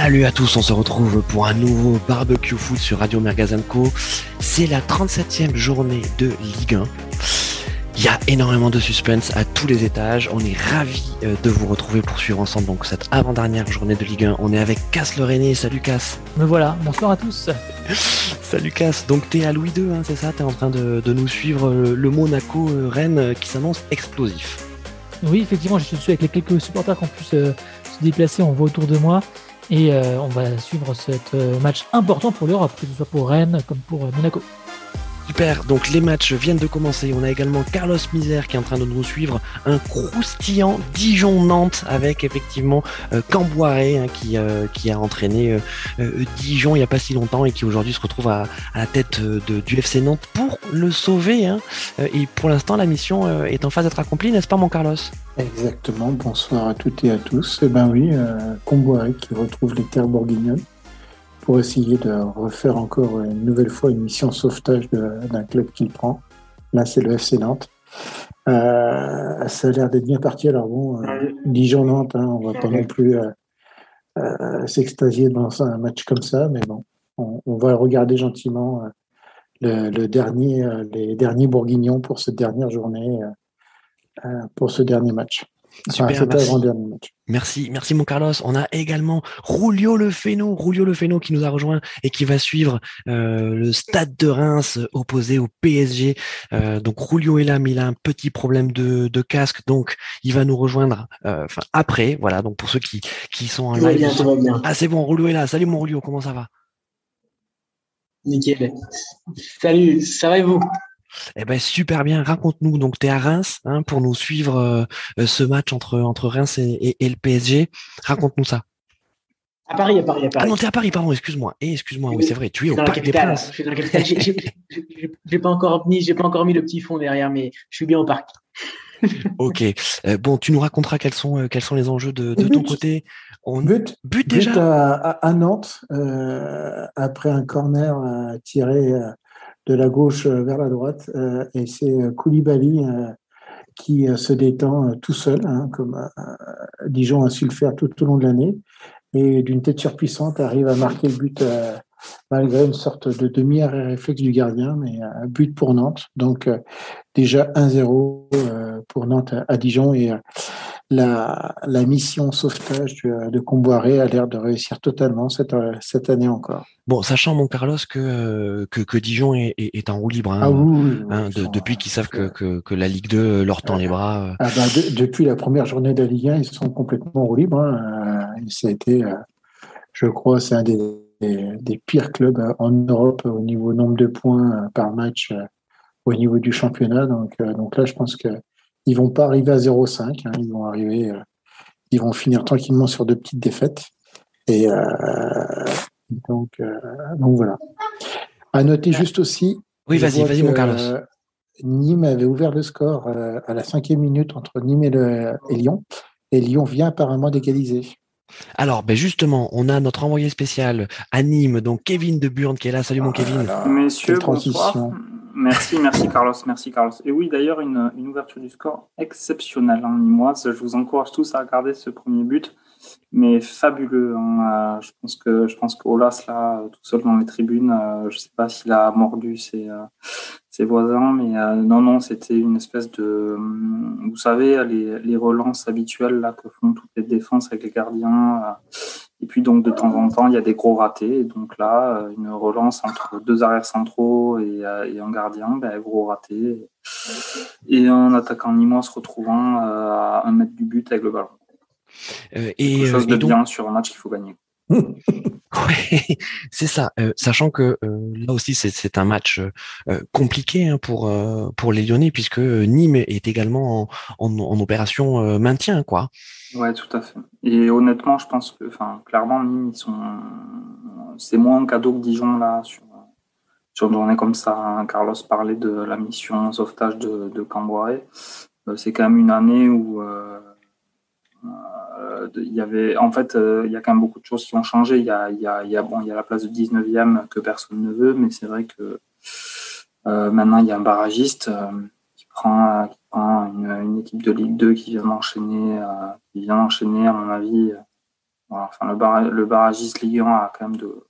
Salut à tous, on se retrouve pour un nouveau barbecue foot sur Radio Mergazanco. C'est la 37e journée de Ligue 1. Il y a énormément de suspense à tous les étages. On est ravis euh, de vous retrouver pour suivre ensemble donc cette avant-dernière journée de Ligue 1. On est avec Cass le René. Salut Cass. Me voilà, bonsoir à tous. Salut Cass. Donc t'es à Louis II, hein, c'est ça? T'es en train de, nous suivre le, le Monaco-Rennes euh, qui s'annonce explosif. Oui, effectivement, je suis avec les quelques supporters qui ont pu se, déplacer. On voit autour de moi. Et euh, on va suivre ce match important pour l'Europe, que ce soit pour Rennes comme pour Monaco. Super, donc les matchs viennent de commencer. On a également Carlos Misère qui est en train de nous suivre. Un croustillant Dijon-Nantes avec effectivement euh, Camboiré hein, qui, euh, qui a entraîné euh, Dijon il n'y a pas si longtemps et qui aujourd'hui se retrouve à, la tête du FC Nantes pour le sauver. Hein. Et pour l'instant, la mission est en phase d'être accomplie, n'est-ce pas mon Carlos? Exactement, bonsoir à toutes et à tous. Eh ben oui, Camboiré qui retrouve les terres bourguignonnes pour essayer de refaire encore une nouvelle fois une mission sauvetage d'un club qu'il prend. Là, c'est le FC Nantes. Euh, ça a l'air d'être bien parti. Alors bon, euh, Dijon-Nantes, hein, on va pas non plus euh, euh, s'extasier dans un match comme ça, mais bon, on, va regarder gentiment le, dernier, les derniers Bourguignons pour cette dernière journée, pour ce dernier match. Super, merci. merci. mon Carlos. On a également Rulio Le Feno, Rulio Le Feno qui nous a rejoint et qui va suivre euh, le Stade de Reims opposé au PSG. Euh, donc Rulio est là, mais il a un petit problème de, casque, donc il va nous rejoindre euh, après. Voilà, donc pour ceux qui, qui sont en live. Ah c'est bon, Rulio est là. Salut mon Rulio, comment ça va? Nickel. Salut, ça va et vous? Eh ben super bien. Raconte-nous. Donc tu es à Reims hein, pour nous suivre euh, ce match entre entre Reims et, le PSG. Raconte-nous ça. À Paris, à Paris, à Paris. Ah non, t'es à Paris, pardon. Excuse-moi. Et eh, excuse-moi. Oui, c'est vrai. Tu es au Parc des Princes. J'ai pas encore mis, j'ai pas encore mis le petit fond derrière, mais je suis bien au parc. ok. Euh, bon, tu nous raconteras quels sont euh, quels sont les enjeux de, ton côté. On but, but déjà à, Nantes après un corner tiré de la gauche euh, vers la droite. Euh, et c'est euh, Koulibaly qui se détend tout seul, hein, comme Dijon a su le faire tout, au long de l'année. Et d'une tête surpuissante, arrive à marquer le but malgré une sorte de demi-arrêt réflexe du gardien, mais un but pour Nantes. Donc déjà 1-0 pour Nantes à Dijon. Et la, la mission sauvetage de Comboiré a l'air de réussir totalement cette, cette année encore. Bon, sachant, mon Carlos, que, que, que Dijon est, est, en roue libre, hein, ah hein, depuis qu'ils savent que, que, que, la Ligue 2 leur tend les bras. Euh. Ah bah, depuis la première journée de la Ligue 1, ils sont complètement en roue libre. Hein. Ça a été, euh, je crois, c'est un des, des, pires clubs en Europe au niveau nombre de points euh, par match au niveau du championnat. Donc, donc là, je pense que ils vont pas arriver à 0,5. Hein, ils vont arriver, euh, ils vont finir tranquillement sur de petites défaites. Et euh, donc, euh, donc voilà. À noter juste aussi. Oui, vas-y, vas-y, mon Carlos. Nîmes avait ouvert le score à la cinquième minute entre Nîmes et, Lyon. Et Lyon vient apparemment d'égaliser. Alors, ben justement, on a notre envoyé spécial à Nîmes, donc Kevin de Burn qui est là. Salut mon Kevin. Messieurs, bonsoir. Merci, merci Carlos, merci Carlos. Et oui, d'ailleurs, une, ouverture du score exceptionnelle en hein, Je vous encourage tous à regarder ce premier but, mais fabuleux. Hein. Euh, je pense que je pense qu'Olas là, tout seul dans les tribunes, euh, je ne sais pas s'il a mordu ses, euh, ses voisins, mais non, non, c'était une espèce de, vous savez, les, les, relances habituelles là que font toutes les défenses avec les gardiens et puis donc de temps en temps, il y a des gros ratés. Et donc là, euh, une relance entre deux arrières centraux et, euh, un gardien, ben, gros raté. Et un attaquant nîmois se retrouvant euh, à un mètre du but avec le ballon. et, Quelque chose de bien sur un match qu'il faut gagner. Ouais, c'est ça. sachant que là aussi c'est un match compliqué hein, pour pour les Lyonnais puisque Nîmes est également en, opération maintien quoi. Ouais, tout à fait. Et honnêtement, je pense que, enfin, clairement, Nîmes, ils sont, c'est moins un cadeau que Dijon là sur sur une journée comme ça. Hein. Carlos parlait de la mission sauvetage de, de. Euh, c'est quand même une année où euh, euh, il y avait, en fait, il y a quand même beaucoup de choses qui ont changé. Il y a, il y a, il y a bon, il y a la place de 19e que personne ne veut, mais c'est vrai que maintenant il y a un barragiste qui prend, une, équipe de Ligue 2 qui vient d'enchaîner, euh, qui vient d'enchaîner, à mon avis, enfin, le, le barragiste Ligue 1 a quand même de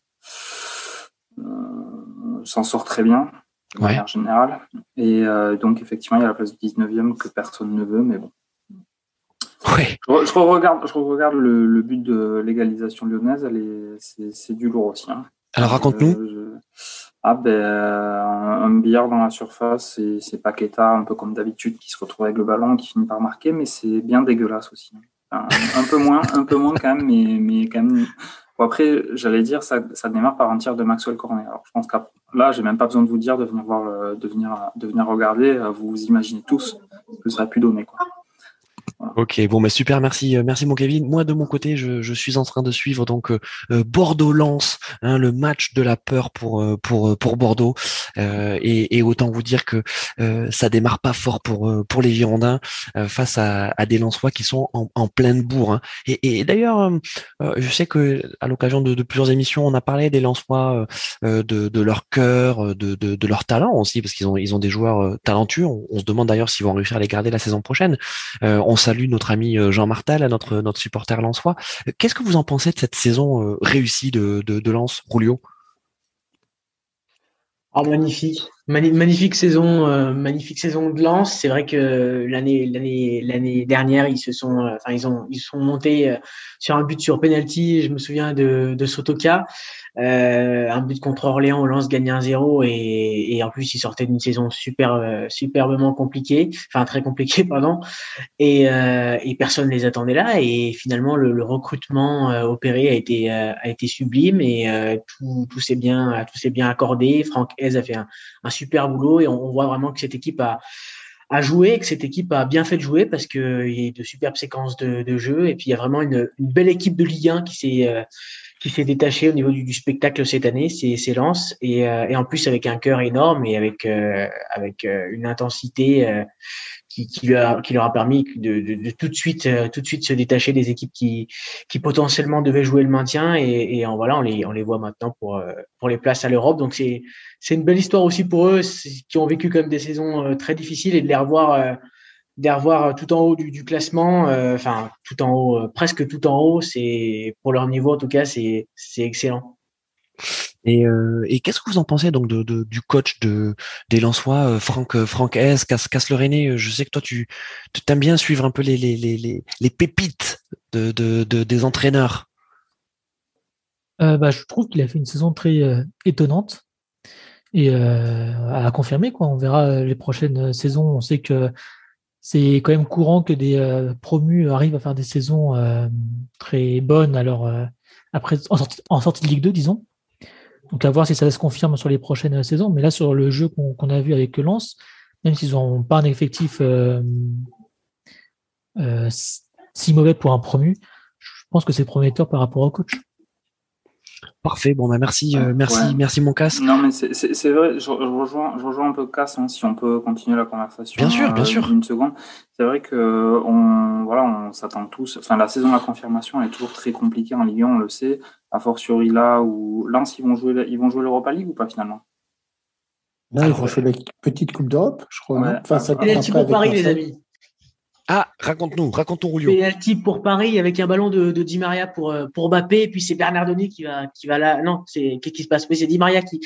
s'en sort très bien de manière générale. Et donc effectivement, il y a la place du 19e que personne ne veut, mais bon. Ouais. Je, regarde, je regarde le, but de l'égalisation lyonnaise, c'est du lourd aussi. Hein. Alors raconte-nous. Ah ben, un, billard dans la surface, c'est Paqueta, un peu comme d'habitude, qui se retrouve avec le ballon, qui finit par marquer, mais c'est bien dégueulasse aussi. un peu moins, un peu moins quand même, mais, mais quand même. après, j'allais dire, ça, ça démarre par un tir de Maxwell Cornet. Alors, je pense que là, j'ai même pas besoin de vous dire de venir voir, de venir, de venir regarder. Vous vous imaginez tous ce que ça a pu donner, quoi. Ok, bon, bah super, merci, euh, merci mon Kevin. Moi de mon côté, je, je suis en train de suivre donc euh, euh, Bordeaux-Lens, hein, le match de la peur pour pour pour Bordeaux. et, et, autant vous dire que ça démarre pas fort pour pour les Girondins face à, à des Lensois qui sont en, en pleine bourre. Hein. Et, et d'ailleurs, je sais que à l'occasion de, de, plusieurs émissions, on a parlé des Lensois, de, de leur cœur, de, de, leur talent aussi, parce qu'ils ont ils ont des joueurs talentueux. On, se demande d'ailleurs s'ils vont réussir à les garder la saison prochaine. Salue notre ami euh, Jean Martel, notre, notre supporter lensois. Qu'est-ce que vous en pensez de cette saison euh, réussie de, de, Rulio ah, magnifique, magnifique saison, euh, magnifique saison de Lens. C'est vrai que l'année l'année l'année dernière, ils se sont, enfin ils ont ils sont montés sur un but sur penalty. Je me souviens de de Sotoka. Euh, un but contre Orléans, on lance gagner 1-0 et, et, en plus il sortait d'une saison super euh, superbement compliquée, enfin très compliquée pardon, et, euh, et personne les attendait là et finalement le, le recrutement euh, opéré a été euh, a été sublime et tout, tout s'est bien tout s'est bien accordé. Franck Hez a fait un, un, super boulot et on, voit vraiment que cette équipe a joué, que cette équipe a bien fait de jouer parce qu'il y a de superbes séquences de, de jeu et puis il y a vraiment une, belle équipe de Ligue 1 qui s'est qui s'est détaché au niveau du, spectacle cette année, c'est Lens et, euh, et en plus avec un cœur énorme et avec euh, avec euh, une intensité euh, qui, qui, lui a, qui leur a permis de, de, de, tout de suite tout de suite se détacher des équipes qui qui potentiellement devaient jouer le maintien et, et en voilà on les on les voit maintenant pour pour les places à l'Europe donc c'est c'est une belle histoire aussi pour eux qui ont vécu même des saisons très difficiles et de les revoir de revoir euh, tout en haut du, du classement, euh, enfin tout en haut, euh, presque tout en haut, c'est pour leur niveau en tout cas, c'est c'est excellent. Et, euh, et qu'est-ce que vous en pensez donc de, du coach de des Lensois, Franck Franck S, Casse, le René Je sais que toi tu aimes bien suivre un peu les les les les, pépites de, de, de, des entraîneurs. Euh, bah, je trouve qu'il a fait une saison très étonnante et à confirmer quoi. On verra les prochaines saisons. On sait que c'est quand même courant que des euh, promus arrivent à faire des saisons euh, très bonnes alors euh, après en sortie, en sortie, de Ligue 2 disons donc à voir si ça se confirme sur les prochaines saisons. Mais là sur le jeu qu'on a vu avec Lens même s'ils n'ont pas un effectif si mauvais pour un promu je pense que c'est prometteur par rapport au coach Parfait. Bon, bah merci, euh, merci, merci mon casse. Non, mais c'est vrai. Je, rejoins, je rejoins un peu casse. Hein, si on peut continuer la conversation. Bien sûr, bien euh, sûr. Une seconde. C'est vrai que on, voilà, on s'attend tous. Enfin, la saison de la confirmation elle est toujours très compliquée en Ligue 1, on le sait. A fortiori là où Lens, ils vont jouer, ils vont jouer l'Europa League ou pas finalement? Là, ils vont jouer la petite Coupe d'Europe, je crois. Ouais. Enfin, ça pour Paris, les amis. Ah, raconte-nous, raconte-nous Rulio. Penalty pour Paris avec un ballon de, de Di Maria pour euh, pour Mbappé et puis c'est Bernardoni qui va qui va là. Non, c'est qu'est-ce qui se passe? Oui, c'est Di Maria qui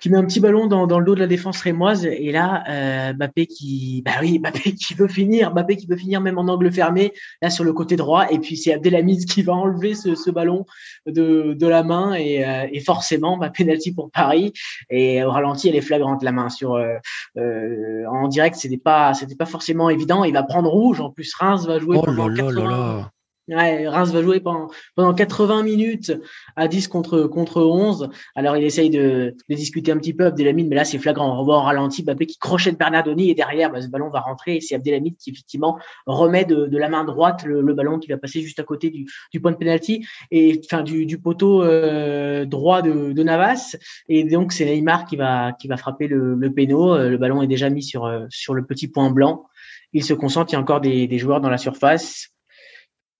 qui met un petit ballon dans, dans le dos de la défense rémoise. Et là euh, Mbappé qui bah oui Mbappé qui veut finir Mbappé qui veut finir même en angle fermé là sur le côté droit. Et puis c'est Abdelhamid qui va enlever ce, ce ballon de, de la main. Et, euh, et forcément bah, penalty pour Paris. Et au ralenti elle est flagrante la main sur euh, euh en direct. C'était pas c'était pas forcément évident. Il va prendre rouge. En plus Reims va jouer oh pendant là là là Ouais, Reims va jouer pendant, pendant 80 minutes à 10 contre, contre 11. Alors, il essaye de, discuter un petit peu Abdelhamid, mais là, c'est flagrant. On revoit en ralenti Mbappé qui crochette Bernardoni et derrière, bah, ce ballon va rentrer et c'est Abdelhamid qui, effectivement, remet de, de la main droite le, ballon qui va passer juste à côté du, point de penalty et, enfin, du, poteau euh, droit de, Navas. Et donc, c'est Neymar qui va, frapper le, le. Euh, le ballon est déjà mis sur, euh, sur le petit point blanc. Il se concentre, il y a encore des joueurs dans la surface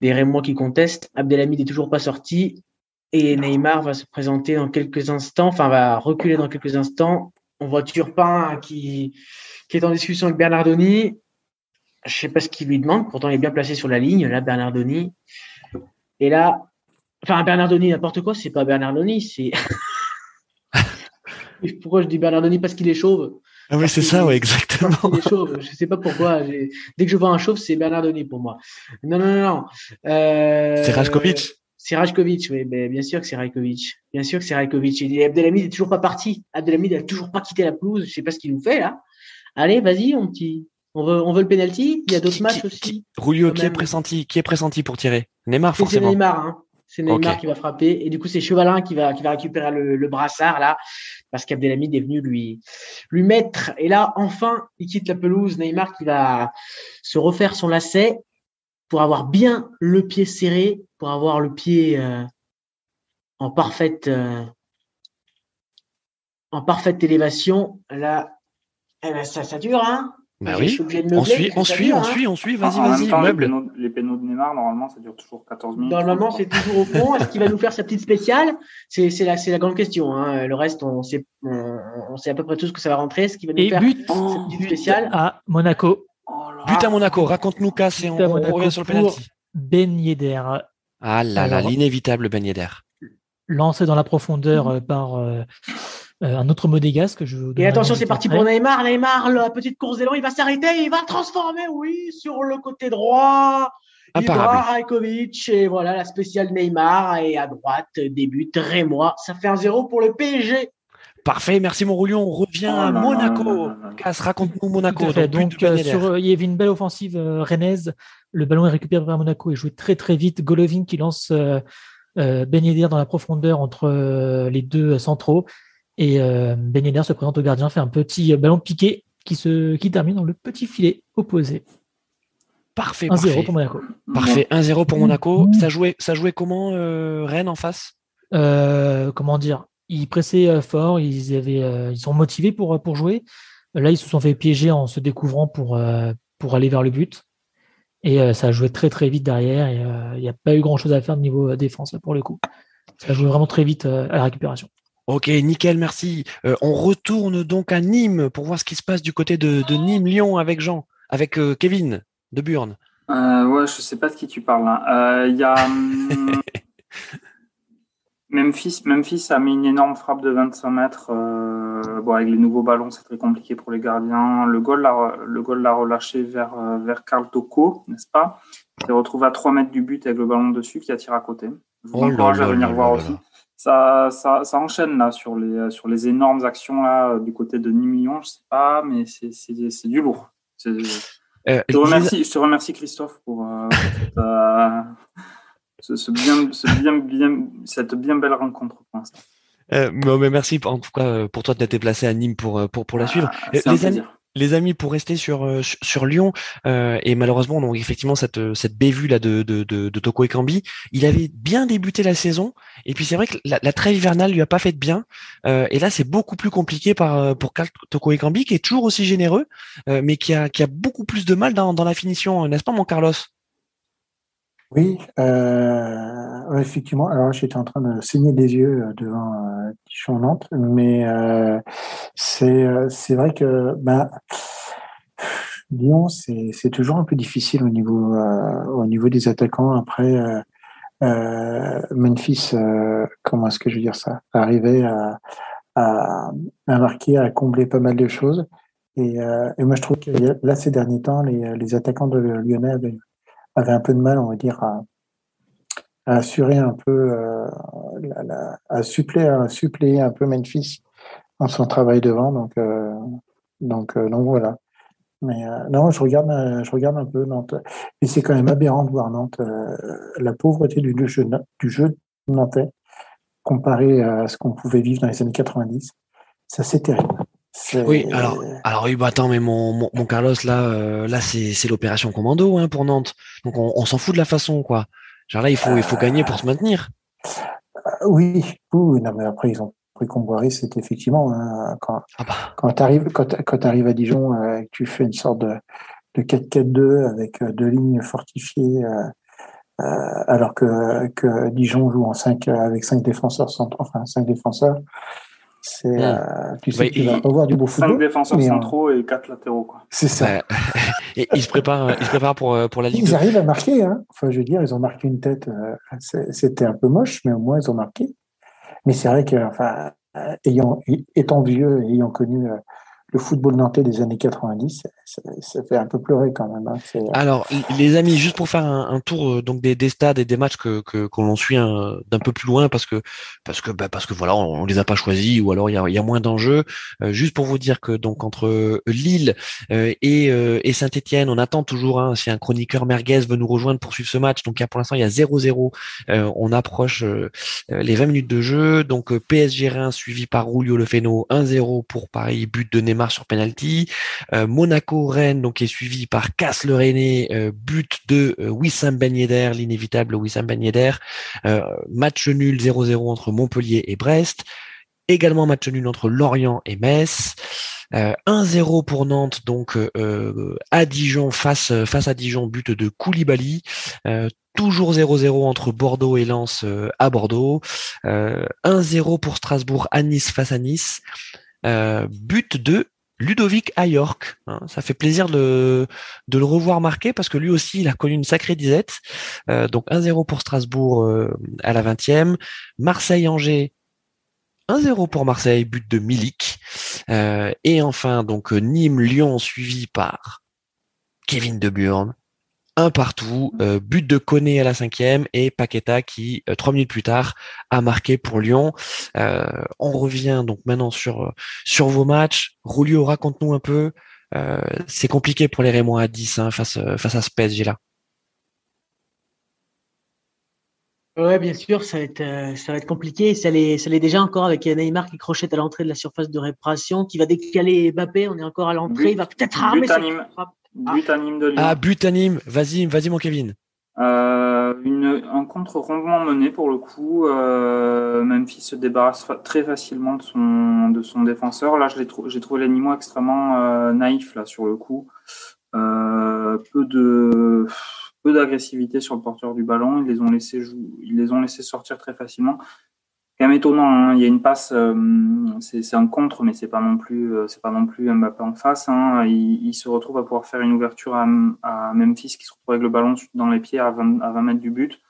des Rémois qui contestent. Abdelhamid est toujours pas sorti et Neymar va se présenter dans quelques instants, enfin va reculer dans quelques instants. On voit Turpin qui, qui est en discussion avec Bernardoni. Je sais pas ce qu'il lui demande, pourtant il est bien placé sur la ligne, là Bernardoni. Et là, Enfin, Bernardoni, n'importe quoi, c'est pas Bernardoni, c'est. Pourquoi je dis Bernardoni? Parce qu'il est chauve. Ah oui, c'est ça, oui, exactement. Il est chauve. Je sais pas pourquoi. Dès que je vois un chauve, c'est Bernardoni pour moi. Non, non, non, non. Euh... C'est Rajkovic. C'est Rajkovic, oui, mais bien sûr que c'est Rajkovic. Bien sûr que c'est Rajkovic. Et Abdelhamid n'est toujours pas parti. Abdelhamid n'a toujours pas quitté la pelouse. Je sais pas ce qu'il nous fait là. Allez, vas-y, on petit. On veut, on veut le penalty. Il y a d'autres matchs aussi. Rulio, qui est pressenti, qui est pressenti pour tirer? Neymar forcément. C'est Neymar. Hein. C'est Neymar qui va frapper. Et du coup, c'est Chevalin qui va, qui va récupérer le, brassard, là, parce qu'Abdelhamid est venu lui, lui mettre. Et là, enfin, il quitte la pelouse. Neymar qui va se refaire son lacet pour avoir bien le pied serré, pour avoir le pied euh, en parfaite, euh, en parfaite élévation. Là, eh ben, ça, ça dure, hein. Bah oui. on suit, on suit, on suit, on suit, vas-y, vas-y, meuble. Les pénaux, de Neymar, normalement, ça dure toujours 14 minutes. Normalement, c'est toujours au fond. Est-ce qu'il va nous faire sa petite spéciale? C'est la, la grande question. Hein. Le reste, on sait, on, sait à peu près tout ce que ça va rentrer. Est-ce qu'il va nous et faire but, sa petite spéciale? à Monaco. Oh but à Monaco. Raconte-nous, Cass, et on, revient sur le penalty. Ben Yedder. Ah là là, l'inévitable Ben Yedder. Lancé dans la profondeur euh, par euh, euh, un autre monégasque. Je et attention, c'est parti pour Neymar. Neymar, la petite course d'élan, il va s'arrêter, il va transformer, oui, sur le côté droit. Imparable. Rajkovic et voilà la spéciale Neymar et à droite débute Rémois. Ça fait un zéro pour le PSG. Parfait, merci mon Roulion. On revient oh à Monaco. Casse, raconte-nous Monaco. Donc, euh, sur, il y avait une belle offensive euh, rennaise. Le ballon est récupéré vers Monaco et joué très très vite. Golovin qui lance euh, Ben Yedder dans la profondeur entre les deux centraux. Et euh, Ben Yedder se présente au gardien, fait un petit ballon piqué qui, se, qui termine dans le petit filet opposé. Parfait. 1-0 pour Monaco. Parfait. 1-0 pour Monaco. Ça jouait, ça jouait comment euh, Rennes en face? Euh, Comment dire? Ils pressaient fort, ils, avaient, ils sont motivés pour, pour jouer. Là, ils se sont fait piéger en se découvrant pour, pour aller vers le but. Et ça a joué très très vite derrière. Il n'y a pas eu grand chose à faire de niveau défense pour le coup. Ça a joué vraiment très vite à la récupération. Ok, nickel, merci. Euh, on retourne donc à Nîmes pour voir ce qui se passe du côté de, Nîmes-Lyon avec Jean, avec euh, Kevin de Burn. Euh, ouais, je sais pas de qui tu parles. Euh, il y a hum, Memphis. Memphis a mis une énorme frappe de 25 mètres. bon, avec les nouveaux ballons, c'est très compliqué pour les gardiens. Le goal l'a, le goal l'a relâché vers vers Karl Toko, n'est-ce pas? Il s'est retrouvé à 3 mètres du but avec le ballon dessus qui attire à côté. Je vous oh encourage à venir voir aussi ça, ça, ça, enchaîne là sur les, sur les énormes actions là du côté de Nîmes-Lyon, je sais pas, mais c'est du lourd. Euh, je, te remercie, je te remercie Christophe pour, euh, euh, ce, bien, ce bien, bien, cette bien belle rencontre pour l'instant. mais merci en tout cas pour toi de t'être déplacé à Nîmes pour, pour, pour la ah, suivre. les, les amis, pour rester sur euh, sur Lyon euh, et malheureusement donc effectivement cette cette bévue là de de, de, de Toko Ekambi, il avait bien débuté la saison et puis c'est vrai que la, la, trêve hivernale lui a pas fait de bien euh, et là c'est beaucoup plus compliqué par pour Toko Ekambi qui est toujours aussi généreux mais qui a qui a beaucoup plus de mal dans dans la finition, n'est-ce pas mon Carlos? Oui, euh, effectivement. Alors, j'étais en train de saigner des yeux euh, devant euh, Dijon-Nantes, mais euh, c'est c'est vrai que bah, Lyon, c'est toujours un peu difficile au niveau au niveau des attaquants. Après, Memphis, comment est-ce que je veux dire ça, arriver à, à, à marquer, à combler pas mal de choses. Et, et moi, je trouve que là, ces derniers temps, les, les attaquants de Lyonnais avaient avait un peu de mal, on va dire, à, assurer un peu, euh, à, suppléer, à un peu Memphis dans son travail devant. Donc, euh, donc, euh, voilà. Mais non, je regarde, je regarde un peu Nantes. Et c'est quand même aberrant de voir Nantes, la pauvreté du jeu, du jeu nantais comparé à ce qu'on pouvait vivre dans les années 90. Ça, c'est terrible. Oui, alors, alors oui, bah attends, mais mon, mon, Carlos, là, euh, là c'est l'opération commando hein, pour Nantes. Donc on, s'en fout de la façon, quoi. Genre là, il faut, il faut gagner pour se maintenir. Euh, oui, oui, non, mais après, ils ont pris Comboiré, c'est effectivement, hein, quand, ah bah. quand tu arrives, quand, quand arrives à Dijon, euh, tu fais une sorte de, de 4-4-2 avec deux lignes fortifiées, alors que, que Dijon joue en 5 avec cinq défenseurs, enfin cinq défenseurs. C'est, hmm. euh, tu sais, tu vas avoir du beau football. 5 défenseurs centraux et 4 latéraux. Quoi. C'est ça. Et ils se préparent, ils se préparent pour, pour la Ligue. Ils arrivent à marquer. Hein. Enfin, je veux dire, ils ont marqué une tête. C'était un peu moche, mais au moins ils ont marqué. Mais c'est vrai que, enfin, ayant, étant vieux, ayant connu le football nantais des années 90, ça, fait un peu pleurer quand même. Hein. Euh, Alors, les amis, juste pour faire un, tour euh, donc des, stades et des matchs que qu'on l'on suit d'un peu plus loin parce que parce que bah, parce que voilà, on, les a pas choisis ou alors il y a, y a, moins d'enjeux. Euh, juste pour vous dire que donc entre Lille et, et Saint-Étienne, on attend toujours hein, si un chroniqueur merguez veut nous rejoindre pour suivre ce match. Donc pour l'instant, il y a 0-0. on approche les 20 minutes de jeu. Donc PSG Reims suivi par Rulio Lefeno 1-0 pour Paris, but de Neymar sur penalty. Monaco Rennes donc est suivi par Casse le René, euh, but de euh, Wissam Ben Yedder, l'inévitable Wissam Ben Yedder. Euh, match nul 0-0 entre Montpellier et Brest. Également match nul entre Lorient et Metz. 1-0 pour Nantes, donc à Dijon face face à Dijon, but de Koulibaly. toujours 0-0 entre Bordeaux et Lens à Bordeaux. 1-0 pour Strasbourg à Nice face à Nice. But de Ludovic à York. Hein. ça fait plaisir de, de le revoir marqué parce que lui aussi, il a connu une sacrée disette. Euh, donc 1-0 pour Strasbourg euh, à la 20e. Marseille-Angers, 1-0 pour Marseille, but de Milik. Euh, et enfin, donc Nîmes-Lyon suivi par Kevin De Burne un partout, euh, but de Koné à la cinquième et Paqueta qui euh, trois minutes plus tard a marqué pour Lyon. Euh, on revient donc maintenant sur sur vos matchs. Rulio, raconte-nous un peu. c'est compliqué pour les Rémois à 10 hein, face face à ce PSG là. Ouais, bien sûr, ça va être ça va être compliqué. Ça l'est ça l'est déjà encore avec Neymar qui crochette à l'entrée de la surface de réparation, qui va décaler Mbappé. On est encore à l'entrée. Il va peut-être armer But anime de Lyon. Ah, but anime. Vas-y, vas-y, mon Kevin. Euh, une, un contre rondement mené pour le coup. Euh, Memphis se débarrasse très facilement de son, de son défenseur. Là, j'ai trouvé les Nîmois extrêmement euh, naïfs là, sur le coup. Euh, peu de peu d'agressivité sur le porteur du ballon. Ils les ont laissés ils les ont laissés sortir très facilement quand même étonnant. Hein. Il y a une passe, euh, c'est un contre, mais c'est pas non plus, euh, c'est pas non plus Mbappé en face. Hein. Il, il, se retrouve à pouvoir faire une ouverture à, à, Memphis qui se retrouve avec le ballon dans les pieds à 20, à 20 mètres du but.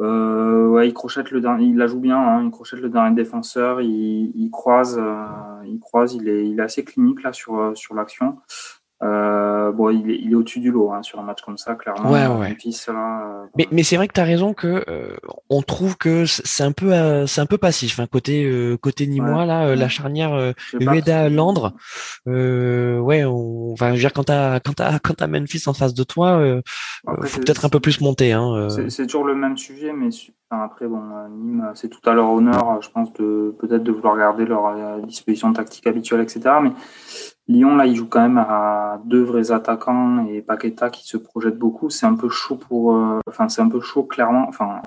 Euh, ouais, il crochette le il la joue bien. Hein. Il crochette le dernier défenseur. Il, il croise, euh, il croise. Il est, il est assez clinique là sur sur l'action. Euh, bon, il est, il est au-dessus du lot hein, sur un match comme ça, clairement. Ouais, ouais. Euh, mais, mais c'est vrai que tu as raison que euh, on trouve que c'est un peu euh, c'est un peu passif. Hein, côté euh, côté Nîmois là, la charnière euh, Ueda Landre. ouais, on, enfin, je veux dire quand t'as quand t'as quand t'as Memphis en face de toi, faut peut-être un peu plus monter. Hein, c'est toujours le même sujet, mais après bon, Nîmes, c'est tout à leur honneur, je pense de peut-être de vouloir garder leur disposition tactique habituelle, etc. Mais Lyon, là, il joue quand même à deux vrais attaquants et Paqueta qui se projette beaucoup. C'est un peu chaud pour, euh, enfin, c'est un peu chaud clairement. Enfin,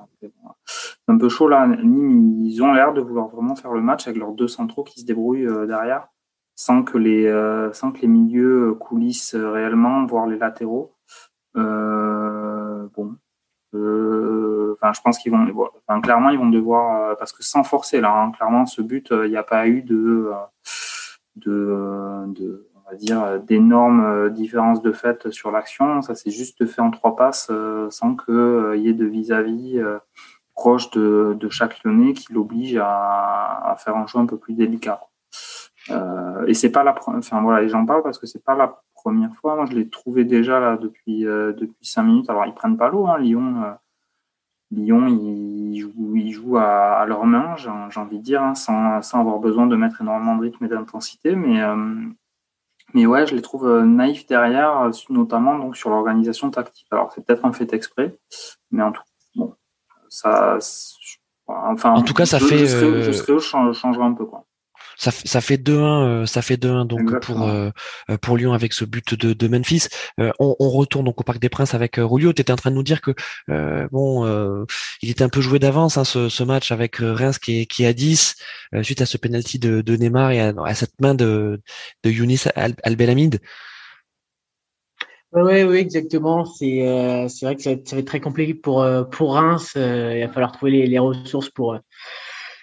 un peu chaud là. Nîmes, ils ont l'air de vouloir vraiment faire le match avec leurs deux centraux qui se débrouillent euh, derrière, sans que les, euh, sans que les milieux coulissent réellement, voire les latéraux. bon, enfin, je pense qu'ils vont, enfin, clairement, ils vont devoir, parce que sans forcer là, hein, clairement, ce but, il n'y a pas eu de de, de on va dire d'énormes euh, différences de fait sur l'action. Ça s'est juste fait en trois passes euh, sans qu'il euh, y ait de vis-à-vis proche de, de, chaque Lyonnais qui l'oblige à, à, faire un choix un peu plus délicat. Euh, et c'est pas la enfin voilà, j'en parle parce que c'est pas la première fois. Moi, je l'ai trouvé déjà là depuis depuis cinq minutes. Alors ils prennent pas l'eau, hein, Lyon. Lyon, ils jouent, ils jouent à, à, leur main, j'ai envie de dire, hein, sans, sans, avoir besoin de mettre énormément de rythme et d'intensité. Mais, euh, mais ouais, je les trouve euh, naïfs derrière, euh, notamment donc, sur l'organisation tactique. Alors, c'est peut-être un fait exprès, mais en tout bon, ça. Enfin, en tout cas, ça je, fait. Je serais, je serais, je un peu. Quoi ça, ça fait 2-1 euh, ça fait 2-1 donc pour euh, euh, pour Lyon avec ce but de, de Memphis on, on, retourne donc au Parc des Princes avec Rulio tu étais en train de nous dire que bon il était un peu joué d'avance hein, ce, ce, match avec Reims qui est, qui est à 10 suite à ce penalty de, de Neymar et à, cette main de de Younis Al, oui, oui, exactement. C'est euh, c'est vrai que ça va, être, ça va, être, très compliqué pour pour Reims. il va falloir trouver les, les ressources pour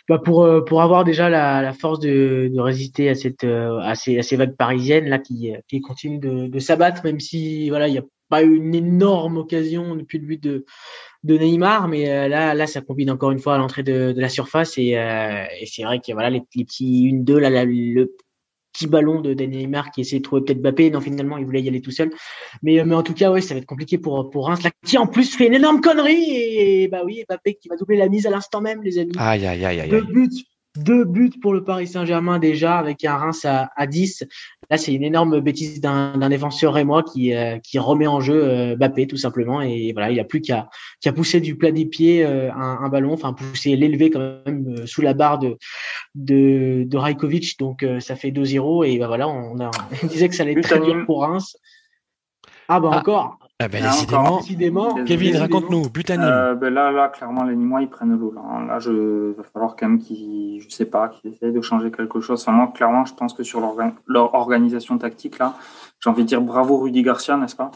bah pour euh, pour avoir déjà la, la force de, de résister à cette euh, à ces, à ces vagues parisiennes là qui qui continuent de, de s'abattre même si voilà il y a pas eu une énorme occasion depuis le but de de Neymar mais euh, là là ça combine encore une fois à l'entrée de, de la surface et, et c'est vrai que voilà les, les petits une deux là, le petit ballon de Daniel Neymar qui essaie de trouver peut-être Mbappé. Non, finalement, il voulait y aller tout seul. Mais, mais en tout cas, ouais, ça va être compliqué pour, pour Reims, là, qui en plus fait une énorme connerie. Et bah oui, Mbappé qui va doubler la mise à l'instant même, les amis. Aïe, aïe, aïe, aïe. Deux buts deux buts pour le Paris Saint-Germain déjà avec un Reims à, à 10. Là, c'est une énorme bêtise d'un défenseur rémois qui, euh, qui remet en jeu euh, Bappé tout simplement. Et voilà, il a plus qu'à qu'à pousser du plat des pieds euh, un, un, ballon, enfin pousser l'élever quand même euh, sous la barre de de, de Rajkovic. Donc ça fait 2-0 et bah, voilà, on, a, on disait que ça allait très dur pour Reims. Ah bah ah. encore. Ah ben, décidément. Kevin, raconte-nous, Butanim. Euh, ben là, là, clairement, les Nîmois, ils prennent l'eau. Là, hein. là je, va falloir quand même qu'ils, je sais pas, qu'ils essayent de changer quelque chose. Enfin, moi, clairement, je pense que sur leur, leur organisation tactique, là, j'ai envie de dire bravo Rudy Garcia, n'est-ce pas?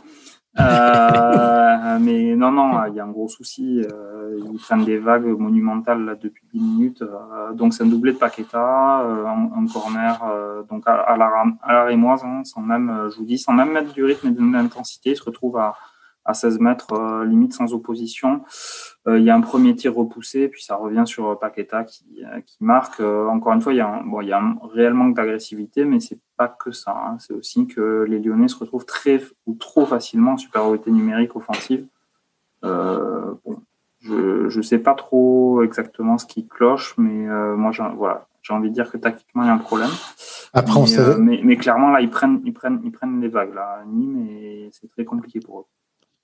Euh, mais non, non, il y a un gros souci. Euh, ils prennent des vagues monumentales là, depuis 10 minutes. Euh, donc, c'est un doublé de Paqueta, euh, un, corner donc à, à, la, à la rémoise, hein, sans même, je vous dis, sans même mettre du rythme et de l'intensité. Ils se retrouvent à, à 16 mètres, euh, limite sans opposition. Euh, il y a un premier tir repoussé, puis ça revient sur Paqueta qui, euh, qui marque. encore une fois, il y a un, bon, il y a un réel manque d'agressivité, mais c'est pas que ça. Hein. C'est aussi que les Lyonnais se retrouvent très ou trop facilement en supériorité numérique offensive. Euh, bon, je ne sais pas trop exactement ce qui cloche, mais euh, moi, voilà, j'ai envie de dire que tactiquement, il y a un problème. Après, mais, on mais, mais, clairement, là, ils prennent, ils prennent, ils prennent les vagues là, Nîmes, et c'est très compliqué pour eux.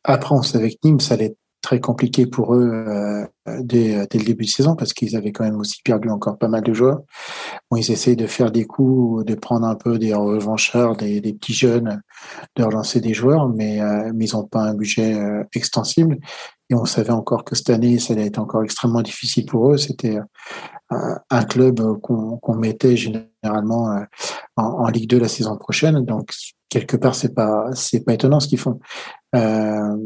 Après, on savait que Nîmes, ça allait être très compliqué pour eux euh, dès, dès, le début de saison parce qu'ils avaient quand même aussi perdu encore pas mal de joueurs. Ils essayent de faire des coups, de prendre un peu des revanchards, des, petits jeunes, de relancer des joueurs, mais, euh, mais ils n'ont pas un budget euh, extensible. Et on savait encore que cette année, ça allait être encore extrêmement difficile pour eux. C'était un club qu'on mettait généralement en, en, Ligue 2 la saison prochaine. Donc quelque part, c'est pas c'est pas étonnant ce qu'ils font. Euh,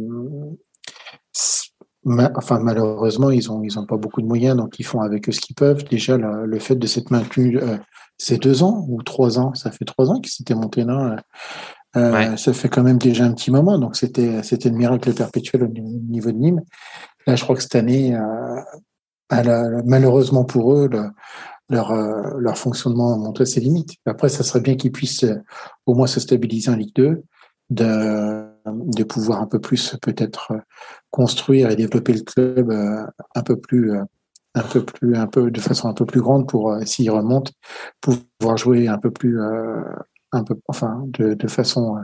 enfin, malheureusement, ils ont ils ont pas beaucoup de moyens, donc ils font avec eux ce qu'ils peuvent. Déjà, le, le fait de s'être maintenu euh, ces deux ans ou trois ans, ça fait trois ans qu'ils s'étaient montés là. Euh, Ça fait quand même déjà un petit moment, donc c'était c'était le miracle perpétuel au niveau de Nîmes. Là, je crois que cette année, euh, malheureusement pour eux, le, leur, euh, leur fonctionnement a montré ses limites. Après, ça serait bien qu'ils puissent euh, au moins se stabiliser en Ligue 2, de, de pouvoir un peu plus peut-être euh, construire et développer le club un peu plus un peu plus un peu de façon un peu plus grande pour s'ils remontent pouvoir jouer un peu plus un peu enfin de, de façon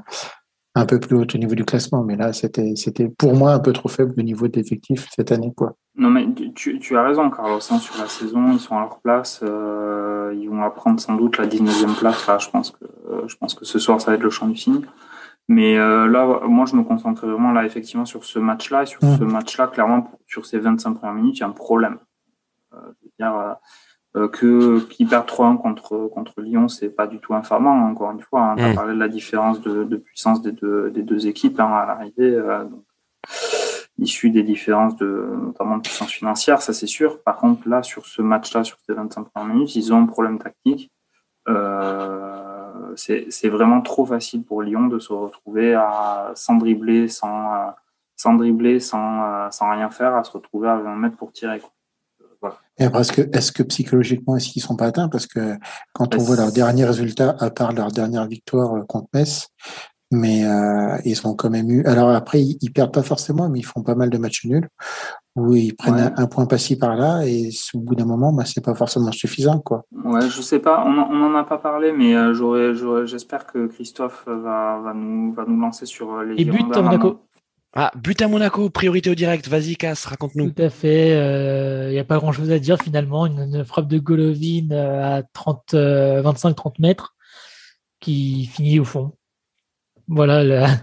un peu plus haut au niveau du classement. Mais là, c'était, c'était pour moi un peu trop faible le niveau d'effectif cette année. Quoi. Non, mais tu, tu as raison, Carlos. Hein, sur la saison, ils sont à leur place. Euh, ils vont apprendre sans doute la 19e place. Là, je pense, que, je pense que ce soir, ça va être le champ du signe. Mais euh, là, moi, je me concentre vraiment là, effectivement, sur ce match-là. Et sur mmh. ce match-là, clairement, sur ces 25 premières minutes, il y a un problème. Euh, dire, euh, que qui perd 3-1 contre contre Lyon, c'est pas du tout infamant. Hein, encore une fois, hein, on a mm. parlé de la différence de, de puissance des deux des deux équipes hein, à l'arrivée, euh, issu des différences de notamment de puissance financière, ça c'est sûr. Par contre, là sur ce match-là, sur ces 25 premières minutes, ils ont un problème tactique. Euh, c'est vraiment trop facile pour Lyon de se retrouver à sans dribbler, sans sans dribbler, sans, sans rien faire, à se retrouver à 20 mètres pour tirer. Quoi. Et après, est-ce que, est que psychologiquement, est-ce qu'ils sont pas atteints? Parce que quand on voit leurs derniers résultats, à part leur dernière victoire euh, contre Metz, mais euh, ils ont quand même eu. Alors après, ils, ils, perdent pas forcément, mais ils font pas mal de matchs nuls où ils prennent un, point passé par là et au bout d'un moment, bah, c'est pas forcément suffisant, quoi. Ouais, je sais pas, on n'en a pas parlé, mais euh, j'aurais, j'espère que Christophe va, va, nous, va nous lancer sur euh, les. Et but à Monaco. Ah, but à Monaco, priorité au direct. Vas-y, Casse, raconte-nous. Tout à fait. Il euh, n'y a pas grand-chose à dire finalement. Une, frappe de Golovin à 30, 25-30 euh, mètres qui finit au fond. Voilà.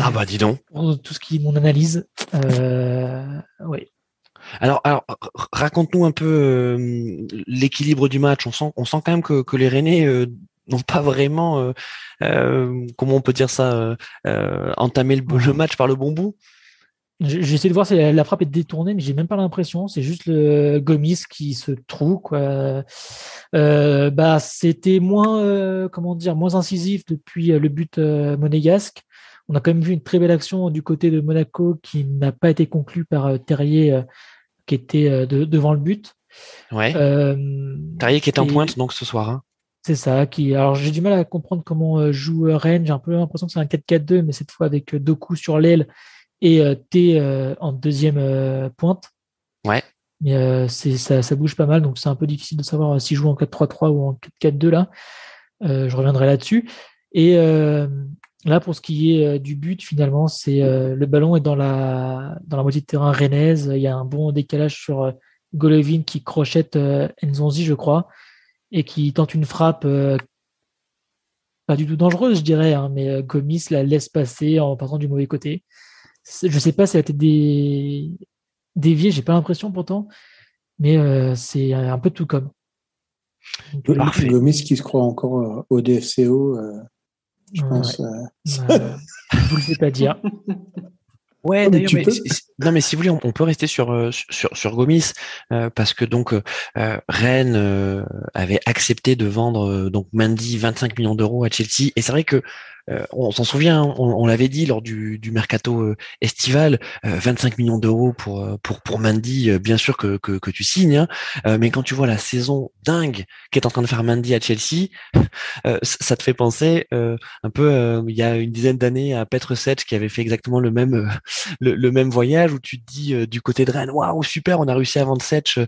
Ah bah dis donc. Tout ce qui est mon analyse. oui. Alors, alors raconte-nous un peu l'équilibre du match. On sent, on sent quand même que, que les Rennais n'ont pas vraiment, euh, euh, comment on peut dire ça, euh, entamé le, le, match par le bon bout J'ai essayé de voir si la frappe est détournée, mais j'ai même pas l'impression. C'est juste le Gomis qui se trouve. Quoi. Euh, bah, c'était moins, euh, comment dire, moins incisif depuis euh, le but monégasque. On a quand même vu une très belle action du côté de Monaco qui n'a pas été conclue par Terrier, qui était devant le but. Ouais. Terrier qui est en pointe donc ce soir. Hein. C'est ça. Qui, alors j'ai du mal à comprendre comment joue Rennes. J'ai un peu l'impression que c'est un 4-4-2, mais cette fois avec deux coups sur l'aile et euh, T euh, en deuxième euh, pointe. Ouais. Mais c'est, ça, ça, bouge pas mal, donc c'est un peu difficile de savoir s'il joue en 4-3-3 ou en 4-4-2 là. je reviendrai là-dessus. Et là, pour ce qui est du but, finalement, c'est le ballon est dans la, dans la moitié de terrain rennaise. Il y a un bon décalage sur Golovin qui crochette Nzonzi, je crois, et qui tente une frappe pas du tout dangereuse, je dirais, hein, mais Gomis la laisse passer en partant du mauvais côté. Je sais pas si elle a été des... déviée, j'ai pas l'impression pourtant, mais euh, c'est un peu tout comme. Parfait. Gomis qui se croit encore euh, au DFCO, euh, je pense. vous le faites pas dire. Ouais, d'ailleurs, non, mais si vous voulez, on, peut rester sur sur, sur Gomis parce que donc Rennes avait accepté de vendre donc Mandy 25 millions d'euros à Chelsea et c'est vrai que euh, on s'en souvient, hein, on, l'avait dit lors du, mercato euh, estival, 25 euh, millions d'euros pour pour pour Mandy, bien sûr que que, tu signes, hein. mais quand tu vois la saison dingue qu'est en train de faire Mandy à Chelsea, ça te fait penser un peu il y a une dizaine d'années à Petr Sech qui avait fait exactement le même le, même voyage où tu te dis du côté de Rennes, waouh super, on a réussi à vendre Sech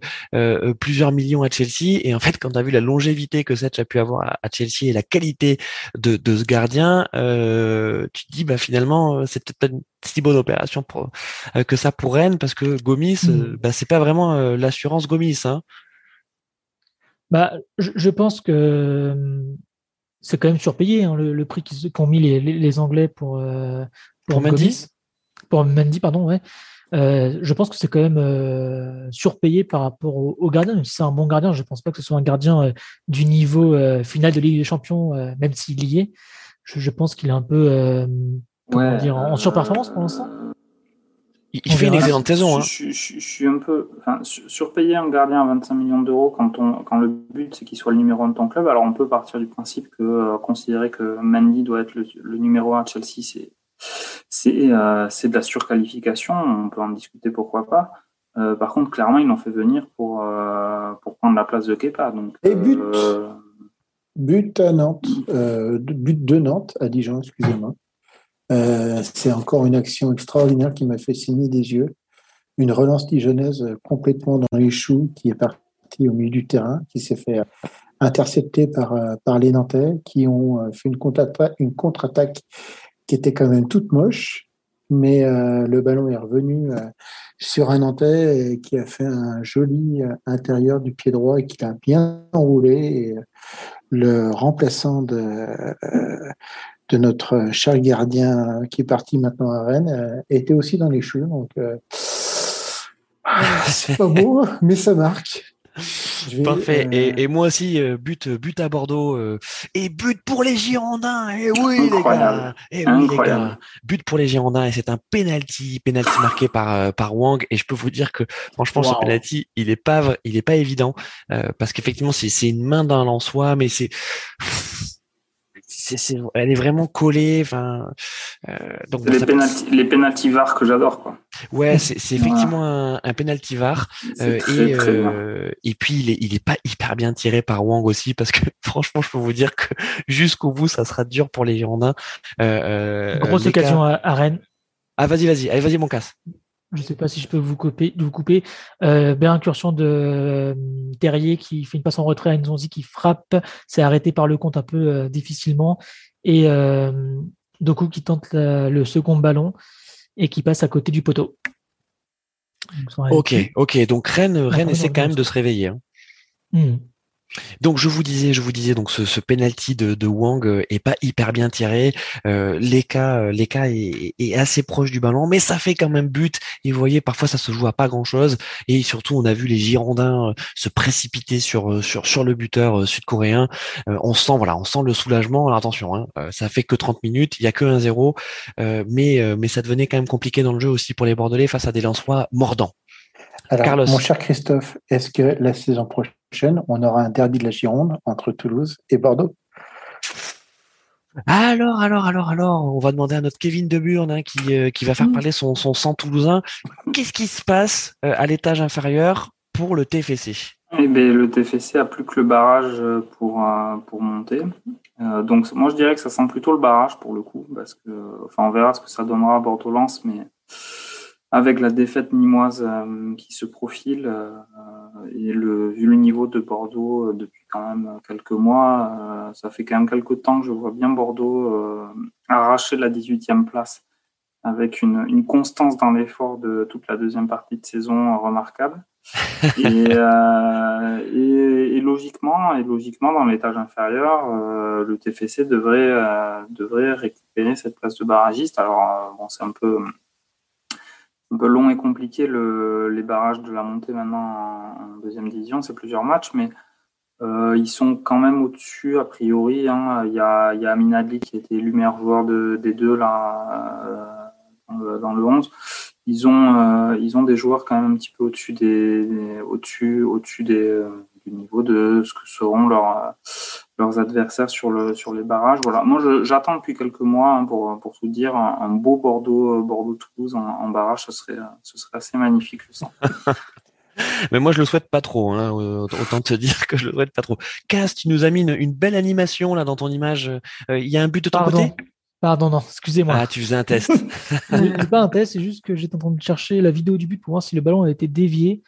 plusieurs millions à Chelsea et en fait quand tu as vu la longévité que Sech a pu avoir à, Chelsea et la qualité de, de ce gardien, euh, tu te dis bah finalement euh, c'est peut-être pas une si bonne opération pour, euh, que ça pour Rennes parce que Gomis, hmm. bah, c'est pas vraiment l'assurance Gomis. Hein. Bah, je, pense que c'est quand même surpayé hein, le, prix qu'ont mis les, Anglais pour pour, Mendy. Pour Mendy, pardon, ouais. je pense que c'est quand même surpayé par rapport au, gardien. si c'est un bon gardien, je ne pense pas que ce soit un gardien du niveau final de Ligue des Champions, même s'il y est je, pense qu'il est un peu euh, dire, en, surperformance pour l'instant. Il, fait une excellente saison. Hein. Je, suis un peu. Enfin, surpayer un gardien à 25 millions d'euros quand, on, quand le but c'est qu'il soit le numéro 1 de ton club, alors on peut partir du principe que euh, considérer que Mandy doit être le, numéro 1 de Chelsea, c'est c'est euh, de la surqualification. On peut en discuter pourquoi pas. par contre, clairement, ils l'ont fait venir pour, pour prendre la place de Kepa. Donc, Et but But à Nantes, euh, but de Nantes, à Dijon, excusez-moi. Euh, c'est encore une action extraordinaire qui m'a fait signer des yeux. Une relance dijonnaise complètement dans les choux, qui est partie au milieu du terrain, qui s'est fait intercepter par, euh, par les Nantais, qui ont fait une contre-attaque, qui était quand même toute moche, mais le ballon est revenu sur un Nantais qui a fait un joli intérieur du pied droit et qui a bien enroulé. Le remplaçant de, euh, de notre cher gardien qui est parti maintenant à Rennes euh, était aussi dans les choux. Donc, euh, c'est pas beau, mais ça marque. Parfait. Et, moi aussi, but, but à Bordeaux et but pour les Girondins. Et oui les gars. Et oui les gars. But pour les Girondins et c'est un penalty, penalty marqué par par Wang. Et je peux vous dire que franchement, ce penalty, il est pas, il est pas évident parce qu'effectivement, c'est c'est une main d'un Lançois, mais c'est elle est vraiment collée. Enfin, euh, donc les, penalty, les penalty var que j'adore, quoi. Ouais, c'est effectivement un, un penalty var. Euh, et, euh, et puis il est, il est pas hyper bien tiré par Wang aussi parce que franchement, je peux vous dire que jusqu'au bout, ça sera dur pour les Girondins. Grosse occasion à, à Rennes. Ah vas-y, vas-y, allez, vas-y mon casse je ne sais pas si je peux vous couper, vous couper. Euh, belle incursion de euh, Terrier qui fait une passe en retrait à Nzonzi qui frappe. C'est arrêté par le compte un peu euh, difficilement. Et euh, Doku qui tente le second ballon et qui passe à côté du poteau. ok, ok. Donc Rennes, Rennes essaie quand même de se réveiller. Hein. Hmm. Donc je vous disais, je vous disais donc ce, ce penalty de, de, Wang euh, est pas hyper bien tiré. Euh, Leka, euh, Leka est, est, assez proche du ballon, mais ça fait quand même but. Et vous voyez, parfois ça se joue à pas grand chose. Et surtout, on a vu les Girondins euh, se précipiter sur sur sur le buteur sud-coréen. on sent voilà, on sent le soulagement. Alors attention, hein, ça fait que 30 minutes, il y a que 1-0, mais mais ça devenait quand même compliqué dans le jeu aussi pour les Bordelais face à des Lensois mordants. Alors, mon cher Christophe, est-ce que la saison prochaine, on aura un derby de la Gironde entre Toulouse et Bordeaux alors, alors, alors, alors, on va demander à notre Kevin Deburne hein, qui, euh, qui va faire parler son, son sang toulousain. Qu'est-ce qui se passe euh, à l'étage inférieur pour le TFC eh bien, Le TFC a plus que le barrage pour, euh, pour monter. donc, moi, je dirais que ça sent plutôt le barrage pour le coup, parce que, enfin, on verra ce que ça donnera à Bordeaux-Lens, mais avec la défaite nimoise euh, qui se profile euh, et le, vu le niveau de Bordeaux euh, depuis quand même quelques mois, ça fait quand même quelques temps que je vois bien Bordeaux arracher la 18e place avec une, une constance dans l'effort de toute la deuxième partie de saison remarquable. et, et, et, logiquement, et logiquement, dans l'étage inférieur, le TFC devrait, devrait récupérer cette place de barragiste. Alors, bon, c'est un peu, un peu long et compliqué le, les barrages de la montée maintenant en, deuxième division. C'est plusieurs matchs, mais euh, ils sont quand même au-dessus, a priori. Hein. Il, y a, il y a qui a été élu meilleur joueur de, des deux là, euh, dans, le, 11. Ils ont, euh, ils ont des joueurs quand même un petit peu au-dessus des, au-dessus, au-dessus des, euh, du niveau de ce que seront leurs, leurs adversaires sur, le, sur les barrages. Voilà. Moi, j'attends depuis quelques mois hein, pour, pour tout dire un, beau Bordeaux, Bordeaux-Toulouse en, en, barrage. Ce serait, ce serait assez magnifique, je sens. Mais moi, je le souhaite pas trop. Hein, autant te dire que je le souhaite pas trop. Cass, tu nous as mis une, belle animation là dans ton image. Euh, il y a un but de ton Pardon. côté? Pardon, non, excusez-moi. Ah, tu faisais un test. c'est pas un test, c'est juste que j'étais en train de chercher la vidéo du but pour voir si le ballon a été dévié.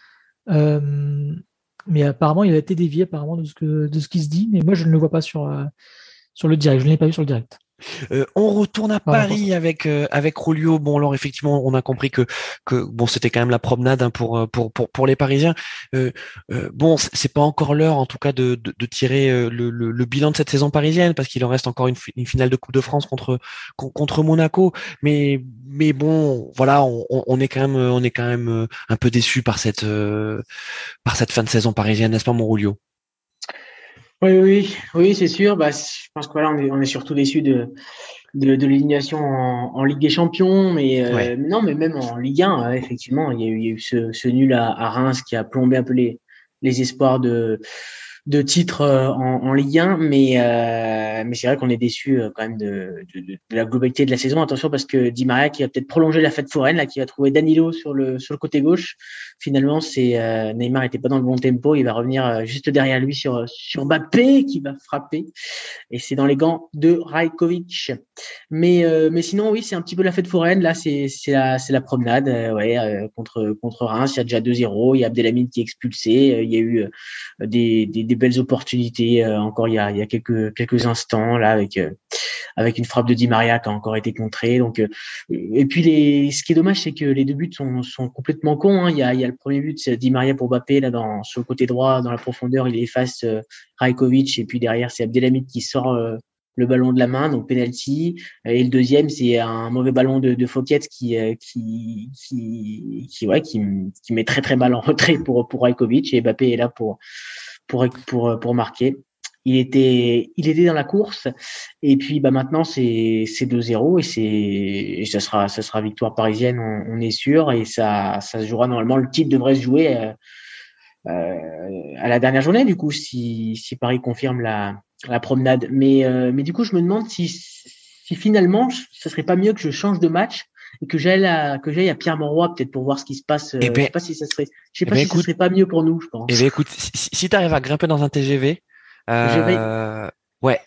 Euh, mais apparemment, il a été dévié apparemment de ce, que, de ce qui se dit, mais moi, je ne le vois pas sur, euh, sur le direct. Je ne l'ai pas vu sur le direct. Euh, on retourne à Paris avec euh, avec. Bon, alors effectivement, on a compris que que bon, c'était quand même la promenade hein, pour, pour pour pour les Parisiens. Euh, euh bon, c'est pas encore l'heure, en tout cas, de de, de tirer euh, le, le, le, bilan de cette saison parisienne parce qu'il en reste encore une, une, finale de Coupe de France contre contre Monaco. Mais mais bon, voilà, on, on est quand même on est quand même un peu déçu par cette par cette fin de saison parisienne, n'est-ce pas, mon Rulio? Oui, oui, oui, c'est sûr. Bah, je pense que voilà, on est, on est surtout déçu de, de, de l'élimination en, en, Ligue des Champions, mais euh, non, mais même en Ligue 1, effectivement, il y a eu, il y a eu ce, ce nul à, à, Reims qui a plombé un peu les, les espoirs de de titres euh, en, en, Ligue 1, mais euh, mais c'est vrai qu'on est déçu euh, quand même de, de, de, la globalité de la saison. Attention parce que Di Maria qui va peut-être prolonger la fête foraine, là, qui va trouver Danilo sur le sur le côté gauche. Finalement, c'est euh, Neymar était pas dans le bon tempo, il va revenir juste derrière lui sur sur Mbappé qui va frapper, et c'est dans les gants de Rajkovic. Mais mais sinon oui, c'est un petit peu la fête foraine. Là, c'est c'est la la promenade, ouais, contre contre Reims. Il y a déjà 2-0, il y a Abdelhamid qui est expulsé, il y a eu des, des des belles opportunités euh, encore il y a, quelques instants là avec euh, avec une frappe de Di Maria qui a encore été contrée. Donc euh, et puis les ce qui est dommage c'est que les deux buts sont, sont complètement cons. Hein. Il y a il y a le premier but c'est Di Maria pour Mbappé là dans sur le côté droit dans la profondeur il efface Rajkovic et puis derrière c'est Abdelhamid qui sort le ballon de la main, donc penalty. Et le deuxième, c'est un mauvais ballon de, de Fouquet qui, qui, qui, qui, ouais, qui, qui met très très mal en retrait pour pour Rajkovic et Mbappé est là pour pour, pour, pour marquer. Il était, il était dans la course. Et puis, bah, maintenant, c'est, c'est 2-0 et c'est, ça sera, ça sera victoire parisienne, on, est sûr. Et ça, ça se jouera normalement. Le titre devrait se jouer euh, euh, à la dernière journée, du coup, si, si Paris confirme la, la promenade. Mais, euh, mais du coup, je me demande si, si finalement, ce serait pas mieux que je change de match et que j'aille à que j'aille à Pierre Mauroy peut-être pour voir ce qui se passe. Eh ben, je sais pas si ça serait, je sais eh pas ben, si ce serait pas mieux pour nous, je pense. Eh ben, écoute, si, si tu arrives à grimper dans un TGV, euh, ouais.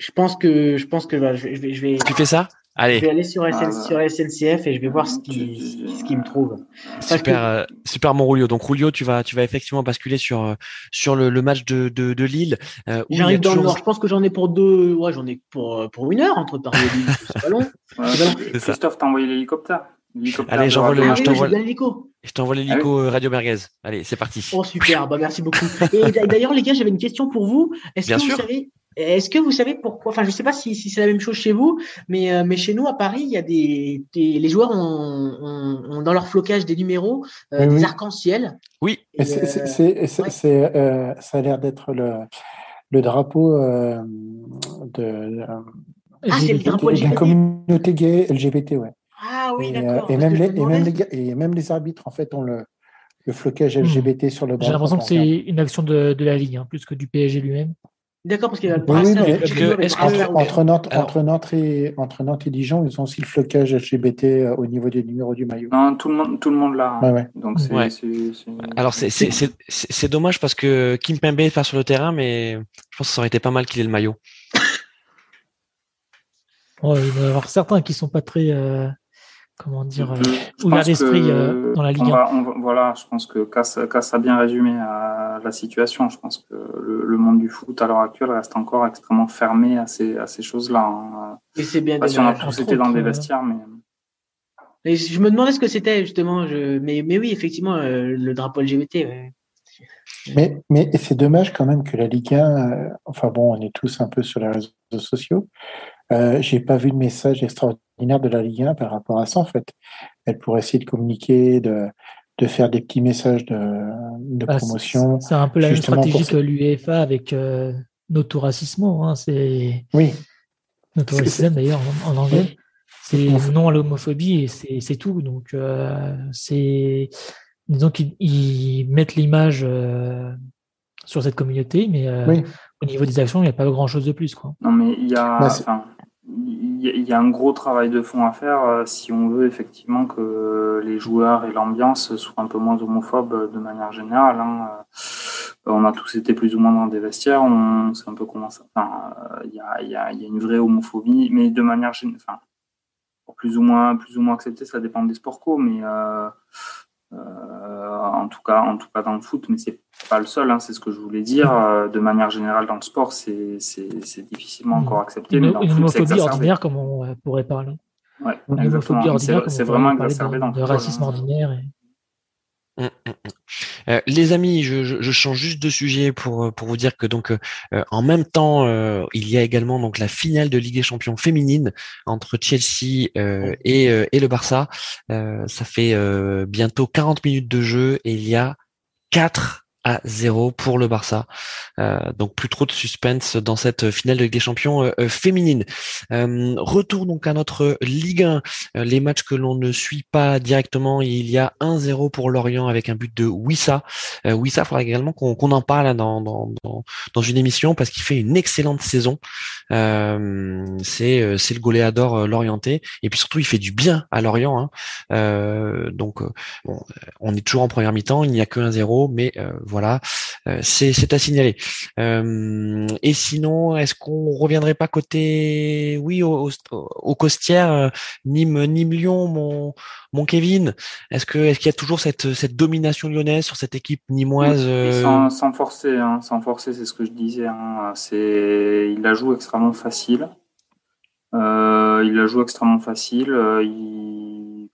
Je pense que je pense que je vais, je vais. Tu fais ça? Allez. Je vais aller sur, SN, sur SNCF et je vais voir ce qui, ce qui me trouve. super, que... euh, super mon Rulio. Donc Rulio, tu vas, tu vas effectivement basculer sur euh, sur le, le match de, de, de Lille. Euh, J'arrive dans toujours... le Nord. Je pense que j'en ai pour deux. Ouais, j'en ai pour pour une heure entre Paris et Lille. C'est pas long. Ouais, Christophe t'a envoyé l'hélicoptère. Allez, j'envoie le, ah, je t'envoie je t'envoie l'hélico ah Radio Merguez. Allez, c'est parti. Oh super, bah merci beaucoup. Et d'ailleurs les gars, j'avais une question pour vous. Est-ce que vous savez est-ce que vous savez pourquoi Enfin, je ne sais pas si, si c'est la même chose chez vous, mais, euh, mais chez nous à Paris, il y a des, des les joueurs ont, ont, ont, dans leur flocage des numéros euh, des arcs-en-ciel. Oui. Euh, c'est, euh, ça a l'air d'être le, le drapeau de, ah, c'est le drapeau LGBT. la communauté gay LGBT, ouais. Ah oui, d'accord. Et, même les, et, même les, et même les arbitres, en fait, ont le, le flocage LGBT hmm. sur le bras. J'ai l'impression que c'est une action de, de la Ligue, hein, plus que du PSG lui-même. D'accord, parce qu'il y a le brassard. entre, Nantes, entre, Nantes et, entre Nantes et Dijon, ils ont aussi le flocage LGBT euh, au niveau des numéros du maillot. Non, tout le monde, tout le monde l'a. Hein. Donc c'est, Alors c'est dommage parce que Kim Pembe est pas sur le terrain, mais je pense que ça aurait été pas mal qu'il ait le maillot. il va y avoir certains qui sont pas très. Euh, comment dire, euh, ouvert d'esprit euh, dans la Ligue 1. voilà, je pense que Cass, a bien résumé euh, la situation. Je pense que le, monde du foot à l'heure actuelle reste encore extrêmement fermé à ces, à ces choses-là. Hein. Et c'est bien si on a tous été dans des vestiaires, mais. Et je me demandais ce que c'était justement. Je... Mais, mais oui, effectivement, le drapeau LGBT. Mais, mais c'est dommage quand même que la Ligue 1, enfin bon, on est tous un peu sur les réseaux sociaux. Euh, J'ai pas vu de message extraordinaire de la Ligue 1 par rapport à ça, en fait. Elle pourrait essayer de communiquer, de, de faire des petits messages de, de bah, promotion. C'est un peu la même stratégie que l'UEFA avec euh, Noto Racismo. Hein, c'est oui. Noto d'ailleurs en, anglais. C'est non à l'homophobie et c'est tout. Donc euh, c'est disons qu'ils mettent l'image euh, sur cette communauté, mais euh, au niveau des actions, il n'y a pas grand chose de plus. Quoi. Non, mais il y a. Bah, il y a un gros travail de fond à faire euh, si on veut effectivement que les joueurs et l'ambiance soient un peu moins homophobes de manière générale. Hein. Euh, on a tous été plus ou moins dans des vestiaires, on sait un peu comment ça. Enfin, il y a, une vraie homophobie, mais de manière générale, enfin, plus ou moins, plus ou moins accepté, ça dépend des sports co, mais euh, euh, en tout cas, en tout cas dans le foot, mais c'est pas le seul. Hein, c'est ce que je voulais dire. Euh, de manière générale, dans le sport, c'est difficilement encore accepté. Une, mais dans une homophobie ordinaire, comme on pourrait parler. Ouais, C'est vraiment exacerbé dans le racisme ordinaire. Et... Mmh, mmh, mmh. Euh, les amis, je, je, change juste de sujet pour pour vous dire que donc euh, en même temps, euh, il y a également donc la finale de Ligue des Champions féminine entre Chelsea et, et le Barça. ça fait bientôt 40 minutes de jeu et il y a quatre à 0 pour le Barça. Euh, donc plus trop de suspense dans cette finale de Ligue des Champions euh, euh, féminine. retour donc à notre Ligue 1. les matchs que l'on ne suit pas directement, il y a 1-0 pour Lorient avec un but de Wissa. Wissa, il faudra également qu'on en parle hein, dans, dans, dans, une émission parce qu'il fait une excellente saison. c'est le goléador lorientais et puis surtout il fait du bien à Lorient. Hein. donc bon, on est toujours en première mi-temps, il n'y a que 1-0, mais voilà, euh, c'est à signaler. Euh, et sinon, est-ce qu'on reviendrait pas côté, oui, au, au, Costières, euh, Nîmes, Nîmes Lyon, mon mon Kevin? Est-ce que est-ce qu'il y a toujours cette cette domination lyonnaise sur cette équipe nîmoise sans, forcer, hein, sans forcer, c'est ce que je disais. Hein, c'est il la joue extrêmement facile. il la joue extrêmement facile. il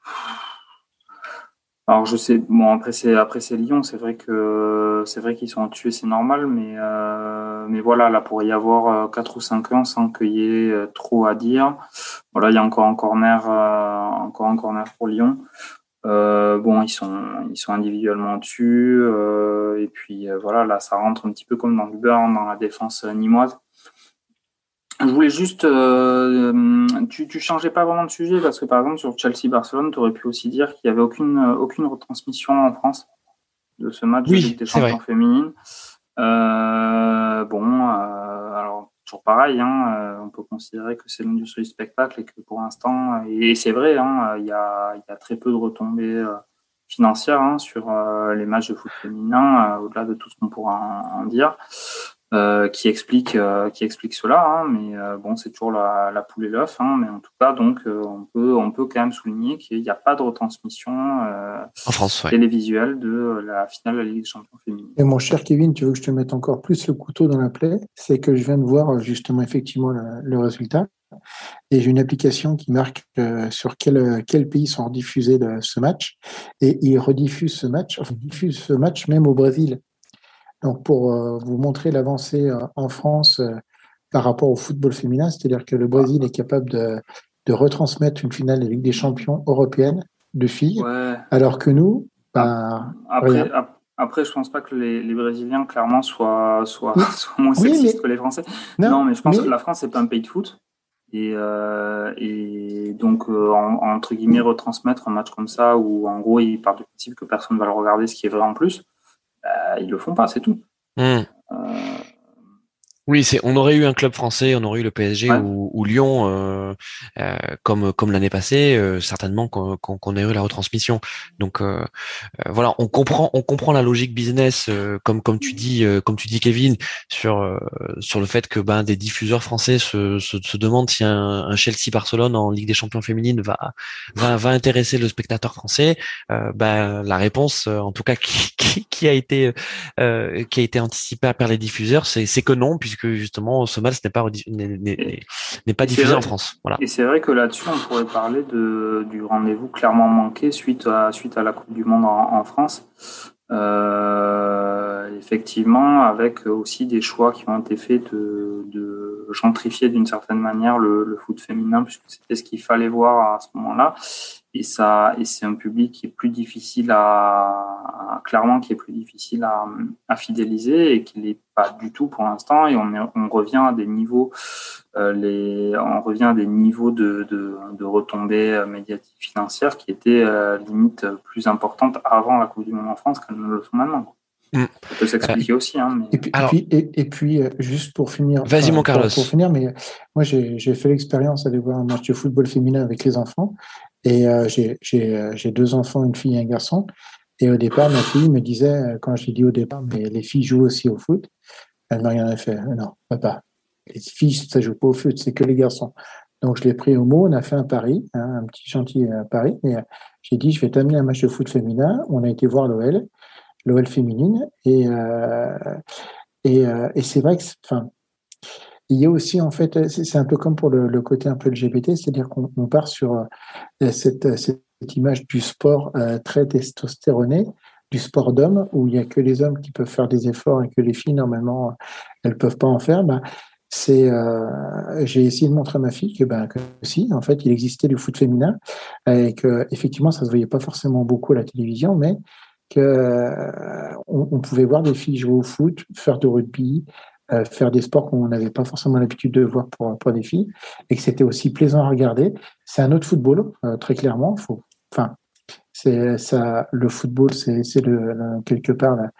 alors je sais, bon après c'est après c'est Lyon, c'est vrai que c'est vrai qu'ils sont tués, c'est normal, mais euh, mais voilà, là pourrait y avoir 4 euh, ou 5 ans sans qu'il y ait euh, trop à dire. Voilà, il y a encore un corner, encore un corner pour Lyon. bon, ils sont ils sont individuellement dessus, et puis voilà, là ça rentre un petit peu comme dans le beurre dans la défense nimoise. Je voulais juste, euh, tu, tu changeais pas vraiment de sujet parce que par exemple sur Chelsea-Barcelone, tu aurais pu aussi dire qu'il n'y avait aucune, aucune retransmission en France de ce match des Champions féminine. Euh, bon, euh, alors toujours pareil, hein, on peut considérer que c'est l'industrie du spectacle et que pour l'instant, et c'est vrai, hein, il y, a, y, a, très peu de retombées financières hein, sur les matchs de foot féminin, au-delà de tout ce qu'on pourra en dire. Euh, qui explique euh, qui explique cela. Hein, mais euh, bon, c'est toujours la, la poule et l'œuf. Hein, mais en tout cas, donc on peut on peut quand même souligner qu'il n'y a pas de retransmission en France, télévisuelle de la finale de la Ligue des Champions féminine. Et mon cher Kevin, tu veux que je te mette encore plus le couteau dans la plaie? C'est que je viens de voir justement effectivement le, résultat. et j'ai une application qui marque sur quel, quel pays sont rediffusés de ce match. Et ils rediffusent ce match, enfin, diffusent ce match même au Brésil. Donc, pour vous montrer l'avancée en France par rapport au football féminin, c'est-à-dire que le Brésil est capable de, de retransmettre une finale de Ligue des champions européenne de filles, alors que nous, bah, après, après, je pense pas que les, les Brésiliens, clairement, soient, soient, soient moins sexistes que les Français. Non, mais je pense que la France, c'est pas un pays de foot. Et, euh, et donc, euh, entre guillemets, retransmettre un match comme ça, où en gros, ils partent du principe que personne ne va le regarder, ce qui est vrai en plus, bah, ils le font pas, c'est tout. Mmh. Euh, oui, c'est on aurait eu un club français, on aurait eu le PSG ou, Lyon euh, euh, comme comme l'année passée, euh, certainement qu'on qu'on ait eu la retransmission. Donc voilà, on comprend on comprend la logique business comme comme tu dis comme tu dis Kevin sur sur le fait que ben des diffuseurs français se, se, demandent si un, un, Chelsea Barcelone en Ligue des Champions féminines va va, va intéresser le spectateur français. ben la réponse, en tout cas qui, qui, qui a été qui a été anticipée par les diffuseurs, c'est c'est que non puisque justement ce match n'est pas n'est pas diffusé en France. Voilà. Et c'est vrai que là-dessus, on pourrait parler de, du rendez-vous clairement manqué suite à suite à la Coupe du Monde en, France. Euh, effectivement, avec aussi des choix qui ont été faits de, de gentrifier d'une certaine manière le, le, foot féminin, puisque c'était ce qu'il fallait voir à ce moment-là et ça et c'est un public qui est plus difficile à, clairement qui est plus difficile à, à fidéliser et qui n'est pas du tout pour l'instant et on, est, on revient à des niveaux euh, les on revient à des niveaux de, de, de retombées euh, médiatiques financières qui étaient euh, limite plus importantes avant la Coupe du Monde en France qu'elles ne le sont maintenant. Mm. Ça peut s'expliquer aussi. Hein, et, puis, et, puis, juste pour finir. Vas-y, mon Carlos. Pour, finir, mais moi, j'ai fait l'expérience d'aller voir un match de football féminin avec les enfants. Et euh, euh, j'ai deux enfants, une fille et un garçon. Et au départ, ma fille me disait, euh, quand j'ai dit au départ, mais les filles jouent aussi au foot, elle m'a rien fait. Non, papa, les filles, ça joue pas au foot, c'est que les garçons. Donc je l'ai pris au mot, on a fait un pari, hein, un petit chantier à Paris. Et j'ai dit, je vais t'amener un match de foot féminin. On a été voir l'OL, l'OL féminine. Et, euh, et, et c'est vrai que, enfin, il y a aussi, en fait, c'est un peu comme pour le, côté un peu LGBT, c'est-à-dire qu'on part sur euh, cette, cette, image du sport euh, très testostéroné, du sport d'homme, où il n'y a que les hommes qui peuvent faire des efforts et que les filles, normalement, elles peuvent pas en faire. Ben, c'est, euh, j'ai essayé de montrer à ma fille que, ben, que si, en fait, il existait du foot féminin et que effectivement, ça se voyait pas forcément beaucoup à la télévision, mais que on, pouvait voir des filles jouer au foot, faire du rugby, euh, faire des sports qu'on n'avait pas forcément l'habitude de voir pour, pour des filles, et que c'était aussi plaisant à regarder. C'est un autre football, euh, très clairement. Faut, enfin, c'est ça, le football, c'est quelque part la,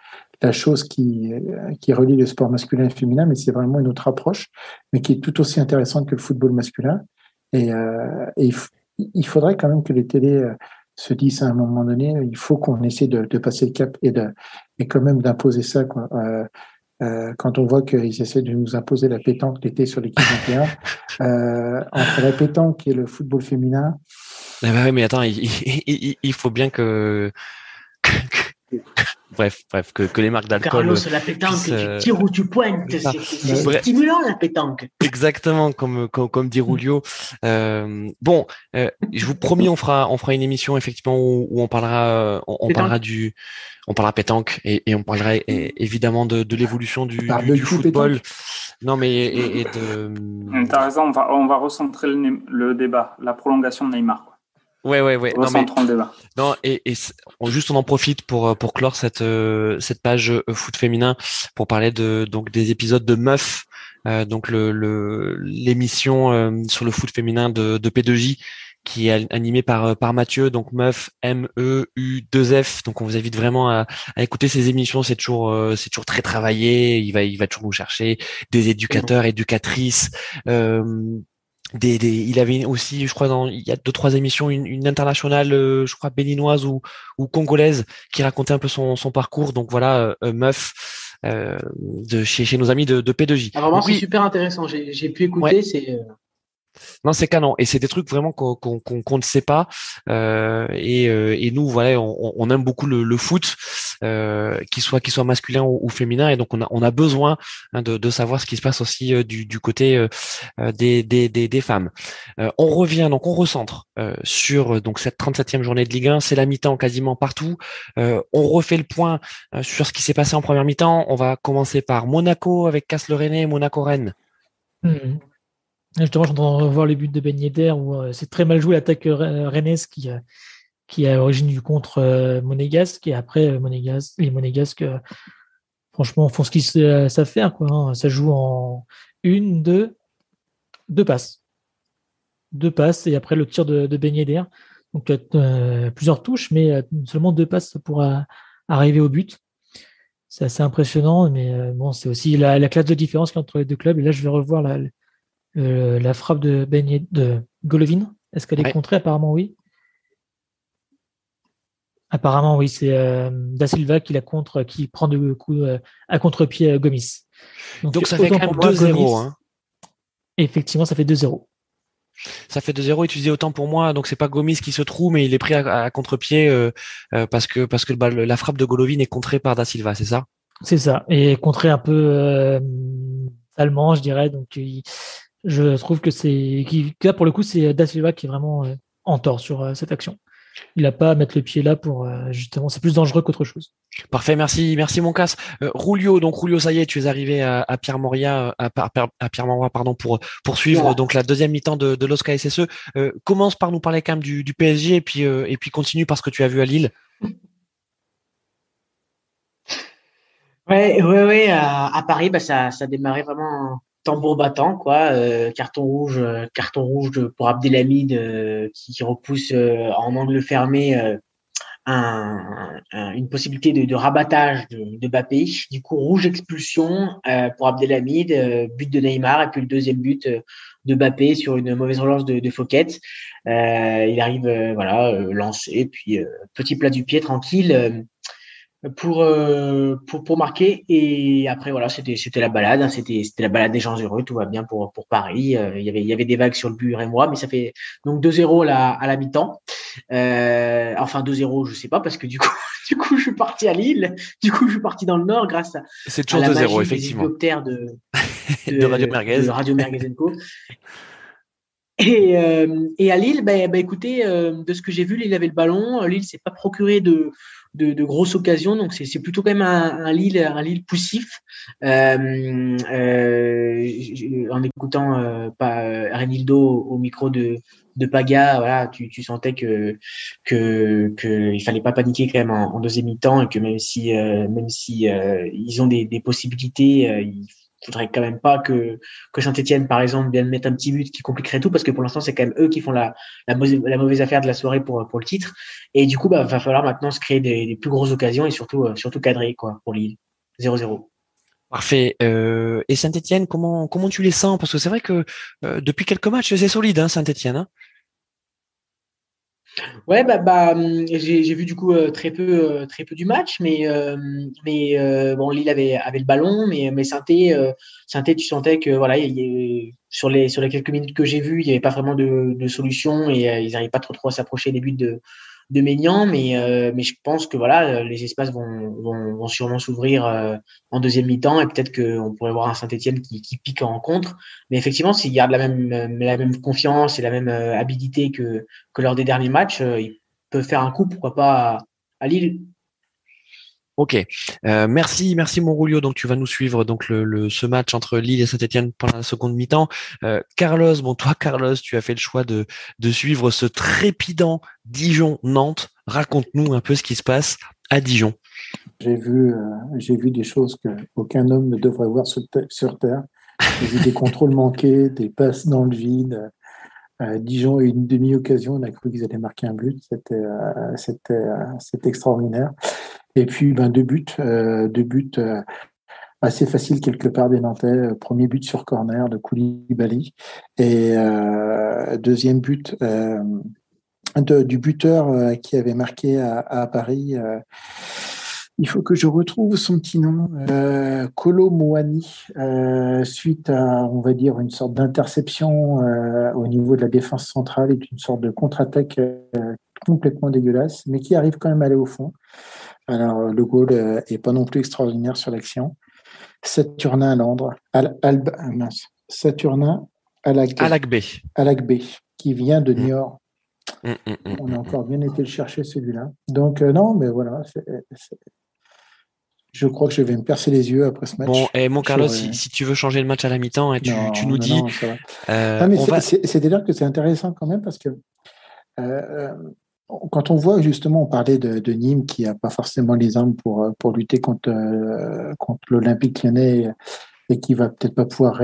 la, chose qui, qui relie le sport masculin et féminin, mais c'est vraiment une autre approche, mais qui est tout aussi intéressante que le football masculin. Et, euh, et il, faudrait quand même que les télés se disent à un moment donné, il faut qu'on essaie de, de, passer le cap et, de, et quand même d'imposer ça. Quoi. Euh, euh, quand on voit qu'ils essaient de nous imposer la pétanque l'été sur l'équipe 21, euh, entre la pétanque et le football féminin. Eh ben oui, mais attends, il, il, il faut bien que, bref, bref, que, que les marques d'alcool. Carlos, la pétanque, tu euh, tires ou tu pointes, c'est stimulant la pétanque. Exactement, comme comme, comme dit Rulio. Euh, bon, euh, je vous promets, on fera on fera une émission effectivement où, où on parlera on, on parlera du on parlera pétanque et, et on parlera évidemment de, de l'évolution du, du, du football. Non, mais et, et de. T'as raison, on va on va recentrer le, le débat, la prolongation de Neymar. Ouais, ouais, ouais. Non, mais, non, et, et on, juste on en profite pour euh, pour clore cette euh, cette page euh, foot féminin pour parler de donc des épisodes de Meuf, euh, donc le l'émission sur le foot féminin de, de P2J qui est animée par par Mathieu, donc Meuf M E U 2 F. Donc on vous invite vraiment à, à écouter ces émissions. C'est toujours c'est toujours très travaillé. Il va il va toujours nous chercher des éducateurs, éducatrices. Euh, des, des, il avait aussi, je crois, dans, il y a deux trois émissions, une, une internationale, euh, je crois béninoise ou, ou congolaise, qui racontait un peu son, son parcours. Donc voilà, euh, euh meuf euh, de chez, chez nos amis de, de P2J. Ah, vraiment, c'est super intéressant. J'ai pu écouter. C'est Non, c'est canon. Et c'est des trucs vraiment qu'on ne sait pas. Euh, euh, et, nous, voilà, on, aime beaucoup le, foot, euh, qu'il soit masculin ou, féminin. Et donc, on a, besoin hein, de, savoir ce qui se passe aussi du, côté des, femmes. on revient, donc on recentre sur donc cette 37e journée de Ligue 1. C'est la mi-temps quasiment partout. on refait le point sur ce qui s'est passé en première mi-temps. On va commencer par Monaco avec Castle-René, Monaco-Rennes. Mmh. Justement, j'entends voir les buts de Ben Yedder où euh, c'est très mal joué l'attaque euh, Rennes qui, qui est à l'origine du contre euh, monégasque. Et après monégasque, les monégasques franchement font ce qu'ils savent faire quoi, hein. ça joue en une deux deux passes. Deux passes et après le tir de, de Ben Yedder. Donc plusieurs touches mais seulement deux passes pour arriver au but. C'est assez impressionnant mais bon c'est aussi la, la, classe de différence entre les deux clubs. Et là je vais revoir la, euh, la frappe de, ben de Golovin, est-ce qu'elle est contrée? Apparemment oui. Apparemment oui, c'est euh, Da Silva qui la contre, qui prend de coups euh, à contre-pied Gomis. Donc, ça fait quand même 2-0. Hein. Effectivement, ça fait 2-0. Ça fait 2-0 et tu autant pour moi, donc c'est pas Gomis qui se trouve, mais il est pris à, contre-pied parce que parce que la frappe de Golovin est contrée par Da Silva, c'est ça? C'est ça, et contrée un peu salement, je dirais. Donc il, je trouve que c'est là pour le coup c'est Da Silva qui est vraiment euh, en tort sur euh, cette action. Il n'a pas à mettre le pied là pour euh, justement c'est plus dangereux qu'autre chose. Parfait, merci, merci mon casse. Rulio, donc Rulio, ça y est, tu es arrivé à, Pierre Moria, à, à Pierre Moria, pardon, pour poursuivre donc la deuxième mi-temps de, de l'Oscar SSE. commence par nous parler quand même du, du PSG et puis et puis continue par ce que tu as vu à Lille. Ouais, ouais, ouais. À, Paris, bah, ça, ça a démarré vraiment tambour battant quoi euh, carton rouge euh, carton rouge pour Abdelhamid euh, qui, repousse en angle fermé un, une possibilité de, de rabattage de, de, Bappé du coup rouge expulsion pour Abdelhamid but de Neymar et puis le deuxième but de Bappé sur une mauvaise relance de, de Fouquet. Il arrive voilà lancé puis petit plat du pied tranquille pour, euh, pour, pour marquer. Et après, voilà, c'était, c'était la balade. Hein, c'était, c'était la balade des gens heureux. Tout va bien pour, pour Paris. Euh, il, y avait, il y avait des vagues sur le but et moi, mais ça fait donc 2-0 à la, à la mi-temps. Euh, enfin, 2-0, je sais pas, parce que du coup, du coup, je suis parti à Lille. Du coup, je suis parti dans le Nord grâce à, C'est toujours 2-0, effectivement. de, de, de, Radio Merguez. De Radio Merguezenco. Et, euh, et à Lille, ben, ben écoutez, euh, de ce que j'ai vu, Lille avait le ballon. Lille s'est pas procuré de, de, de grosses occasions. Donc c'est plutôt quand même un, un Lille, un Lille poussif. Euh, euh, en écoutant euh, pas euh, Renildo au, micro de, de Paga, voilà, tu, tu sentais que que il fallait pas paniquer quand même en, deuxième mi-temps et que même si euh, même si ils ont des, des possibilités, il faudrait quand même pas que, que Saint-Etienne, par exemple, vienne mettre un petit but qui compliquerait tout, parce que pour l'instant, c'est quand même eux qui font la, la, mauvaise, affaire de la soirée pour, pour le titre. Et du coup, bah, va falloir maintenant se créer des, plus grosses occasions et surtout, euh, surtout cadrer quoi, pour Lille. 0-0. Parfait. Euh, et Saint-Etienne, comment, comment tu les sens? Parce que c'est vrai que euh, depuis quelques matchs, c'est solide, hein, Saint-Etienne. Hein Ouais, bah, bah hum, j'ai vu du coup euh, très peu euh, très peu du match, mais euh, mais bon Lille avait avait le ballon, mais mais Sainté Sainté tu sentais que voilà y, sur les sur les quelques minutes que j'ai vues, il n'y avait pas vraiment de, de solution et ils n'arrivaient pas trop trop à s'approcher des buts de de Maignan, mais, euh, mais je pense que voilà, les espaces vont, vont, vont sûrement s'ouvrir euh, en deuxième mi-temps et peut-être qu'on pourrait voir un Saint-Etienne qui, qui pique en rencontre. Mais effectivement, s'il garde la même, la même confiance et la même euh, habilité que, que lors des derniers matchs, il peut faire un coup, pourquoi pas à Lille. Ok, euh, merci, merci Monroulio. Donc tu vas nous suivre donc le, ce match entre Lille et Saint-Etienne pendant la seconde mi-temps. Euh, Carlos, bon toi Carlos, tu as fait le choix de, suivre ce trépidant Dijon-Nantes. Raconte-nous un peu ce qui se passe à Dijon. J'ai vu, euh, des choses qu'aucun homme ne devrait voir sur, Terre. J'ai vu des contrôles manqués, des passes dans le vide. Dijon a eu une demi-occasion, on a cru qu'ils allaient marquer un but. C'était extraordinaire. Et puis, ben, deux buts, euh, deux buts euh, assez faciles quelque part des Nantais. Euh, premier but sur corner de Koulibaly et deuxième but du buteur qui avait marqué à, Paris. il faut que je retrouve son petit nom, euh, Kolo Moani, euh, suite à, on va dire, une sorte d'interception euh, au niveau de la défense centrale et une sorte de contre-attaque complètement dégueulasse, mais qui arrive quand même à aller au fond. Alors, le goal est pas non plus extraordinaire sur l'action. Saturnin à Londres, Al, Saturnin à Alagbe, qui vient de Niort. Hum, hum, hum, On a encore bien été le chercher celui-là. Donc, non, mais voilà, c'est je crois que je vais me percer les yeux après ce match. Bon, et mon Carlos, si, tu veux changer le match à la mi-temps, et tu, tu, nous dis. C'est-à-dire que c'est intéressant quand même parce que euh, euh, quand on voit justement, on parlait de, Nîmes qui n'a pas forcément les armes pour, pour lutter contre, euh, contre l'Olympique lyonnais et qui va peut-être pas pouvoir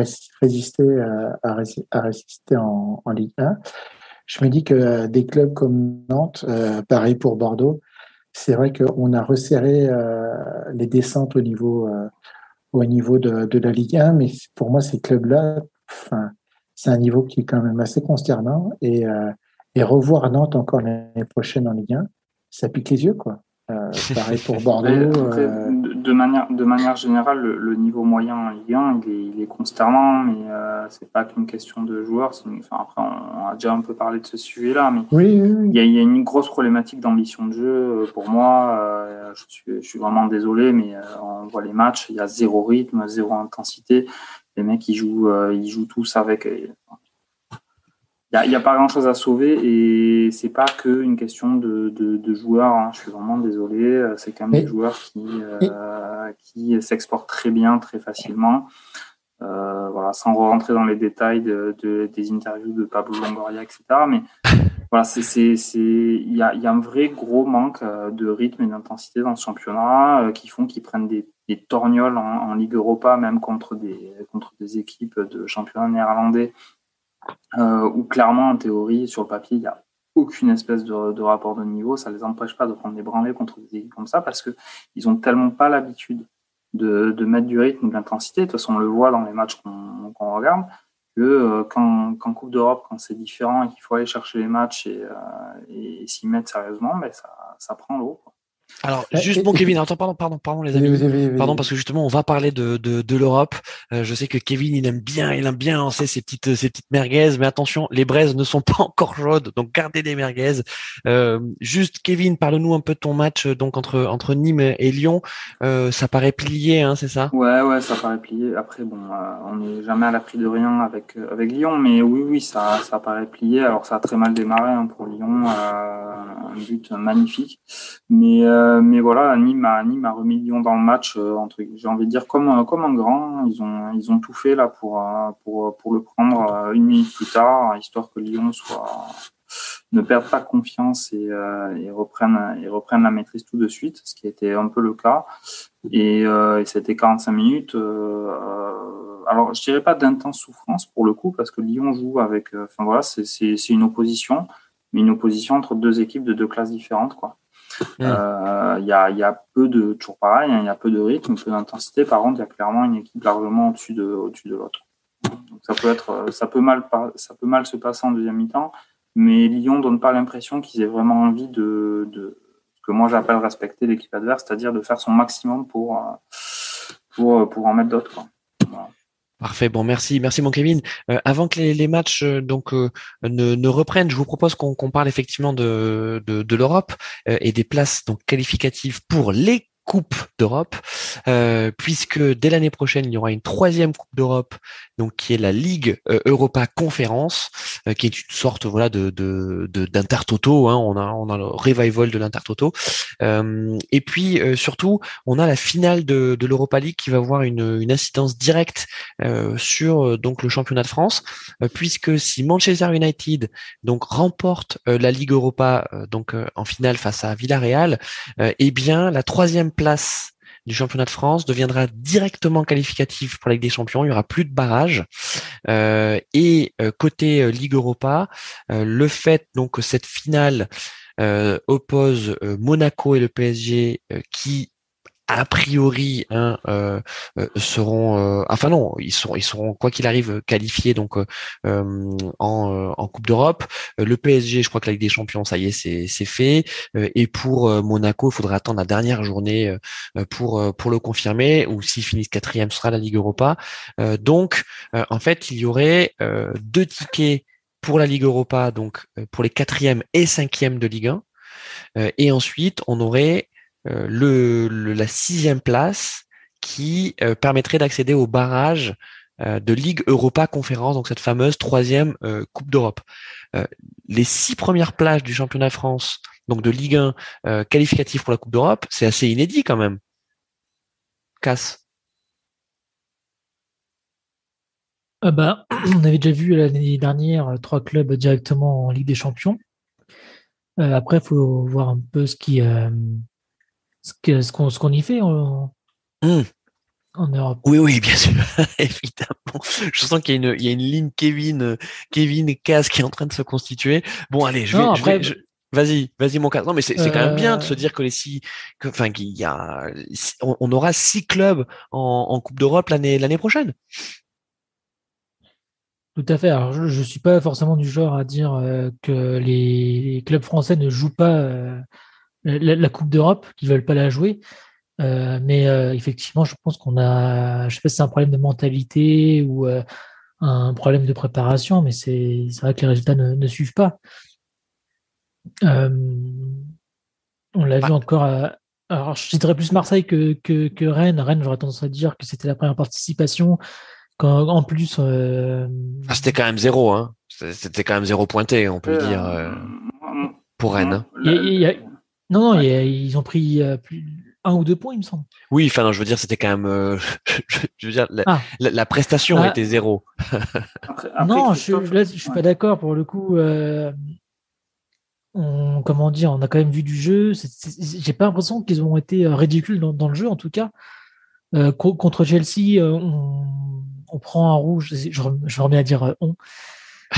résister à, à, résister en, Ligue 1. Je me dis que des clubs comme Nantes, pareil pour Bordeaux, c'est vrai qu'on a resserré euh, les descentes au niveau, euh, au niveau de, la Ligue 1, mais pour moi, ces clubs-là, c'est un niveau qui est quand même assez consternant. Et, euh, et revoir Nantes encore l'année prochaine en Ligue 1, ça pique les yeux, quoi. Euh, pareil pour Bordeaux. Euh, de, manière, de manière générale, le, niveau moyen en Ligue 1, il est, il est consternant, mais euh, c'est pas qu'une question de joueurs. Enfin, après, on, a déjà un peu parlé de ce sujet-là, mais il, y a, il, y a, une grosse problématique d'ambition de jeu. Pour moi, je, suis, je suis vraiment désolé, mais on voit les matchs, il y a zéro rythme, zéro intensité. Les mecs, ils jouent, ils jouent tous avec il n'y a, pas grand chose à sauver et c'est pas qu'une question de, de, joueurs. Hein. Je suis vraiment désolé. Euh, c'est quand même des joueurs qui, euh, qui s'exportent très bien, très facilement. Euh, voilà, sans rentrer dans les détails de, des interviews de Pablo Longoria, etc. Mais voilà, c'est, c'est, c'est, il y a, y a un vrai gros manque de rythme et d'intensité dans ce championnat qui font qu'ils prennent des, des torgnoles en, en, Ligue Europa, même contre des, contre des équipes de championnat néerlandais euh, où clairement, en théorie, sur le papier, il n'y a aucune espèce de, rapport de niveau. Ça ne les empêche pas de prendre des branlées contre des équipes comme ça parce qu'ils n'ont tellement pas l'habitude de, mettre du rythme ou de l'intensité. De toute façon, on le voit dans les matchs qu'on regarde que euh, quand, Coupe d'Europe, quand c'est différent et qu'il faut aller chercher les matchs et, euh, s'y mettre sérieusement, ben ça prend l'eau. Alors, euh, juste bon, Kevin, attends, pardon, pardon, pardon, les amis. Pardon, parce que justement, on va parler de, de, de l'Europe. Euh, je sais que Kevin, il aime bien, il aime bien lancer ses petites, ses petites merguez, mais attention, les braises ne sont pas encore chaudes, donc gardez des merguez. Euh, juste, Kevin, parle-nous un peu de ton match, donc, entre, entre Nîmes et Lyon. Euh, ça paraît plié, hein, c'est ça? Ouais, ouais, ça paraît plié. Après, bon, on n'est jamais à l'abri de rien avec, avec Lyon, mais oui, oui, ça, ça paraît plié. Alors, ça a très mal démarré, hein, pour Lyon. un but magnifique. Mais, euh, mais voilà, Nîmes a, Nîmes a remis Lyon dans le match, euh, j'ai envie de dire comme, euh, comme un grand. Ils ont, ils ont tout fait là pour, pour, pour le prendre une minute plus tard, histoire que Lyon soit, ne perde pas confiance et, et, reprenne, et reprenne la maîtrise tout de suite, ce qui a été un peu le cas. Et, et c'était 45 minutes. alors, je dirais pas d'intense souffrance pour le coup, parce que Lyon joue avec. Enfin voilà, c'est une opposition, mais une opposition entre deux équipes de deux classes différentes, quoi. Il euh, y, a, y, a, peu de, toujours pareil, il hein, y a peu de rythme, peu d'intensité. Par contre, il y a clairement une équipe largement au-dessus de, au-dessus de l'autre. Donc ça peut être, ça peut mal, ça peut mal se passer en deuxième mi-temps, mais Lyon donne pas l'impression qu'ils aient vraiment envie de, de que moi j'appelle respecter l'équipe adverse, c'est-à-dire de faire son maximum pour, pour, pour en mettre d'autres. Parfait. Bon, merci, merci mon Kevin. Euh, avant que les, matchs euh, donc euh, ne, ne, reprennent, je vous propose qu'on parle effectivement de, de, de l'Europe et des places donc qualificatives pour les Coupe d'Europe, euh, puisque dès l'année prochaine, il y aura une troisième Coupe d'Europe, donc qui est la Ligue euh, Europa Conférence, euh, qui est une sorte voilà de d'intertoto. Hein, on a on a le revival de l'intertoto. et puis surtout, on a la finale de, de l'Europa League qui va avoir une, une incidence directe sur donc le championnat de France, puisque si Manchester United donc remporte la Ligue Europa donc en finale face à Villarreal, eh bien la troisième place du championnat de France deviendra directement qualificative pour la Ligue des Champions. Il y aura plus de barrages. Euh, et euh, côté euh, Ligue Europa, le fait donc que cette finale oppose Monaco et le PSG qui a priori hein, euh, euh, seront euh, enfin non ils sont ils seront quoi qu'il arrive qualifiés donc en, en Coupe d'Europe. Le PSG je crois que la Ligue des Champions ça y est c'est c'est fait. Et pour Monaco il faudra attendre la dernière journée pour pour le confirmer ou s'ils finissent quatrième ce sera la Ligue Europa. Donc en fait il y aurait deux tickets pour la Ligue Europa donc pour les quatrièmes et cinquièmes de Ligue 1 et ensuite on aurait euh, le, la sixième place qui euh, permettrait d'accéder au barrage euh, de Ligue Europa Conférence, donc cette fameuse troisième Coupe d'Europe. les six premières places du championnat France, donc de Ligue 1 qualificatif pour la Coupe d'Europe, c'est assez inédit quand même. Casse. Ah bah, on avait déjà vu l'année dernière trois clubs directement en Ligue des Champions. après, il faut voir un peu ce qui, ce qu'on ce qu'on y fait en, mmh. en, Europe. Oui, oui, bien sûr, évidemment. Je sens qu'il y, a une, il y a une ligne Kevin, Kevin Cass qui est en train de se constituer. Bon, allez, je vais. je Vas-y, vas-y mon cas. Non mais c'est quand même bien de se euh. dire que les six, enfin qu'il y a, on, aura six clubs en, en Coupe d'Europe l'année l'année prochaine. Tout à fait. Alors je, ne suis pas forcément du genre à dire euh, que les, clubs français ne jouent pas euh, la, Coupe d'Europe, qu'ils veulent pas la jouer. Euh, mais euh, effectivement, je pense qu'on a, je sais pas si c'est un problème de mentalité ou euh, un problème de préparation, mais c'est vrai que les résultats ne, suivent pas. on l'a vu encore. alors, je citerais plus Marseille que, que, Rennes. Rennes, j'aurais tendance à dire que c'était la première participation. Quand, en plus, ah, c'était quand même zéro. Hein. C'était quand même zéro pointé, on peut le dire, pour Rennes. Il non, non, ils ont pris euh, plus un ou deux points, il me semble. Oui, enfin, non, je veux dire, c'était quand même. Euh, je veux dire, la, ah. prestation ah. était zéro. non, je, là, je suis pas d'accord pour le coup. Euh, on, comment dire, on a quand même vu du jeu. J'ai pas l'impression qu'ils ont été ridicules dans, le jeu, en tout cas. contre Chelsea, on, prend un rouge. Je, je remets à dire on.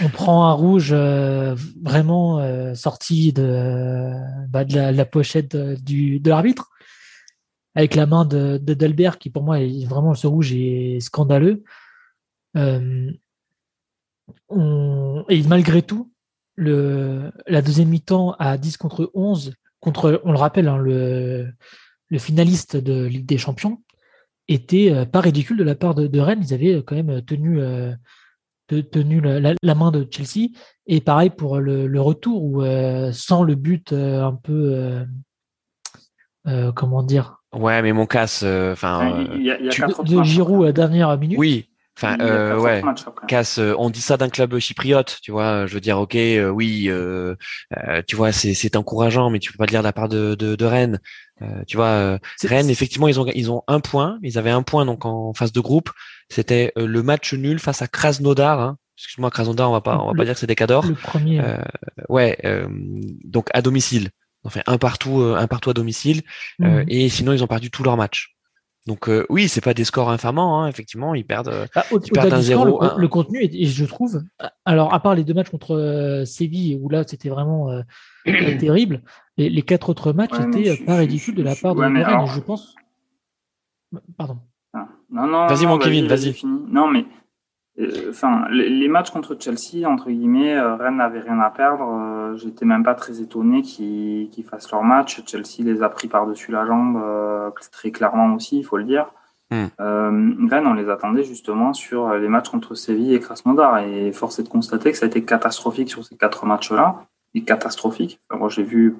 on prend un rouge euh, vraiment euh, sorti de, bah, de, la, pochette de l'arbitre, avec la main de, Delbert, qui pour moi est vraiment ce rouge est scandaleux. Euh, et malgré tout, la deuxième mi-temps à 10 contre 11, contre, on le rappelle, hein, le, le finaliste de Ligue des Champions, était pas ridicule de la part de Rennes. Ils avaient quand même tenu tenu la, main de Chelsea. Et pareil pour le, retour, où euh, sans le but euh, un peu, euh, comment dire? Ouais, mais mon casse, enfin, de Giroud à la dernière minute. Oui, Enfin, ouais. Casse, on dit ça d'un club chypriote, tu vois. Je veux dire, ok, oui, tu vois, c'est encourageant, mais tu peux pas le dire de la part de, de, Rennes. tu vois, Rennes, effectivement, ils ont ils ont un point. Ils avaient un point donc en phase de groupe. C'était euh, le match nul face à Krasnodar. Hein. Excuse-moi, Krasnodar, on va pas, on va pas dire que c'est des cadors. Le premier. Euh, ouais, euh, donc à domicile. Enfin, un partout, un partout à domicile. Mhm. et sinon, ils ont perdu tous leurs matchs. Donc oui, c'est pas des scores infamants, hein, effectivement, ils perdent, bah, au, perdent un zéro. Le, contenu, et je trouve, alors à part les deux matchs contre Séville où là c'était vraiment terrible, les, quatre autres matchs étaient pas ridicules de la part de Rennes. Je pense. Pardon. Non, non. Vas-y, mon Kevin, vas-y. Non, mais euh, enfin, les, matchs contre Chelsea, entre guillemets, euh, Rennes n'avait rien à perdre. Euh, j'étais même pas très étonné qu'ils fassent leur match. Chelsea les a pris par-dessus la jambe très clairement aussi, il faut le dire. Hmm. Rennes, on les attendait justement sur les matchs contre Séville et Krasnodar. Et force est de constater que ça a été catastrophique sur ces quatre matchs-là. Et catastrophique. moi, j'ai vu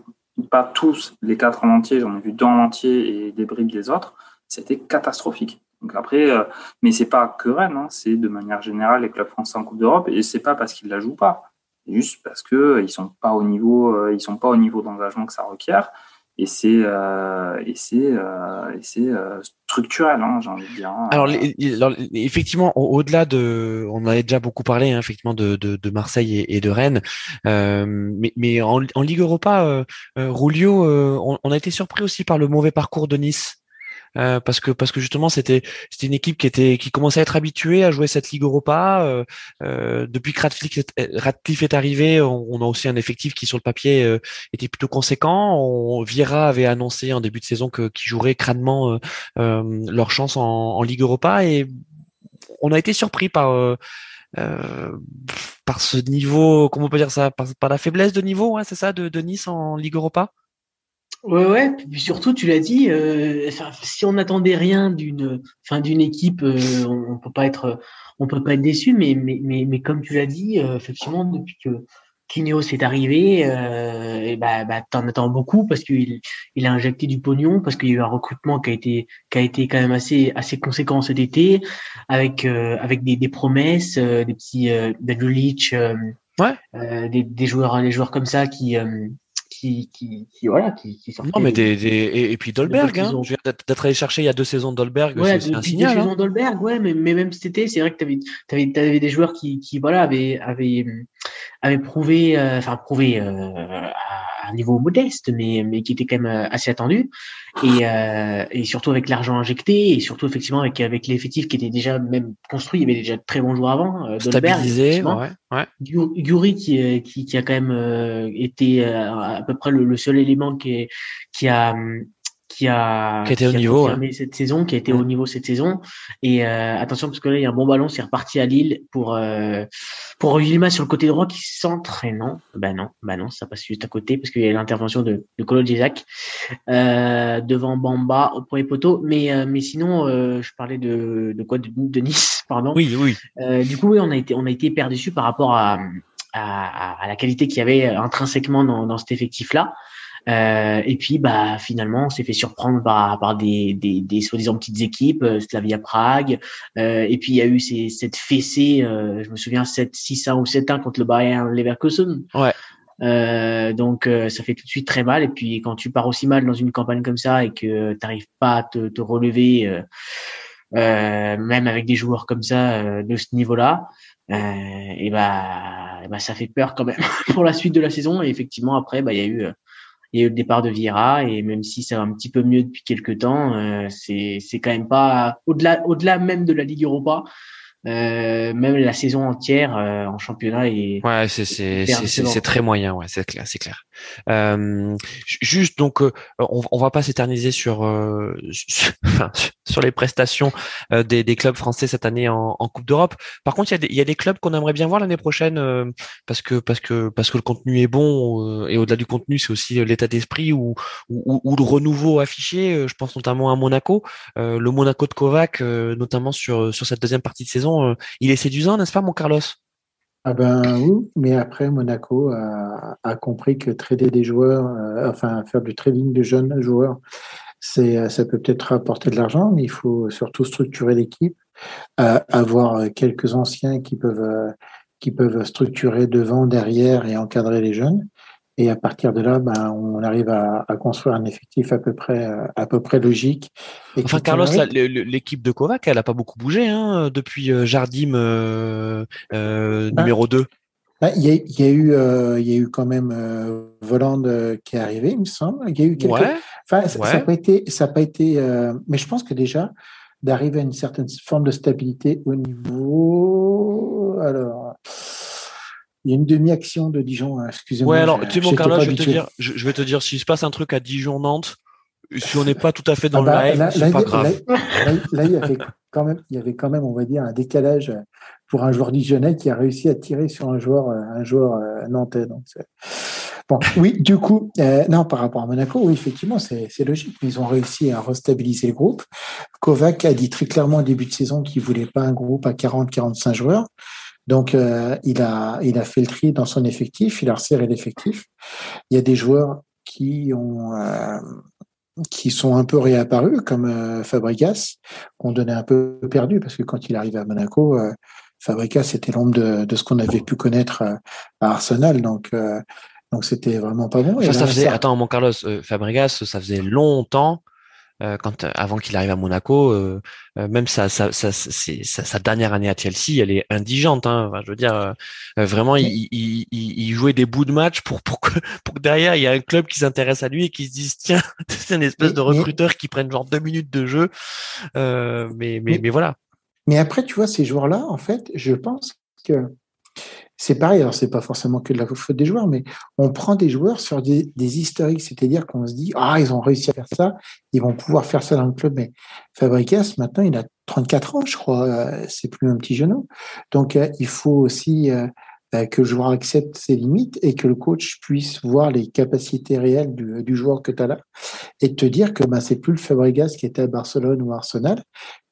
pas tous les quatre en entier, j'en ai vu deux en entier et des bribes des autres. C'était catastrophique. Donc après, euh, mais c'est pas que Rennes, hein, c'est de manière générale les clubs français en Coupe d'Europe et c'est pas parce qu'ils la jouent pas, juste parce que euh, ils sont pas au niveau, euh, ils sont pas au niveau d'engagement que ça requiert et c'est et c'est c'est structurel, hein, j'ai envie de dire. Hein. Alors, effectivement, au-delà de, on avait déjà beaucoup parlé, effectivement, de, Marseille et, de Rennes, mais, en, Ligue Europa, Rulio, on, on, a été surpris aussi par le mauvais parcours de Nice. Euh, parce que parce que justement c'était c'était une équipe qui était qui commençait à être habituée à jouer cette Ligue Europa. Euh, euh depuis que Radcliffe est, arrivé, on, a aussi un effectif qui sur le papier euh, était plutôt conséquent. On, Vieira avait annoncé en début de saison que qu'ils joueraient crânement leur chance en, en, Ligue Europa et on a été surpris par par ce niveau, comment on peut dire ça, par, par la faiblesse de niveau, hein, c'est ça, de, de Nice en Ligue Europa? Ouais, ouais. Puis surtout, tu l'as dit, euh, si on n'attendait rien d'une, fin d'une équipe, euh, on, peut pas être, on peut pas être déçu. Mais, mais, mais, mais comme tu l'as dit, euh, effectivement, depuis que Kineos est arrivé, et bah, bah t'en attends beaucoup parce qu'il il a injecté du pognon, parce qu'il y a eu un recrutement qui a été, qui a été quand même assez, assez conséquent cet été, avec, avec des, des promesses, des petits, euh, Leach, ouais. des, des joueurs, des joueurs comme ça qui qui, qui, qui, voilà, qui, qui Non, mais des, des, et, puis Dolberg, hein, d'être allé chercher il y a deux saisons Dolberg, ouais, c'est un signal. Deux hein. saisons Dolberg, ouais, mais, mais même cet été, c'est vrai que tu avais, avais, avais, des joueurs qui, qui voilà, avaient, avaient, avaient prouvé, euh, enfin, prouvé euh, un niveau modeste, mais, mais qui était quand même euh, assez attendu. Et, euh, et surtout avec l'argent injecté, et surtout effectivement avec, avec l'effectif qui était déjà même construit, il y avait déjà de très bons joueurs avant. Euh, Stabilisé, ouais, ouais. Guri qui, qui, qui, a quand même euh, été à peu près le, le seul élément qui, qui a qui a, qui au niveau cette saison, qui a été au niveau cette saison. Et euh, attention parce que là il y a un bon ballon, c'est reparti à Lille pour euh, pour Yilmaz sur le côté droit qui centre et non, ben non, ben non, ça passe juste à côté parce qu'il y a l'intervention de, de Colo euh, devant Bamba au premier poteau. Mais euh, mais sinon, euh, je parlais de de quoi de, de Nice, pardon. Oui, oui. Euh, du coup, oui, on a été on a été hyper déçus par rapport à à, à la qualité qu'il y avait intrinsèquement dans, dans cet effectif-là. Euh, et puis, bah, finalement, on s'est fait surprendre par, par des, des, des soi-disant petites équipes, euh, Slavia Prague. Euh, et puis, il y a eu ces, cette fessée, euh, je me souviens, 7-6-1 ou 7-1 contre le Bayern Leverkusen. Ouais. Euh, donc euh, ça fait tout de suite très mal et puis quand tu pars aussi mal dans une campagne comme ça et que tu n'arrives pas à te, te relever euh, même avec des joueurs comme ça de ce niveau-là et bah, et bah ça fait peur quand même pour la suite de la saison et effectivement après bah il y a eu il y a eu le départ de Vieira et même si ça va un petit peu mieux depuis quelques temps, euh, c'est c'est quand même pas au-delà au-delà même de la Ligue Europa. Euh, même la saison entière euh, en championnat est ouais c'est c'est c'est très moyen ouais c'est clair c'est clair euh, juste donc euh, on, va pas s'éterniser sur, euh, sur, les prestations des, clubs français cette année en, Coupe d'Europe. Par contre il y a des clubs qu'on aimerait bien voir l'année prochaine parce que parce que parce que le contenu est bon et au-delà du contenu c'est aussi l'état d'esprit ou, le renouveau affiché je pense notamment à Monaco. Le Monaco de Kovac notamment sur cette deuxième partie de saison il est séduisant, n'est-ce pas, mon Carlos? Ah ben oui, mais après Monaco a, compris que trader des joueurs, euh, enfin faire du trading de jeunes joueurs, c'est euh, ça peut peut-être rapporter de l'argent, mais il faut surtout structurer l'équipe, avoir quelques anciens qui peuvent qui peuvent structurer devant, derrière et encadrer les jeunes. Et à partir de là, ben, on arrive à, construire un effectif à peu près, à peu près logique. enfin, Carlos, l'équipe de Kovac, elle n'a pas beaucoup bougé hein, depuis euh, Jardim euh, euh, ben, numéro 2. Ben, il y, a, y, a eu, il y a eu quand même Voland qui est arrivé, il me semble. Il y a eu quelques... enfin, ça n'a pas été, ça pas été mais je pense que déjà d'arriver à une certaine forme de stabilité au niveau. Alors, il y a une demi-action de Dijon, hein, excusez-moi. Ouais, alors, tu mon Carlos, je vais, te dire, je, vais te dire, s'il se passe un truc à Dijon-Nantes, si on n'est pas tout à fait dans ah le bah, live, c'est pas grave. Là, il y avait quand même, il y avait quand même, on va dire, un décalage pour un joueur dijonnais qui a réussi à tirer sur un joueur, un joueur euh, nantais. Donc, bon, oui, du coup, euh, non, par rapport à Monaco, oui, effectivement, c'est logique. Ils ont réussi à restabiliser le groupe. Kovac a dit très clairement au début de saison qu'il voulait pas un groupe à 40-45 joueurs. Donc, euh, il, a, il a fait le tri dans son effectif, il a resserré l'effectif. Il y a des joueurs qui ont euh, qui sont un peu réapparus, comme euh, Fabregas, qu'on donnait un peu perdu, parce que quand il arrivait à Monaco, euh, Fabregas était l'ombre de, de, ce qu'on avait pu connaître à Arsenal. Donc, donc c'était vraiment pas bon. Ça, ça faisait, attends, mon Carlos, Fabregas, ça faisait longtemps quand avant qu'il arrive à Monaco, même sa, sa, sa, sa, dernière année à Chelsea, elle est indigente. Hein. je veux dire, vraiment, il, il, il, jouait des bouts de match pour pour que pour que derrière il y a un club qui s'intéresse à lui et qui se dise tiens, c'est une espèce de recruteur qui prenne genre deux minutes de jeu. mais, mais mais voilà. Mais après, tu vois, ces joueurs-là, en fait, je pense que c'est pareil, alors c'est pas forcément que de la faute des joueurs, mais on prend des joueurs sur des, historiques, c'est-à-dire qu'on se dit, ah, ils ont réussi à faire ça, ils vont pouvoir faire ça dans le club. Mais Fabricas, maintenant, il a 34 ans, je crois, euh, c'est plus un petit genou. Donc, euh, il faut aussi euh, que le joueur accepte ses limites et que le coach puisse voir les capacités réelles du, joueur que tu as là et te dire que bah, c'est plus le Fabregas qui était à Barcelone ou Arsenal,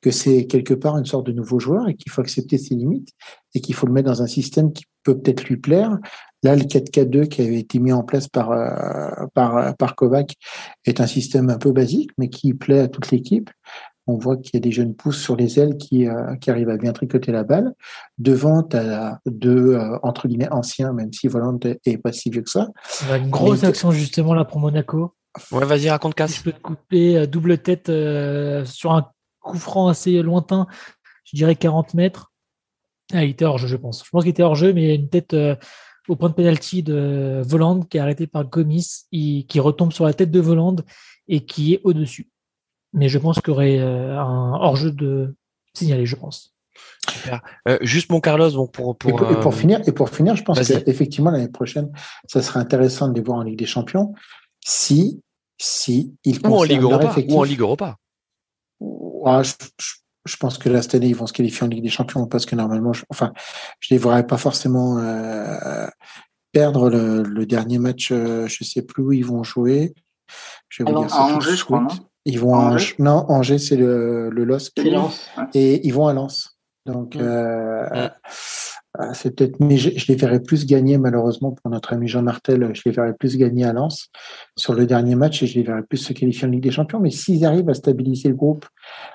que c'est quelque part une sorte de nouveau joueur et qu'il faut accepter ses limites et qu'il faut le mettre dans un système qui peut peut-être lui plaire. Là, le 4-4-2 qui avait été mis en place par, euh, par, par Kovac est un système un peu basique, mais qui plaît à toute l'équipe. On voit qu'il y a des jeunes pousses sur les ailes qui, euh, qui arrivent à bien tricoter la balle. Devant, tu as deux, euh, entre guillemets, anciens, même si Voland est pas si vieux que ça. Une grosse action justement là pour Monaco. Ouais, vas-y, raconte casse. Je peux te couper à double tête sur un coup franc assez lointain, je dirais 40 mètres. Ah, il était hors jeu, je pense. Je pense qu'il était hors jeu, mais il y a une tête au point de pénalty de Voland qui est arrêté par Gomis, qui retombe sur la tête de Voland et qui est au-dessus mais je pense qu'il y aurait euh, un hors-jeu de signalé, je pense. Super. Euh, juste mon Carlos, bon, pour, pour, et pour, euh, finir, et pour finir, je pense qu'effectivement l'année prochaine, ça serait intéressant de les voir en Ligue des Champions si, si ils ou en Ligue Europa, ou en Ligue Europa. je, pense que là cette année ils vont se qualifier en Ligue des Champions parce que normalement, je, enfin, je les verrais pas forcément perdre le, dernier match. je sais plus où ils vont jouer. Je vais vous dire ça Angers, je crois, non? Ils vont à Angers? Non, Angers, c'est le, le LOSC. Et ils vont à Lens. Donc, mm. euh, euh, c'est peut-être. Je, les verrais plus gagner, malheureusement, pour notre ami Jean Martel, je les verrais plus gagner à Lens sur le dernier match et je les verrais plus se qualifier en Ligue des Champions. Mais s'ils arrivent à stabiliser le groupe,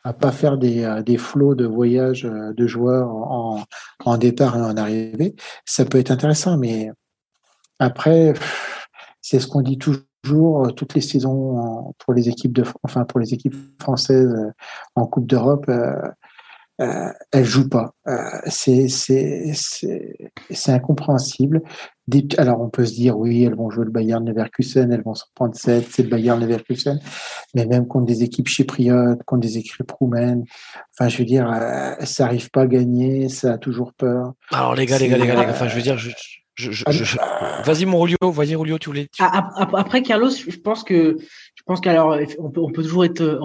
à pas faire des, euh, des flots de voyage de joueurs en, en départ et en arrivée, ça peut être intéressant. Mais après, c'est ce qu'on dit toujours euh, toutes les saisons pour les équipes de, enfin pour les équipes françaises euh, en Coupe d'Europe, euh, euh, elles jouent pas. c'est c'est c'est incompréhensible. Alors on peut se dire oui, elles vont jouer le Bayern Leverkusen, elles vont se prendre 7, c'est le Bayern Leverkusen, mais même contre des équipes chypriotes, contre des équipes roumaines, enfin je veux dire, ça arrive pas à gagner, ça a toujours peur. Alors les gars, les gars, les gars, les gars, enfin je veux dire, je, Vas-y, mon Rolio, vas-y, Rolio, tu voulais. Après, Carlos, je pense que, je pense qu'alors, on peut, on peut toujours être,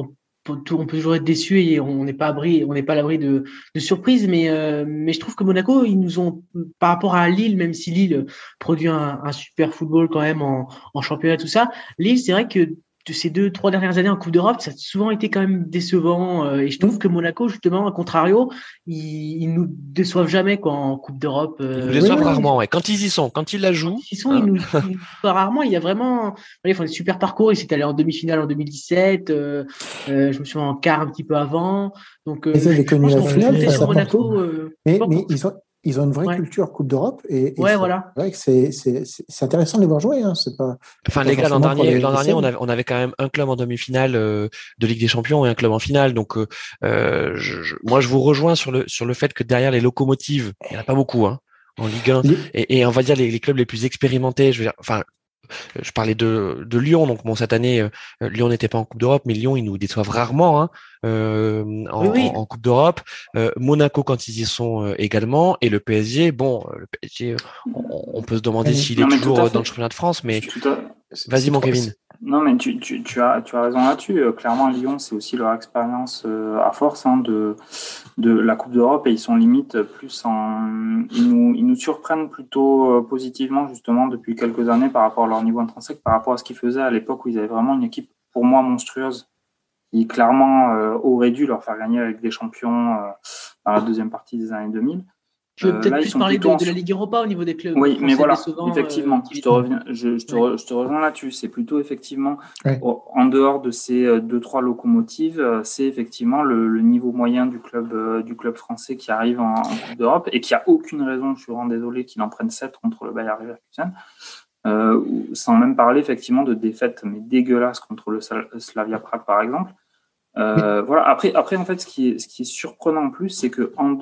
on peut, toujours être déçu et on n'est pas abri, on n'est pas à l'abri de, surprises, mais, euh, mais je trouve que Monaco, ils nous ont, par rapport à Lille, même si Lille produit un, un super football quand même en, en championnat, tout ça, Lille, c'est vrai que de ces deux, trois dernières années en Coupe d'Europe, ça a souvent été quand même décevant. Euh, et je trouve que Monaco, justement, à contrario, ils, ils nous déçoivent jamais quoi, en Coupe d'Europe. Euh, ils nous déçoivent rarement, ouais. Quand ils y sont, quand ils la jouent. ils sont, ils nous, ils rarement. Il y a vraiment, ils font des super parcours. Ils s'étaient allés en demi-finale en 2017. Euh, euh, je me souviens en quart un petit peu avant. Donc, euh, j'ai connu la finale. Monaco, mais, mais ils ont, ils ont une vraie culture Coupe d'Europe et, ouais, voilà. c'est intéressant de les voir jouer. Hein. C'est pas. Enfin, les gars, l'an dernier, l'an dernier, on avait, on avait quand même un club en demi-finale euh, de Ligue des Champions et un club en finale. Donc, euh, euh je, moi, je vous rejoins sur le sur le fait que derrière les locomotives, il y en a pas beaucoup, hein, en Ligue 1, et, et, on va dire les, les clubs les plus expérimentés. Je veux dire, enfin, je parlais de, de Lyon, donc bon cette année euh, Lyon n'était pas en Coupe d'Europe, mais Lyon ils nous déçoivent rarement hein, euh, en, Coupe d'Europe. Monaco quand ils y sont également, et le PSG, bon le PSG, on, peut se demander s'il est toujours dans le championnat de France, mais vas-y mon Kevin. Non, mais tu, tu, tu, as, tu as raison là-dessus. Euh, clairement, Lyon, c'est aussi leur expérience euh, à force hein, de, de la Coupe d'Europe et ils sont limite plus en. Ils nous, ils nous surprennent plutôt euh, positivement, justement, depuis quelques années par rapport à leur niveau intrinsèque, par rapport à ce qu'ils faisaient à l'époque où ils avaient vraiment une équipe, pour moi, monstrueuse, qui clairement aurait dû leur faire gagner avec des champions dans la deuxième partie des années 2000. Je veux euh, peut-être plus parler de, la Ligue Europa au niveau des clubs. Oui, mais voilà, effectivement, euh, je, te reviens, je, je, te je, te rejoins là-dessus. C'est plutôt effectivement, en dehors de ces euh, deux, trois locomotives, c'est effectivement le, niveau moyen du club, du club français qui arrive en, Coupe d'Europe et qui a aucune raison, je suis vraiment désolé, qu'il en prenne 7 contre le Bayern Leverkusen. Euh, sans même parler effectivement de défaites mais dégueulasses contre le Slavia Prague par exemple. Voilà. Après, après, en fait, ce qui est, ce qui est surprenant en plus, c'est que en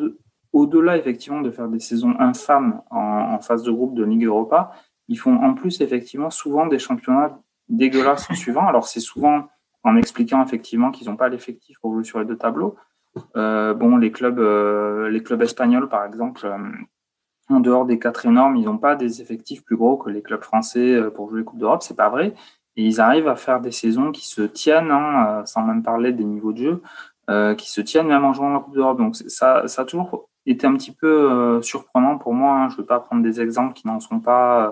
au-delà effectivement de faire des saisons infâmes en, phase de groupe de Ligue Europa, ils font en plus effectivement souvent des championnats dégueulasses en suivant. Alors c'est souvent en expliquant effectivement qu'ils n'ont pas l'effectif pour jouer sur les deux tableaux. Euh, bon, les clubs, euh, les clubs espagnols par exemple, euh, en dehors des quatre énormes, ils n'ont pas des effectifs plus gros que les clubs français pour jouer les coupes d'Europe. C'est pas vrai. Et ils arrivent à faire des saisons qui se tiennent, hein, sans même parler des niveaux de jeu, qui se tiennent même en jouant la Coupe d'Europe. Donc ça, ça a toujours était un petit peu euh, surprenant pour moi. Hein. Je ne veux pas prendre des exemples qui n'en sont pas euh,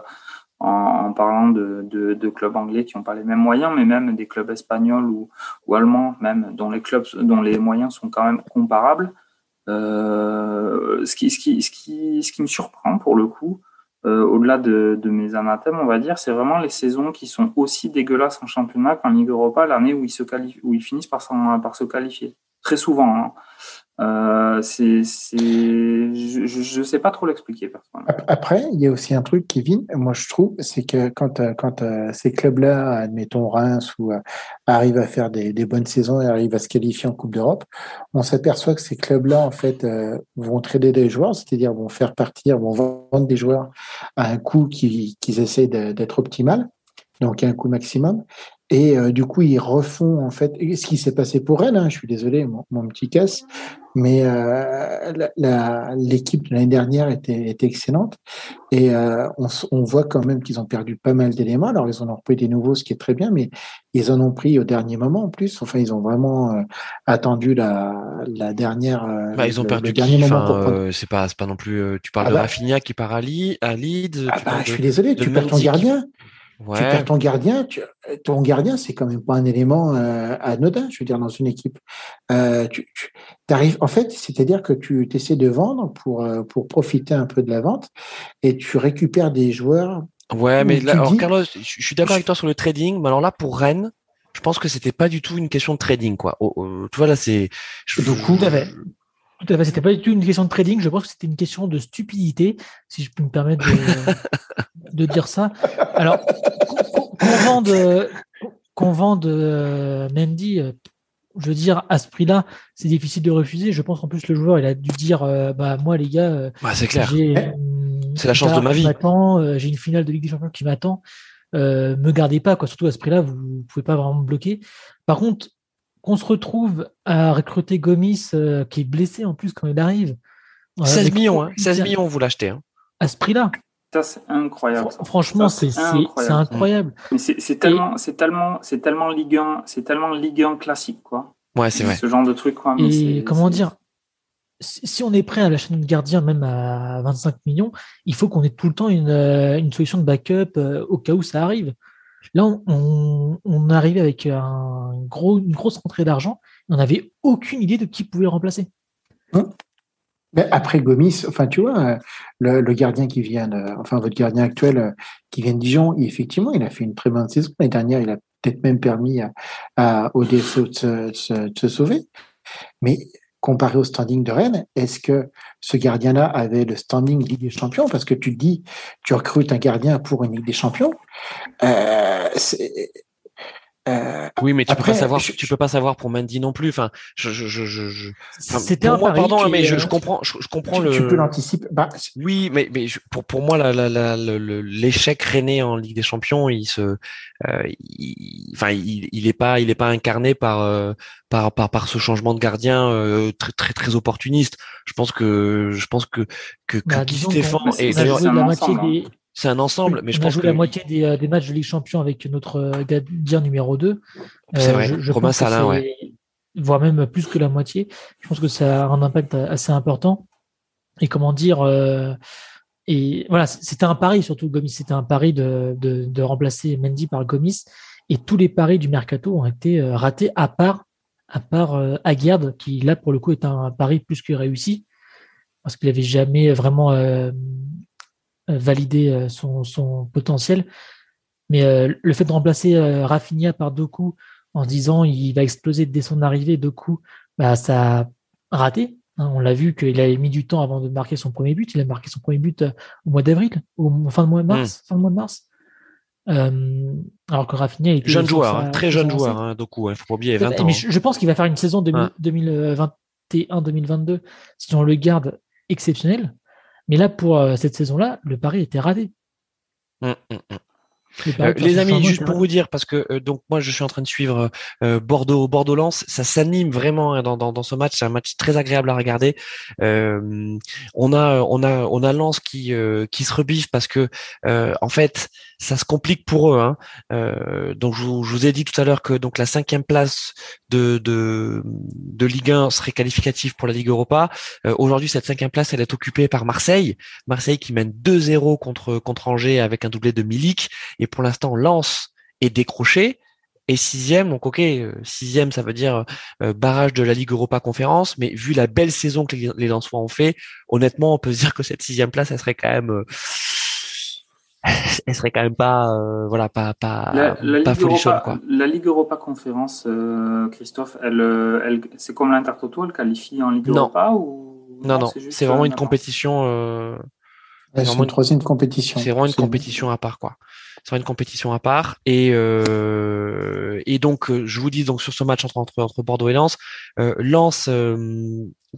en, parlant de, clubs anglais qui n'ont pas les mêmes moyens, mais même des clubs espagnols ou, allemands, même dont les clubs, dont les moyens sont quand même comparables. Euh, ce, qui, me surprend pour le coup, au-delà de, mes anathèmes, on va dire, c'est vraiment les saisons qui sont aussi dégueulasses en championnat qu'en Ligue Europa l'année où ils se où ils finissent par, par se qualifier. Très souvent. Hein. Euh, c'est, je ne sais pas trop l'expliquer. Après, il y a aussi un truc, Kevin, moi je trouve, c'est que quand, euh, quand euh, ces clubs-là, admettons Reims, ou arrivent à faire des, bonnes saisons et arrivent à se qualifier en Coupe d'Europe, on s'aperçoit que ces clubs-là, en fait, vont trader des joueurs, c'est-à-dire vont faire partir, vont vendre des joueurs à un coût qu'ils essaient d'être optimal, donc un coût maximum. Et du coup, ils refont en fait ce qui s'est passé pour Rennes. Hein, je suis désolé, mon, mon petit casse, mais euh, l'équipe de l'année dernière était, était, excellente et euh, on, on, voit quand même qu'ils ont perdu pas mal d'éléments. Alors ils en ont pris des nouveaux, ce qui est très bien, mais ils en ont pris au dernier moment en plus. Enfin, ils ont vraiment euh, attendu la, la dernière. Euh, bah, ils ont perdu le dernier moment. Euh, c'est pas, pas non plus. tu parles ah de bah, Rafinha qui part à, Leeds. À Leeds ah bah, je suis désolé, tu perds ton gardien. Tu perds ton gardien, ton gardien, c'est quand même pas un élément euh, anodin, je veux dire, dans une équipe. Euh, tu, arrives, en fait, c'est-à-dire que tu essaies de vendre pour, euh, pour profiter un peu de la vente et tu récupères des joueurs. Ouais, mais là, alors, Carlos, je suis d'accord avec toi sur le trading, mais alors là, pour Rennes, je pense que c'était pas du tout une question de trading, quoi. Oh, oh, tu vois, là, c'est. À fait. Tout à fait. C'était pas du tout une question de trading. Je pense que c'était une question de stupidité, si je peux me permettre de, de dire ça. Alors, qu'on vende, qu'on vende euh, Mendy, euh, je veux dire, à ce prix-là, c'est difficile de refuser. Je pense qu'en plus, le joueur, il a dû dire euh, bah, moi, les gars, c'est clair. C'est la chance de ma vie. J'ai une finale de Ligue des Champions qui m'attend. me gardez pas, quoi. Surtout à ce prix-là, vous, ne pouvez pas vraiment me bloquer. Par contre, qu'on se retrouve à recruter Gomis, qui est blessé en plus quand il arrive. 16 millions, hein, 16 millions, vous l'achetez. Hein. À ce prix-là c'est incroyable. Franchement, c'est incroyable. c'est tellement, c'est tellement, c'est tellement Ligue 1, c'est tellement Ligue 1 classique, quoi. Ouais, c'est vrai. Ce genre de truc, quoi. Et comment dire si on est prêt à lâcher notre gardien même à 25 millions, il faut qu'on ait tout le temps une, euh, une solution de backup euh, au cas où ça arrive. Là, on, on arrivait avec une grosse rentrée d'argent. On n'avait aucune idée de qui pouvait le remplacer. Hein? Après Gomis, enfin tu vois, le, gardien qui vient, enfin votre gardien actuel qui vient de Dijon, effectivement, il a fait une très bonne saison. L'année dernière, il a peut-être même permis au DSO de se, sauver. Mais comparé au standing de Rennes, est-ce que ce gardien-là avait le standing Ligue des Champions? Parce que tu dis, tu recrutes un gardien pour une Ligue des Champions. Euh, euh, oui, mais tu peux pas savoir. Tu peux pas savoir pour Mandy non plus. Enfin, je, je, je, je C'était un pardon, mais je, je, comprends, je, comprends tu, le. Tu peux l'anticiper. Bah, oui, mais mais pour pour moi, la, la, la, l'échec René en Ligue des Champions, il se, euh, il, enfin, il, il est pas, il est pas incarné par euh, par par par ce changement de gardien euh, très très très opportuniste. Je pense que je pense que que, que bah, Guy Stéphane et d'ailleurs la moitié des c'est un ensemble, mais je pense que la moitié des, euh, des, matchs de Ligue Champion avec notre euh, gardien numéro 2. C'est vrai, je, Romain Salin, ouais. Voire même plus que la moitié. Je pense que ça a un impact assez important. Et comment dire, euh, et voilà, c'était un pari surtout Gomis, c'était un pari de, de, de, remplacer Mendy par Gomis. Et tous les paris du mercato ont été ratés à part à part euh, Aguerd, qui là pour le coup est un pari plus que réussi parce qu'il n'avait jamais vraiment euh, valider euh, son, son, potentiel. Mais euh, le fait de remplacer Rafinha par Doku en se disant il va exploser dès son arrivée, Doku, bah, ça a raté. Hein. on l'a vu qu'il avait mis du temps avant de marquer son premier but. Il a marqué son premier but au mois d'avril, au fin de mois de mars, mmh. fin de mois de mars. alors que Rafinha est jeune joueur, hein, très jeune joueur, hein, Doku, il faut pas oublier 20 ans. Mais je, pense qu'il va faire une saison 2021-2022 si on le garde exceptionnel. Mais là, pour cette saison-là, le pari était raté. Hum, hum, hum. Euh, les amis, juste pour vous dire, parce que euh, donc moi je suis en train de suivre euh, Bordeaux, Bordeaux Lens, ça s'anime vraiment hein, dans, dans, dans, ce match. C'est un match très agréable à regarder. on a on a on a Lens qui qui se rebiffe parce que en fait ça se complique pour eux. Hein. Euh, donc je vous, je vous, ai dit tout à l'heure que donc la cinquième place de, de, de Ligue 1 serait qualificative pour la Ligue Europa. Euh, Aujourd'hui, cette cinquième place, elle est occupée par Marseille. Marseille qui mène 2-0 contre, contre Angers avec un doublé de Milik. Et pour l'instant, Lens est décroché. Et sixième, donc ok, euh, sixième, ça veut dire euh, barrage de la Ligue Europa Conférence, mais vu la belle saison que les, les Lensois ont fait, honnêtement, on peut se dire que cette sixième place, elle serait quand même euh, elle serait quand même pas euh, voilà pas pas la, la pas Ligue Europa, quoi. La Ligue Europa Conférence, euh, Christophe, elle, elle c'est comme l'Intertoto, elle qualifie en Ligue Europa ou non non, c'est vraiment une compétition. Euh, c'est une troisième compétition. C'est vraiment une compétition à part quoi. Vraiment une compétition à part et euh, et donc je vous dis donc sur ce match entre entre, Bordeaux et Lens, euh, Lens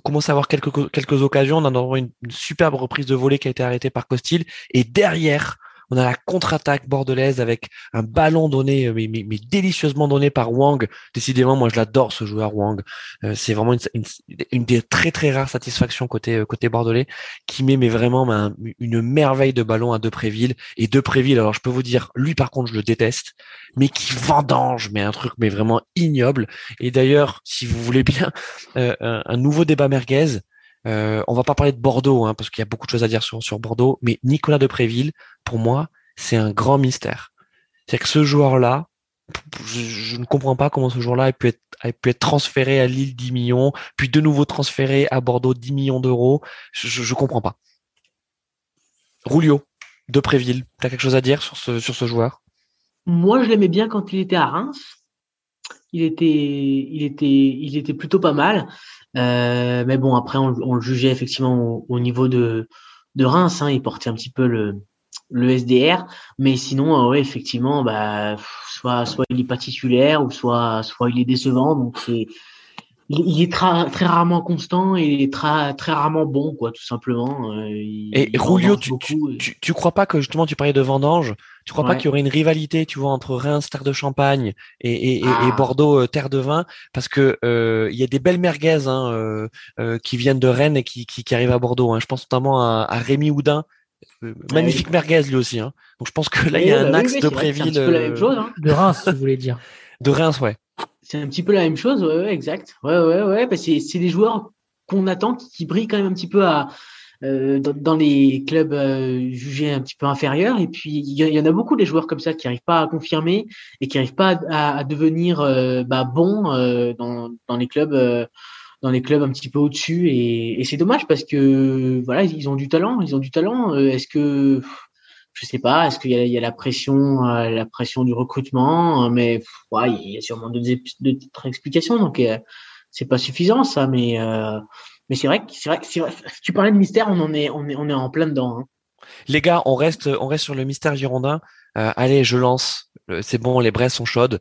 commence à avoir quelques quelques occasions. On a une, une superbe reprise de volée qui a été arrêtée par Costil et derrière on a la contre-attaque bordelaise avec un ballon donné, euh, mais, délicieusement donné par Wang. Décidément, moi, je l'adore ce joueur Wang. Euh, c'est vraiment une, une, des très très rares satisfactions côté euh, côté bordelais, qui met mais vraiment une merveille de ballon à Depréville. Et Depréville, alors je peux vous dire, lui par contre, je le déteste, mais qui vendange, mais un truc mais vraiment ignoble. Et d'ailleurs, si vous voulez bien, un nouveau débat merguez. Euh, on va pas parler de Bordeaux, hein, parce qu'il y a beaucoup de choses à dire sur, Bordeaux, mais Nicolas de Préville, pour moi, c'est un grand mystère. C'est que ce joueur-là, je, ne comprends pas comment ce joueur-là a pu être, transféré à Lille 10 millions, puis de nouveau transféré à Bordeaux 10 millions d'euros. Je, je, comprends pas. Roulio de Préville, tu as quelque chose à dire sur ce, sur ce joueur? Moi, je l'aimais bien quand il était à Reims. Il était, il était, il était plutôt pas mal. Euh, mais bon, après, on, le jugeait effectivement au, niveau de, de Reims. Hein, il portait un petit peu le, le SDR. Mais sinon, euh, ouais, effectivement, bah, soit, soit il est pas titulaire ou soit, soit il est décevant. Donc, c'est, il, est très, très rarement constant et très, très rarement bon, quoi, tout simplement. Euh, et Rulio, tu, tu, tu, crois pas que justement tu parlais de vendange Tu crois pas qu'il y aurait une rivalité, tu vois, entre Reims, Terre de Champagne et, et, et, ah. Bordeaux, euh, Terre de Vin? Parce que euh, il y a des belles merguez hein, qui viennent de Rennes et qui, qui, qui arrivent à Bordeaux. Hein. Je pense notamment à, à Rémi Houdin. magnifique merguez lui aussi. Hein. Donc je pense que là il y a un axe de Préville. Hein. De Reims, si vous voulez dire. De Reims, ouais. C'est un petit peu la même chose, ouais, exact. Ouais, ouais, ouais. Bah c'est, des joueurs qu'on attend qui, brillent quand même un petit peu à, euh, dans, les clubs euh, jugés un petit peu inférieurs. Et puis, il y, en a beaucoup des joueurs comme ça qui n'arrivent pas à confirmer et qui n'arrivent pas à, devenir euh, bah, bons euh, dans, dans les clubs. Dans les clubs un petit peu au-dessus et, et c'est dommage parce que voilà ils ont du talent ils ont du talent est-ce que je sais pas, est-ce qu'il y, y, a la pression, euh, la pression du recrutement, euh, mais ouais, il y a sûrement d'autres explications, donc euh, c'est pas suffisant ça, mais euh, mais c'est vrai que c'est vrai que si tu parlais de mystère, on en est on est on est en plein dedans. Hein. Les gars, on reste on reste sur le mystère girondin. allez, je lance. C'est bon, les braises sont chaudes.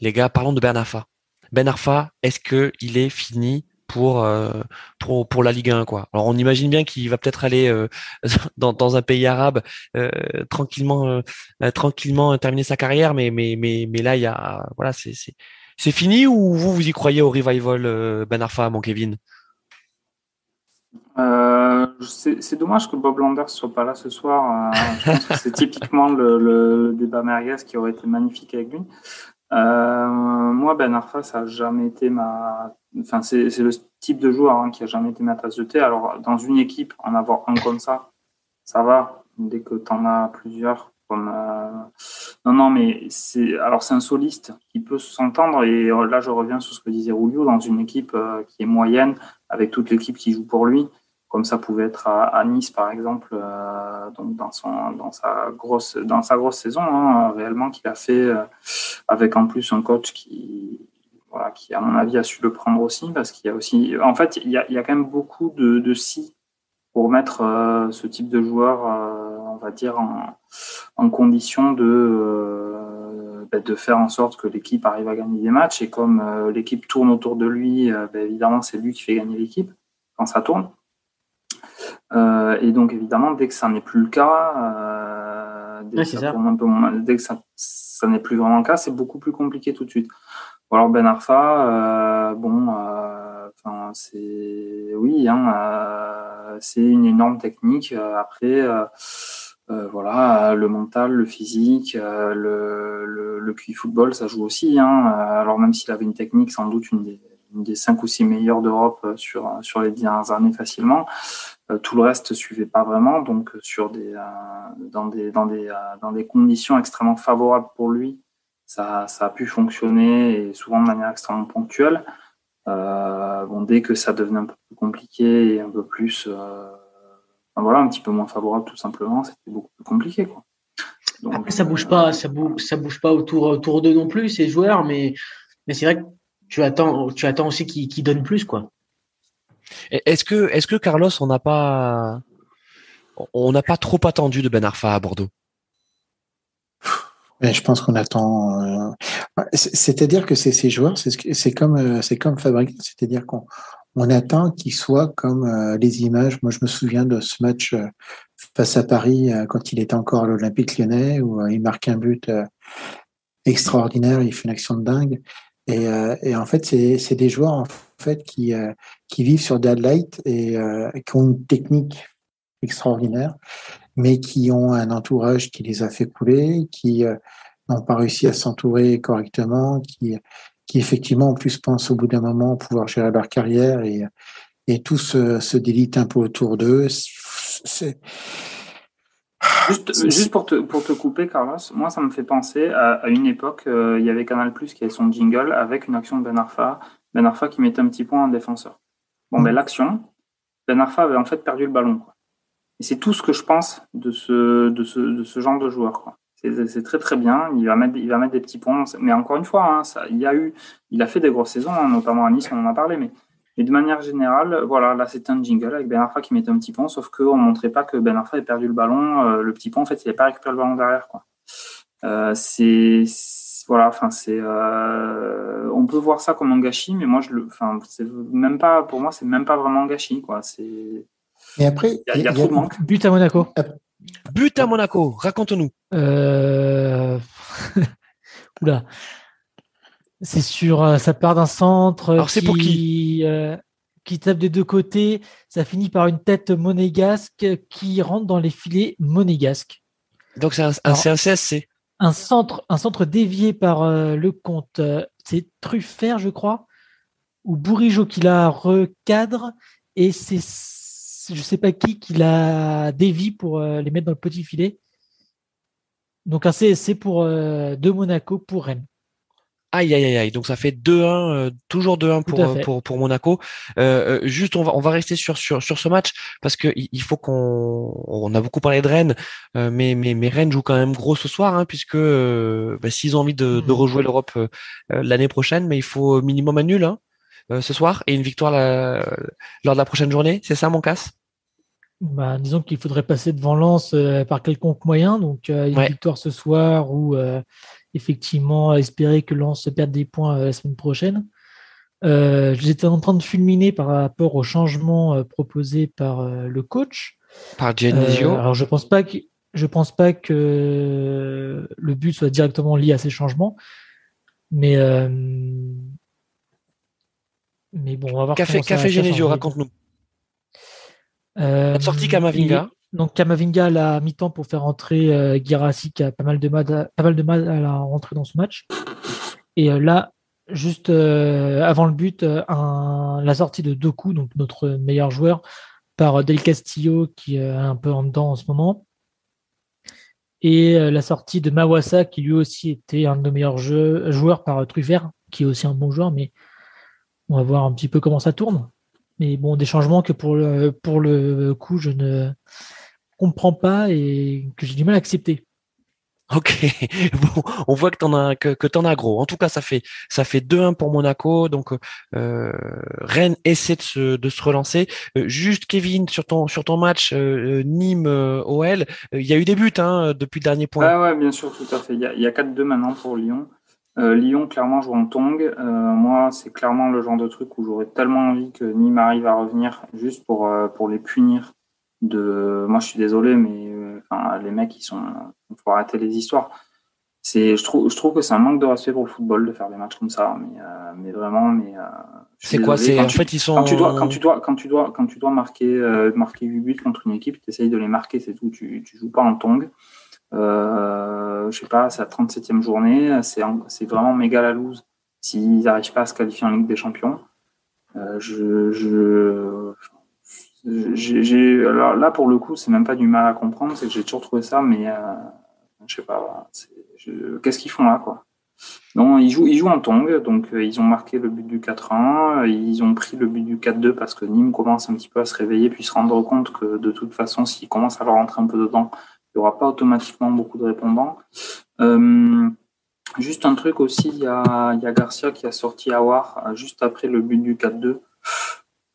Les gars, parlons de Ben Arfa. Ben Arfa, est-ce que il est fini pour, euh, pour pour la Ligue 1 quoi. Alors on imagine bien qu'il va peut-être aller euh, dans, dans un pays arabe euh, tranquillement tranquillement terminer sa carrière mais mais mais mais là il y a voilà c'est c'est c'est fini ou vous vous y croyez au revival Ben Arfa mon Kevin? C'est dommage que Bob Landers soit pas là ce soir. c'est typiquement le, le, débat merguez qui aurait été magnifique avec lui. moi, Ben Arfa, ça a jamais été ma enfin, c'est le type de joueur hein, qui a jamais été ma tasse de thé. Alors, dans une équipe, en avoir un comme ça, ça va. Dès que tu en as plusieurs, comme euh, non, non, mais c'est alors c'est un soliste qui peut s'entendre. Et euh, là, je reviens sur ce que disait Rulio dans une équipe euh, qui est moyenne, avec toute l'équipe qui joue pour lui, comme ça pouvait être à, Nice par exemple, donc dans son dans sa grosse dans sa grosse saison hein, réellement qu'il a fait avec en plus un coach qui voilà, qui, à mon avis, a su le prendre aussi, parce qu'il y a aussi, en fait, il y a, il y a quand même beaucoup de, de si pour mettre euh, ce type de joueur, euh, on va dire, en, condition de, ben, de faire en sorte que l'équipe arrive à gagner des matchs. Et comme l'équipe tourne autour de lui, ben, évidemment, c'est lui qui fait gagner l'équipe quand ça tourne. et donc, évidemment, dès que ça n'est plus le cas, dès, que ça dès que ça, ça n'est plus vraiment le cas, c'est beaucoup plus compliqué tout de suite. Ou alors Ben Arfa, bon c'est oui, hein, euh, c'est une énorme technique. Euh, après, euh, voilà, le mental, le physique, le, le, QI football, ça joue aussi. Hein. Alors même s'il avait une technique, sans doute une des, une des cinq ou six meilleures d'Europe sur, sur les dernières années facilement. tout le reste suivait pas vraiment. Donc, sur des, dans, des, dans, des, dans des conditions extrêmement favorables pour lui, ça, ça a pu fonctionner et souvent de manière extrêmement ponctuelle. Euh, bon, dès que ça devenait un peu plus compliqué et un peu plus, euh, voilà, un petit peu moins favorable tout simplement, c'était beaucoup plus compliqué. Quoi. Après, ça bouge pas, ça bouge, ça bouge pas autour, autour d'eux non plus ces joueurs, mais, mais c'est vrai que tu attends, tu attends aussi qu'ils donnent plus, quoi. Est-ce que, est-ce que Carlos, on n'a pas, on n'a pas trop attendu de Ben Arfa à Bordeaux? Je pense qu'on attend. Euh, c'est-à-dire que ces joueurs, c'est comme euh, c'est comme fabriqué, c'est-à-dire qu'on on attend qu'ils soient comme euh, les images. Moi, je me souviens de ce match face à Paris quand il était encore à l'Olympique Lyonnais où il marque un but extraordinaire, il fait une action de dingue. Et, et en fait, c'est des joueurs en fait qui qui vivent sur des highlights et qui ont une technique extraordinaire mais qui ont un entourage qui les a fait couler, qui euh, n'ont pas réussi à s'entourer correctement, qui, qui effectivement en plus pensent au bout d'un moment pouvoir gérer leur carrière et, et tout se, se délite un peu autour d'eux. C'est Juste, juste, pour, te, pour te couper, Carlos, moi, ça me fait penser à, une époque, euh, il y avait Canal Plus qui avait son jingle avec une action de Ben Arfa, Ben Arfa qui mettait un petit point en défenseur. Bon, ben, l'action, Ben Arfa avait en fait perdu le ballon. Quoi. Et c'est tout ce que je pense de ce, de ce, de ce genre de joueur. C'est très très bien. Il va mettre, il va mettre des petits points. Mais encore une fois, hein, ça, il a eu, il a fait des grosses saisons, hein, notamment à Nice, on en a parlé. Mais, mais de manière générale, voilà, là c'était un jingle avec Ben Arfa qui mettait un petit pont, sauf qu'on ne montrait pas que Ben Arfa ait perdu le ballon. Euh, le petit pont, en fait, il n'a pas récupéré le ballon derrière. Quoi. Euh, c'est voilà, enfin c'est, euh, on peut voir ça comme un gâchis, mais moi je le, enfin c'est même pas, pour moi c'est même pas vraiment un gâchis quoi. C'est et après, il y a, trop de manque. But à Monaco. But à Monaco, raconte-nous. Euh... Oula. C'est sur, euh, ça part d'un centre. Alors c'est pour qui euh, Qui tape des deux côtés. Ça finit par une tête monégasque qui rentre dans les filets monégasques. Donc c'est un, CSC. Un centre, un centre dévié par euh, le compte. c'est Truffert, je crois, ou Bourigeau qui la recadre. Et c'est je sais pas qui qui l'a dévié pour euh, les mettre dans le petit filet. Donc un CSC pour euh, de Monaco pour Rennes. Aïe aïe aïe donc ça fait 2-1 euh, toujours 2-1 pour, pour pour Monaco. juste on va on va rester sur sur sur ce match parce que il faut qu'on on a beaucoup parlé de Rennes mais mais mais Rennes joue quand même gros ce soir hein, puisque bah, s'ils ont envie de, de hmm. rejouer l'Europe l'année prochaine mais il faut minimum un nul hein, ce soir et une victoire lors de la prochaine journée, c'est ça mon casse? Bah, disons qu'il faudrait passer devant Lens euh, par quelconque moyen, donc euh, une victoire ce soir ou euh, effectivement espérer que Lens perde des points la semaine prochaine. J'étais en train de fulminer par rapport au changement proposé par le coach. Par Genesio. alors je pense pas que je pense pas que le but soit directement lié à ces changements, mais mais bon, on va voir. Café, Café Genesio, raconte-nous. Euh, sorti Kamavinga. donc Kamavinga l'a mi-temps pour faire entrer euh, Girassi qui a pas mal de mal, à, pas mal de mal à la rentrer dans ce match. Et euh, là, juste euh, avant le but, un, la sortie de Doku, donc notre meilleur joueur, par Del Castillo qui est un peu en dedans en ce moment. Et la sortie de Mawassa qui lui aussi était un de nos meilleurs joueurs par Truffert, qui est aussi un bon joueur, mais on va voir un petit peu comment ça tourne. Mais bon, des changements que pour le, pour le coup, je ne comprends pas et que j'ai du mal à accepter. Ok, bon, on voit que t'en as que, que t'en as gros. En tout cas, ça fait ça fait 2-1 pour Monaco. Donc euh, Rennes essaie de se, de se relancer. Euh, juste Kevin sur ton sur ton match euh, Nîmes OL, il y a eu des buts hein, depuis le dernier point. Ouais, bien sûr, tout à fait. Il y a, il y a 4-2 maintenant pour Lyon. Lyon clairement joue en tong. moi, c'est clairement le genre de truc où j'aurais tellement envie que Nîmes arrive à revenir juste pour pour les punir. De moi, je suis désolé, mais enfin, les mecs, ils sont. Il faut arrêter les histoires. C'est, je trouve, je trouve que c'est un manque de respect pour le football de faire des matchs comme ça, mais, euh, mais vraiment, mais. Euh, c'est quoi C'est en fait ils sont. Quand tu dois, quand tu dois, quand tu dois, quand tu dois marquer, euh, marquer 8 buts contre une équipe, tu essayes de les marquer, c'est tout. Tu, tu joues pas en tong. Euh, je sais pas, c'est la 37e journée, c'est, vraiment méga la loose s'ils n'arrivent pas à se qualifier en Ligue des Champions. Euh, je, je, j'ai, alors là, pour le coup, c'est même pas du mal à comprendre, c'est que j'ai toujours trouvé ça, mais euh, je sais pas, qu'est-ce qu'ils font là, quoi? Non, ils jouent, ils jouent en tong, donc euh, ils ont marqué le but du 4-1, ils ont pris le but du 4-2 parce que Nîmes commence un petit peu à se réveiller puis se rendre compte que de toute façon, s'ils commencent à leur rentrer un peu dedans, n'y aura pas automatiquement beaucoup de répondants. Euh, juste un truc aussi, il y a, y a Garcia qui a sorti Awar euh, juste après le but du 4-2.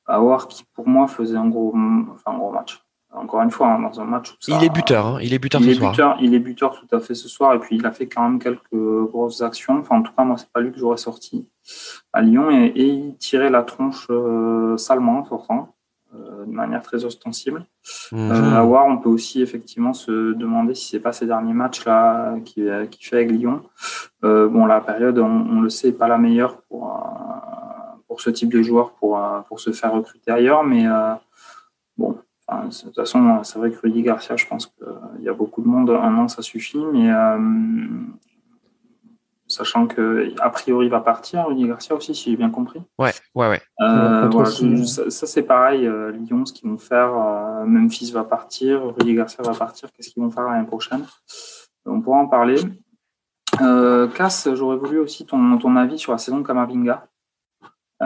Awar qui pour moi faisait un gros, enfin, un gros match. Encore une fois, hein, dans un match où ça, Il est buteur, hein. il est buteur il ce est soir. Buteur, il est buteur tout à fait ce soir, et puis il a fait quand même quelques grosses actions. Enfin, en tout cas, moi, c'est pas lui que j'aurais sorti à Lyon, et, et, il tirait la tronche euh, salement euh, de manière très ostensible. Mhm. Euh, à voir, on peut aussi effectivement se demander si c'est pas ces derniers matchs là qui, qui fait avec Lyon. Euh, bon, la période, on, on, le sait, est pas la meilleure pour euh, pour ce type de joueur pour euh, pour se faire recruter ailleurs, mais bon Enfin, de toute façon, c'est vrai que Rudy Garcia, je pense qu'il y a beaucoup de monde, un an, ça suffit, mais euh, sachant que a priori il va partir, Rudy Garcia aussi, si j'ai bien compris. Ouais, ouais, ouais. Euh, voilà, je, ça, ça c'est pareil, euh, Lyon, ce qu'ils vont faire, euh, Memphis va partir, Rudy Garcia va partir, qu'est-ce qu'ils vont faire l'année prochaine? On pourra en parler. Euh, Cass, j'aurais voulu aussi ton, ton avis sur la saison de Kamavinga.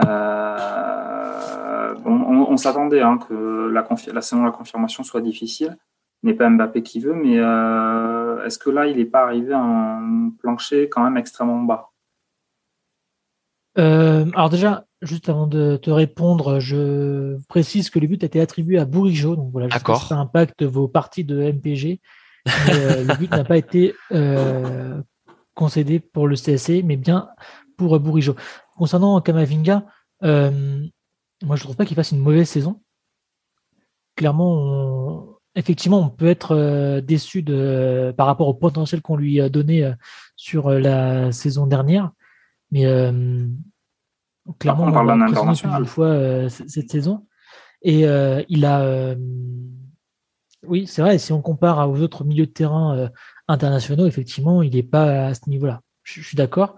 Euh, on, on, on s'attendait hein, que la, la, saison de la confirmation soit difficile. N'est pas Mbappé qui veut, mais euh, est-ce que là, il n'est pas arrivé à un plancher quand même extrêmement bas? Euh, Alors déjà, juste avant de te répondre, je précise que le but a été attribué à Bourigeau. Donc voilà, je sais ça impacte vos parties de MPG. Mais, euh, le but n'a pas été euh, concédé pour le CSC, mais bien pour Bourigeau. Concernant Kamavinga, euh, moi je trouve pas qu'il fasse une mauvaise saison. Clairement, on, effectivement, on peut être euh, déçu de, par rapport au potentiel qu'on lui a donné euh, sur euh, la saison dernière, mais euh, clairement, on parle d'un international une fois cette saison. Et il a, oui, c'est vrai. Si on compare aux autres milieux de terrain internationaux, effectivement, il n'est pas à ce niveau-là. Je, je suis d'accord.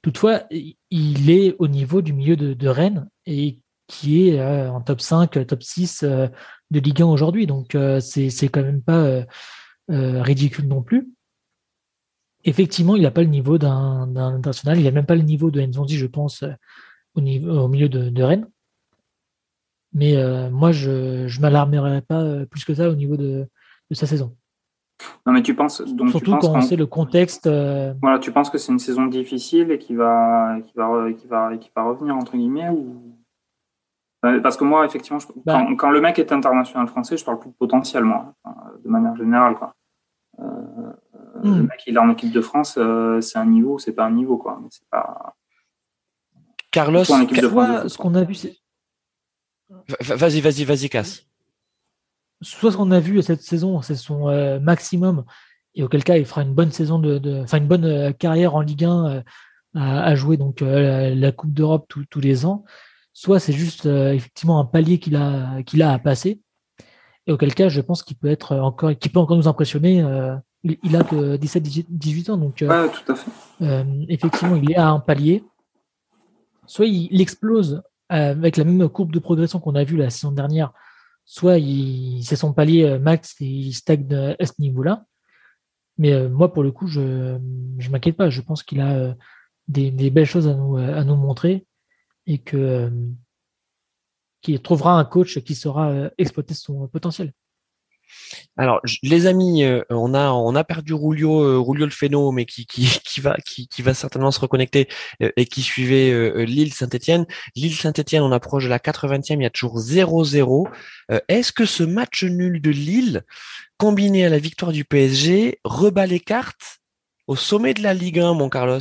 Toutefois, il est au niveau du milieu de, de Rennes et qui est en top 5, top 6 euh, de Ligue 1 aujourd'hui. Donc, euh, c'est quand même pas ridicule non plus. Effectivement, il n'a pas le niveau d'un international. Il n'a même pas le niveau de Nzonzi, je pense, au, niveau, au milieu de, de Rennes. Mais moi, je ne m'alarmerais pas plus que ça au niveau de, de sa saison. Non, mais tu penses donc surtout tu penses quand on sait le contexte. Euh... Voilà, tu penses que c'est une saison difficile et qui va, qui va, qui va, qui va revenir entre guillemets ou parce que moi, effectivement, je... bah... quand, quand, le mec est international français, je parle plus de potentiel, moi, de manière générale, quoi. Euh, mm. Le mec, il est en équipe de France, euh, c'est un niveau, c'est pas un niveau, quoi. Mais c'est pas. Carlos, ce qu'on a vu, c'est. Vas-y, vas-y, vas-y, casse soit ce qu'on a vu cette saison, c'est son euh, maximum, et auquel cas il fera une bonne saison de, de enfin une bonne euh, carrière en Ligue 1 euh, à, à, jouer donc la, la, Coupe d'Europe tous les ans. Soit c'est juste effectivement un palier qu'il a qu'il a à passer, et auquel cas je pense qu'il peut être encore, qu'il peut encore nous impressionner. Il, il, a que 17, 18 ans, donc ouais, tout à fait. effectivement il est à un palier. Soit il, il explose avec la même courbe de progression qu'on a vu la saison dernière soit il, c'est son palier euh, max et il stagne à ce niveau-là. Mais euh, moi, pour le coup, je ne m'inquiète pas. Je pense qu'il a euh, des, des, belles choses à nous, à nous montrer et que qu'il trouvera un coach qui saura exploiter son potentiel. Alors, les amis, euh, on a on a perdu Rulio, euh, Rulio le Féno, mais qui qui, qui va qui, qui va certainement se reconnecter euh, et qui suivait Lille Saint-Étienne. Lille Saint-Étienne, on approche de la 80e, il y a toujours 0-0. Est-ce que ce match nul de Lille, combiné à la victoire du PSG, rebat les cartes au sommet de la Ligue 1, mon Carlos?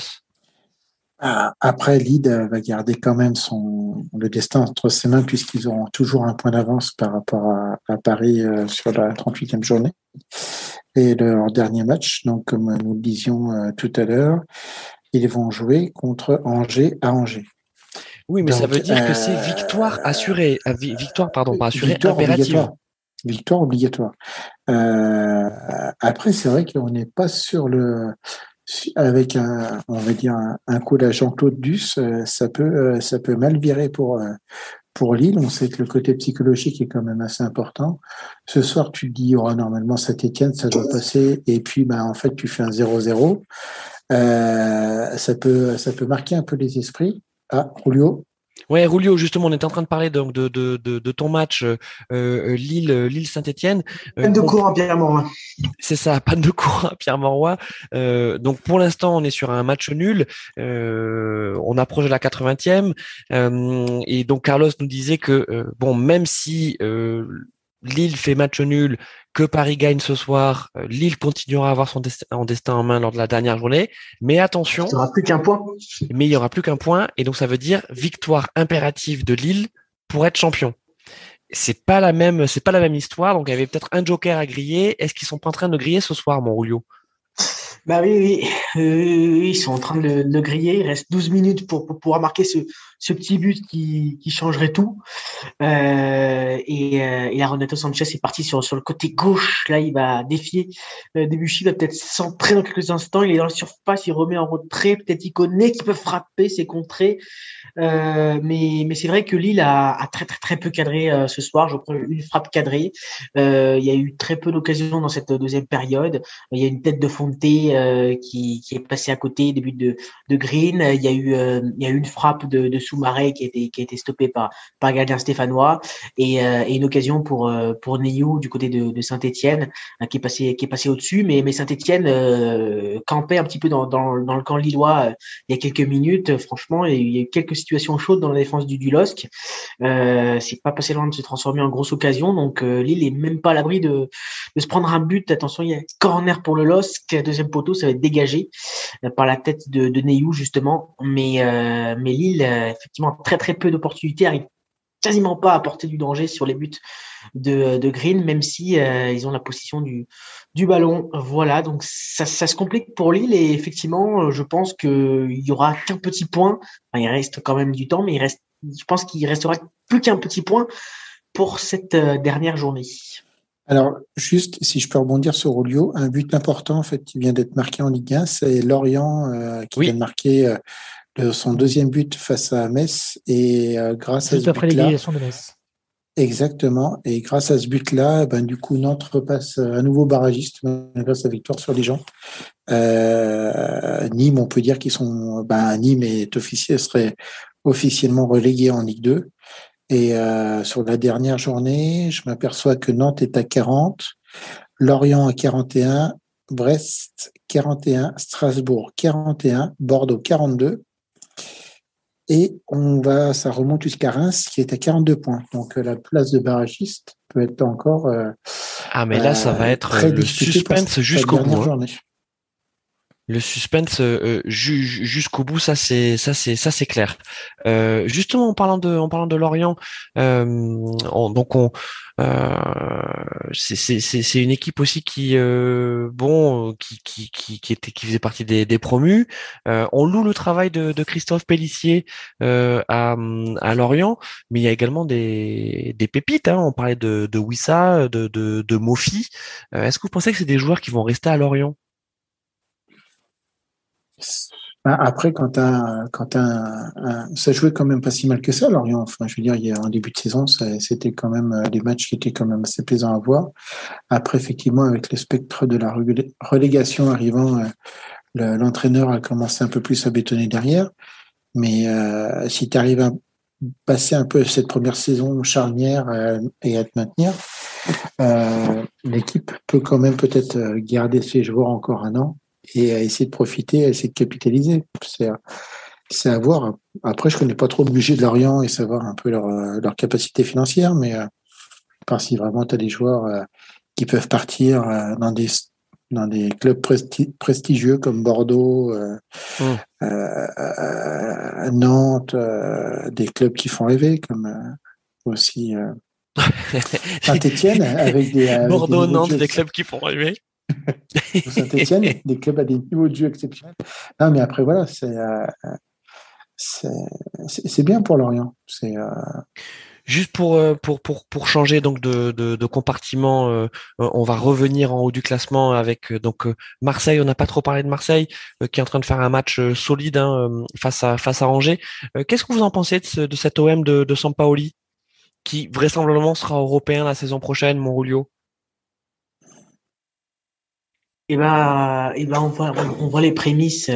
Après, Lille va garder quand même son le destin entre ses mains puisqu'ils auront toujours un point d'avance par rapport à, Paris euh, sur la 38e journée et leur dernier match. Donc, comme nous le disions euh, tout à l'heure, ils vont jouer contre Angers à Angers. Oui, mais ça veut dire que c'est victoire euh, assurée, victoire pardon, pas assurée, victoire impérative. Victoire obligatoire. après, c'est vrai qu'on n'est pas sur le avec un, on va dire un, coup d'agent Claude Duss, euh, ça peut, euh, ça peut mal virer pour euh, pour Lille. On sait que le côté psychologique est quand même assez important. Ce soir, tu te dis, oh, normalement, Saint-Etienne, ça doit passer. Et puis, ben, en fait, tu fais un 0-0. ça peut, ça peut marquer un peu les esprits. Ah, Julio, Ouais, Rulio, justement, on était en train de parler donc de, de, de, ton match euh, euh Lille, euh, Lille Saint-Étienne. Euh, panne de courant à Pierre Mauroy. C'est ça, panne de courant à Pierre Mauroy. donc pour l'instant, on est sur un match nul. on approche de la 80e. et donc Carlos nous disait que bon, même si Lille fait match nul, que Paris gagne ce soir, euh, Lille continuera à avoir son destin en, destin en main lors de la dernière journée. Mais attention. Il n'y aura plus qu'un point. Mais il n'y aura plus qu'un point. Et donc, ça veut dire victoire impérative de Lille pour être champion. C'est pas la même, c'est pas la même histoire. Donc, il y avait peut-être un joker à griller. Est-ce qu'ils sont pas en train de griller ce soir, mon Rulio? Bah oui, oui, ils sont en train de le, griller. Il reste 12 minutes pour, pouvoir marquer ce, ce petit but qui, qui changerait tout. Euh, et, euh, et Renato Sanchez est parti sur, sur le côté gauche. Là, il va défier euh, Debuchy. Il va peut-être s'entrer dans quelques instants. Il est dans la surface, il remet en retrait. Peut-être il connaît qui peut frapper ses contrées. Euh, mais mais c'est vrai que Lille a, très très très peu cadré ce soir. Je crois une frappe cadrée. Il y a eu très peu d'occasions dans cette deuxième période. Il y a une tête de Fonté qui, qui, est passé à côté début de, de Green. Il y a eu il y a eu une frappe de, de Soumaré qui a été qui a été stoppée par par gardien stéphanois et, euh, et, une occasion pour pour Neyou du côté de, de Saint-Étienne hein, qui est passé qui est passé au-dessus. Mais mais Saint-Étienne campait un petit peu dans, dans, dans le camp lillois il y a quelques minutes. Franchement, il y a eu quelques situations chaudes dans la défense du, du LOSC. Euh, c'est pas passé loin de se transformer en grosse occasion. Donc Lille est même pas à l'abri de, de se prendre un but. Attention, il y a corner pour le LOSC deuxième poteau, ça va être dégagé euh, par la tête de, de Neyou justement. Mais, euh, mais Lille, euh, effectivement, très très peu d'opportunités, arrive quasiment pas à porter du danger sur les buts de, de Green, même si ils ont la position du, du ballon. Voilà, donc ça, ça se complique pour Lille et effectivement, je pense qu'il y aura qu'un petit point. il reste quand même du temps, mais il reste, je pense qu'il restera plus qu'un petit point pour cette dernière journée. Alors, juste, si je peux rebondir sur Olio, un but important, en fait, qui vient d'être marqué en Ligue 1, c'est Lorient euh, qui vient de marquer euh, son deuxième but face à Metz. Et euh, grâce à ce après l'égalisation de Metz. Exactement. Et grâce à ce but-là, ben, du coup, Nantes repasse à nouveau barragiste grâce à victoire sur les gens. Nîmes, on peut dire qu'ils sont, ben, Nîmes est officiel, serait officiellement relégué en Ligue 2. Et euh, sur la dernière journée, je m'aperçois que Nantes est à 40, Lorient à 41, Brest 41, Strasbourg 41, Bordeaux 42. Et on va, ça remonte jusqu'à Reims qui est à 42 points. Donc la place de barragiste peut être encore. Euh, ah mais là, ça va euh, être le suspense jusqu'au bout. Hein le suspense euh, jusqu'au bout, ça c'est ça c'est ça c'est clair. Euh, justement en parlant de en parlant de Lorient, euh, donc on c'est c'est une équipe aussi qui bon qui, était qui faisait partie des, promus. on loue le travail de, Christophe Pellissier à, à Lorient, mais il y a également des des pépites. Hein. On parlait de de Wissa, de de, de Mofi. Est-ce que vous pensez que c'est des joueurs qui vont rester à Lorient? Bah, après, quand un, quand un, ça jouait quand même pas si mal que ça, Lorient. Enfin, je veux dire, il y a un début de saison, c'était quand même euh, des matchs qui étaient quand même assez plaisants à voir. Après, effectivement, avec le spectre de la relégation arrivant, euh, l'entraîneur a commencé un peu plus à bétonner derrière. Mais euh, si tu arrives passer un peu cette première saison charnière et à te maintenir, l'équipe peut quand même peut-être garder ses joueurs encore un an et essayer de profiter, essayer de capitaliser. C'est à voir. Après, je connais pas trop le budget de Lorient et savoir un peu leur, leur capacité financière, mais par si vraiment tu as des joueurs qui peuvent partir dans des dans des clubs prestigieux comme Bordeaux, euh, euh, Nantes, euh, des clubs qui font rêver comme aussi Saint-Etienne avec des Bordeaux, Nantes, des clubs qui font rêver. Saint-Etienne, des clubs à des niveaux de jeu exceptionnels. Non, mais après voilà, c'est c'est bien pour Lorient. C'est Juste pour, euh, pour, pour, pour changer donc de, de, de compartiment, euh, euh, on va revenir en haut du classement avec donc Marseille. On n'a pas trop parlé de Marseille, qui est en train de faire un match solide hein, face à face à Angers. Qu'est-ce que vous en pensez de, de cet OM de, de Sampaoli, qui vraisemblablement sera européen la saison prochaine, Monrulio Eh ben, eh ben, on voit, on voit les prémices,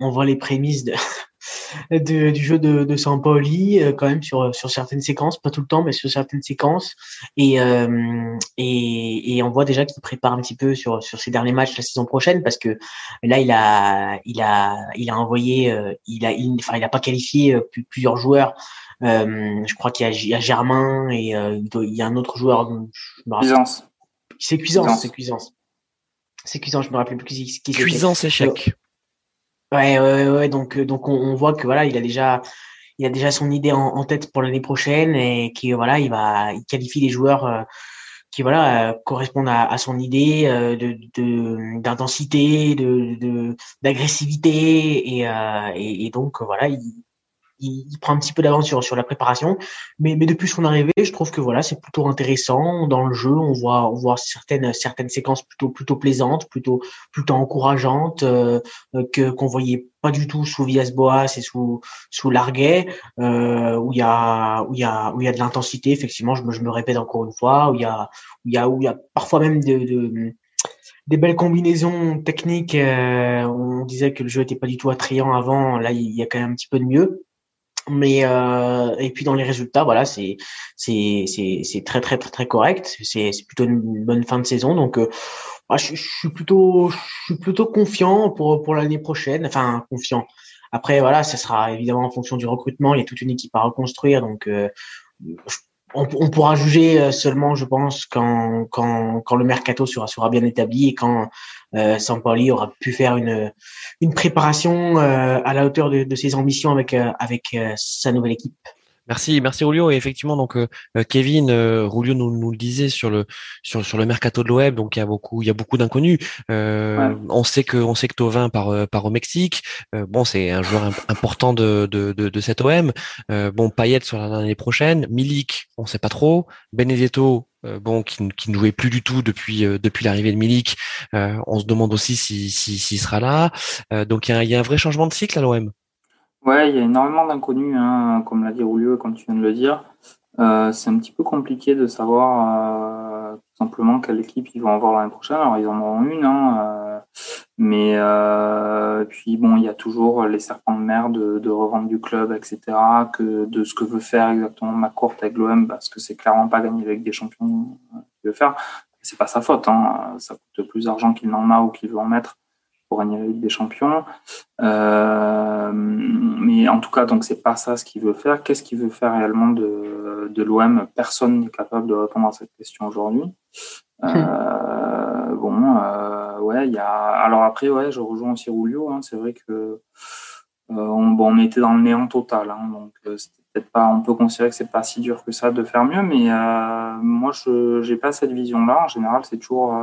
on voit les prémices de, du jeu de, de Sampaoli euh, quand même sur sur certaines séquences, pas tout le temps, mais sur certaines séquences. Et euh, et, et, on voit déjà qu'il prépare un petit peu sur sur ses derniers matchs la saison prochaine parce que là il a il a il a envoyé euh, il a il, enfin il a pas qualifié plusieurs joueurs. je crois qu'il y, y, a Germain et il y a un autre joueur. Cuisance. C'est Cuisance, c'est Cuisance. C'est Cuisance, je me rappelle plus qui, qui Cuisance échec. Ouais, ouais, ouais. Donc, euh, donc on, voit que voilà, il a déjà, il a déjà son idée en, tête pour l'année prochaine et qui voilà, il va, il qualifie les joueurs euh, qui voilà euh, correspondent à, son idée de d'intensité, de d'agressivité et, et, et, donc voilà, il, il, prend un petit peu d'avance sur, sur la préparation. Mais, mais depuis son arrivée, je trouve que voilà, c'est plutôt intéressant dans le jeu. On voit, on voit certaines, certaines séquences plutôt, plutôt plaisantes, plutôt, plutôt encourageantes, euh, que qu'on voyait pas du tout sous Villas-Boas et sous, sous Larguet, euh, où il y a, où il y a, où il y a de l'intensité. Effectivement, je me, je me répète encore une fois, où il y a, où il y a, où il y a parfois même de, de des belles combinaisons techniques. Euh, on disait que le jeu était pas du tout attrayant avant. Là, il y a quand même un petit peu de mieux mais euh, et puis dans les résultats voilà c'est c'est c'est c'est très très très très correct. C'est c'est plutôt une bonne fin de saison. Donc euh, je, je, suis plutôt je suis plutôt confiant pour pour l'année prochaine. Enfin confiant. Après voilà ce sera évidemment en fonction du recrutement. Il y a toute une équipe à reconstruire. Donc euh, on, on, pourra juger euh, seulement, je pense, quand, quand, quand le mercato sera, bien établi et quand euh, Sampoli aura pu faire une, une préparation euh, à la hauteur de, de ses ambitions avec, euh, avec sa nouvelle équipe. Merci, merci Rulio. Et effectivement, donc euh, euh, Kevin, euh, Rulio nous, nous le disait sur le sur sur le mercato de l'OM, donc il y a beaucoup il y a beaucoup d'inconnus. Euh, On sait que on sait que Tovin part part au Mexique. bon, c'est un joueur important de de de, de cet OM. bon, Payet sur l'année prochaine. Milik, on sait pas trop. Benedetto, bon, qui, qui, ne jouait plus du tout depuis depuis l'arrivée de Milik. on se demande aussi s'il si, si, sera là. donc il y, y a un vrai changement de cycle à l'OM. Ouais, il y a énormément d'inconnus, hein, comme l'a dit Roulio comme tu viens de le dire. Euh, c'est un petit peu compliqué de savoir euh, tout simplement quelle équipe ils vont avoir l'année prochaine. Alors ils en auront une, hein, euh, mais euh, puis bon, il y a toujours les serpents de mer de, de, revente du club, etc. Que de ce que veut faire exactement McCourt avec l'OM, parce que c'est clairement pas gagné avec des champions qu'il veut faire. C'est pas sa faute, hein, ça coûte plus d'argent qu'il n'en a ou qu'il veut en mettre pour gagner la Ligue des Champions. Euh, mais en tout cas, donc c'est pas ça ce qu'il veut faire. Qu'est-ce qu'il veut faire réellement de, de l'OM Personne n'est capable de répondre à cette question aujourd'hui. Euh, bon, euh, ouais, il y a. Alors après, ouais, je rejoins aussi Rulio. Hein, c'est vrai que on, bon, on était dans le néant total, hein, donc peut-être pas. On peut considérer que c'est pas si dur que ça de faire mieux, mais moi, je j'ai pas cette vision-là. En général, c'est toujours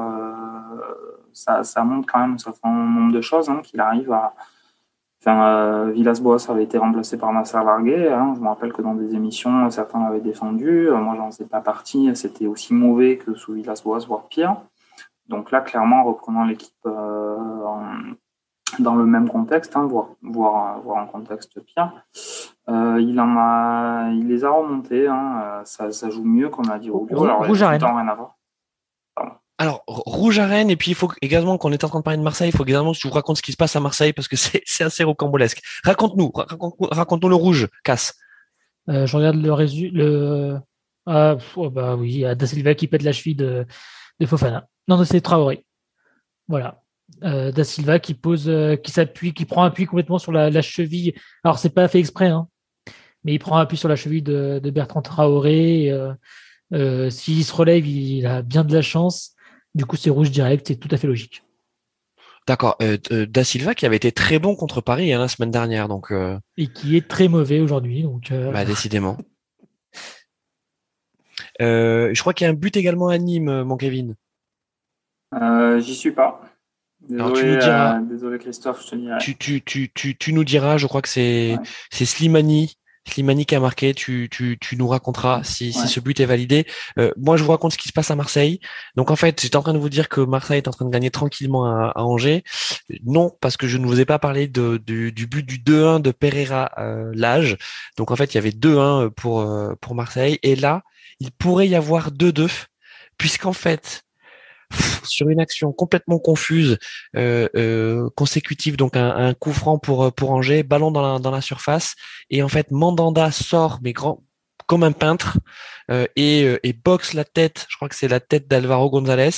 ça, ça, montre quand même un certain nombre de choses, hein, qu'il arrive à. Enfin, euh, Villas-Boas avait été remplacé par Nasser Larguet. Hein. Je me rappelle que dans des émissions, certains l'avaient défendu. Euh, moi, j'en sais pas partie. C'était aussi mauvais que sous Villas-Boas, voire pire. Donc là, clairement, reprenant l'équipe euh, dans le même contexte, hein, voire, voire, voire, en contexte pire, euh, il en a, il les a remontés. Hein. Ça, ça, joue mieux, comme a dit Rubio. Alors, Rouge rien à voir. Alors, Rouge à Rennes, et puis il faut également qu'on est en train de parler de Marseille, il faut également que je vous raconte ce qui se passe à Marseille parce que c'est assez rocambolesque. Raconte-nous, raconte-nous le Rouge, Casse. je regarde le résultat. Ah, oh, bah oui, Da Silva qui pète la cheville de, Fofana. Non, c'est Traoré. Voilà. da Silva qui pose, qui s'appuie, qui prend appui complètement sur la, cheville. Alors c'est pas fait exprès, hein, mais il prend appui sur la cheville de, Bertrand Traoré. S'il se relève, il a bien de la chance. Du coup, c'est rouge direct, c'est tout à fait logique. D'accord. Euh, euh, da Silva qui avait été très bon contre Paris hein, la semaine dernière, donc. Euh, Et qui est très mauvais aujourd'hui, donc. Bah, décidément. je crois qu'il y a un but également à Nîmes, mon Kevin. J'y suis pas. Désolé, Christophe, je te dirai. Tu, tu, tu, nous diras, je crois que c'est c'est Slimani Slimani qui a marqué, tu, tu, tu nous raconteras si, si ce but est validé. Euh, moi, je vous raconte ce qui se passe à Marseille. Donc, en fait, j'étais en train de vous dire que Marseille est en train de gagner tranquillement à, Angers. Non, parce que je ne vous ai pas parlé de, du, du but du 2-1 de Pereira euh, l'âge. Donc, en fait, il y avait 2-1 pour, euh, pour Marseille. Et là, il pourrait y avoir 2-2, puisqu'en fait, sur une action complètement confuse, euh, euh, consécutive, donc un, coup franc pour euh, pour Angers, ballon dans la, dans la surface, et en fait Mandanda sort mais grand comme un peintre et, et boxe la tête, je crois que c'est la tête d'Alvaro González.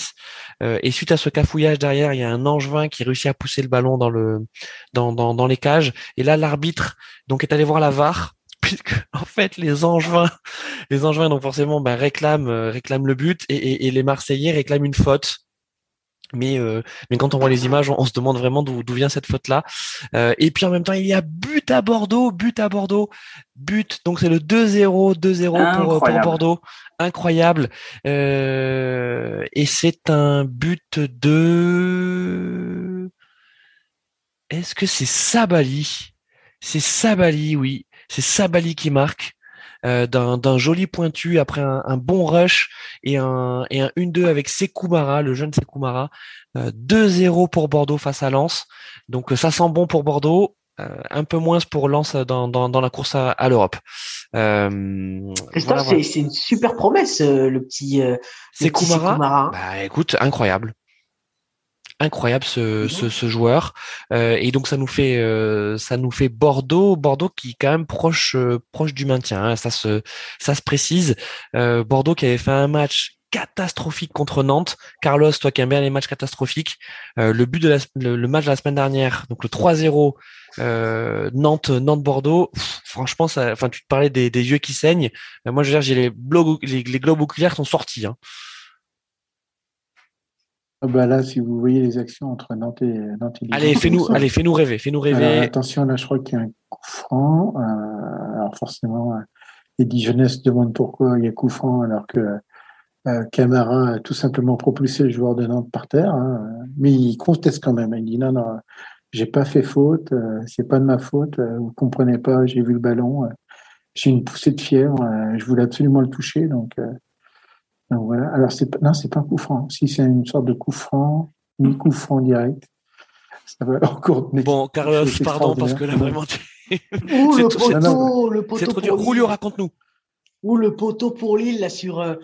et suite à ce cafouillage derrière, il y a un Angevin qui réussit à pousser le ballon dans le dans, dans, dans les cages. Et là, l'arbitre donc est allé voir la VAR puisque en fait les Angevins, les Angevins donc forcément ben, réclament, euh, réclament le but et, les Marseillais réclament une faute. Mais, euh, mais quand on voit les images, on, se demande vraiment d'où vient cette faute-là. Euh, et puis en même temps, il y a but à Bordeaux, but à Bordeaux, but. Donc c'est le 2-0, 2-0 pour, pour, Bordeaux. Incroyable. et c'est un but de... Est-ce que c'est Sabali? C'est Sabali, oui. C'est Sabali qui marque. Euh, d'un joli pointu après un, bon rush et un, et un 1-2 avec Sekoumara, le jeune Sekoumara. 2-0 euh, pour Bordeaux face à Lens. Donc ça sent bon pour Bordeaux. Euh, un peu moins pour Lens dans, dans, la course à, l'Europe. Christophe, c'est une super promesse, le petit. Sekoumara. Bah, écoute, incroyable incroyable ce, mmh ce, joueur. Euh, et donc ça nous fait euh, ça nous fait Bordeaux Bordeaux qui est quand même proche euh, proche du maintien hein, ça se ça se précise. Bordeaux qui avait fait un match catastrophique contre Nantes. Carlos toi qui aimes bien les matchs catastrophiques le but de la, le, match de la semaine dernière donc le 3-0 Nantes Nantes Bordeaux franchement ça enfin tu te parlais des, des yeux qui saignent. Moi je veux dire j'ai les, les, les globes oculaires sont sortis hein. Ah bah là, si vous voyez les actions entre Nantes et Nantes Allez, fais-nous, allez, fais-nous rêver, fais-nous rêver. attention, là, je crois qu'il y a un coup franc. Euh, alors forcément, Eddie Jeunesse demande pourquoi il y a coup franc alors que euh, Camara a tout simplement propulsé le joueur de Nantes par terre. Hein. Mais il conteste quand même. Il dit non, non, j'ai pas fait faute, euh, c'est pas de ma faute. Euh, vous comprenez pas, j'ai vu le ballon, j'ai une poussée de fièvre, je voulais absolument le toucher, donc voilà. Alors, c'est, non, c'est pas un coup franc. Si c'est une sorte de coup franc, ni coup franc direct, ça va encore. Bon, Carlos, pardon, parce que là, vraiment, Ouh, le poteau, le poteau. Trop dur. Julio, raconte-nous. Ou le poteau pour Lille là, sur, euh,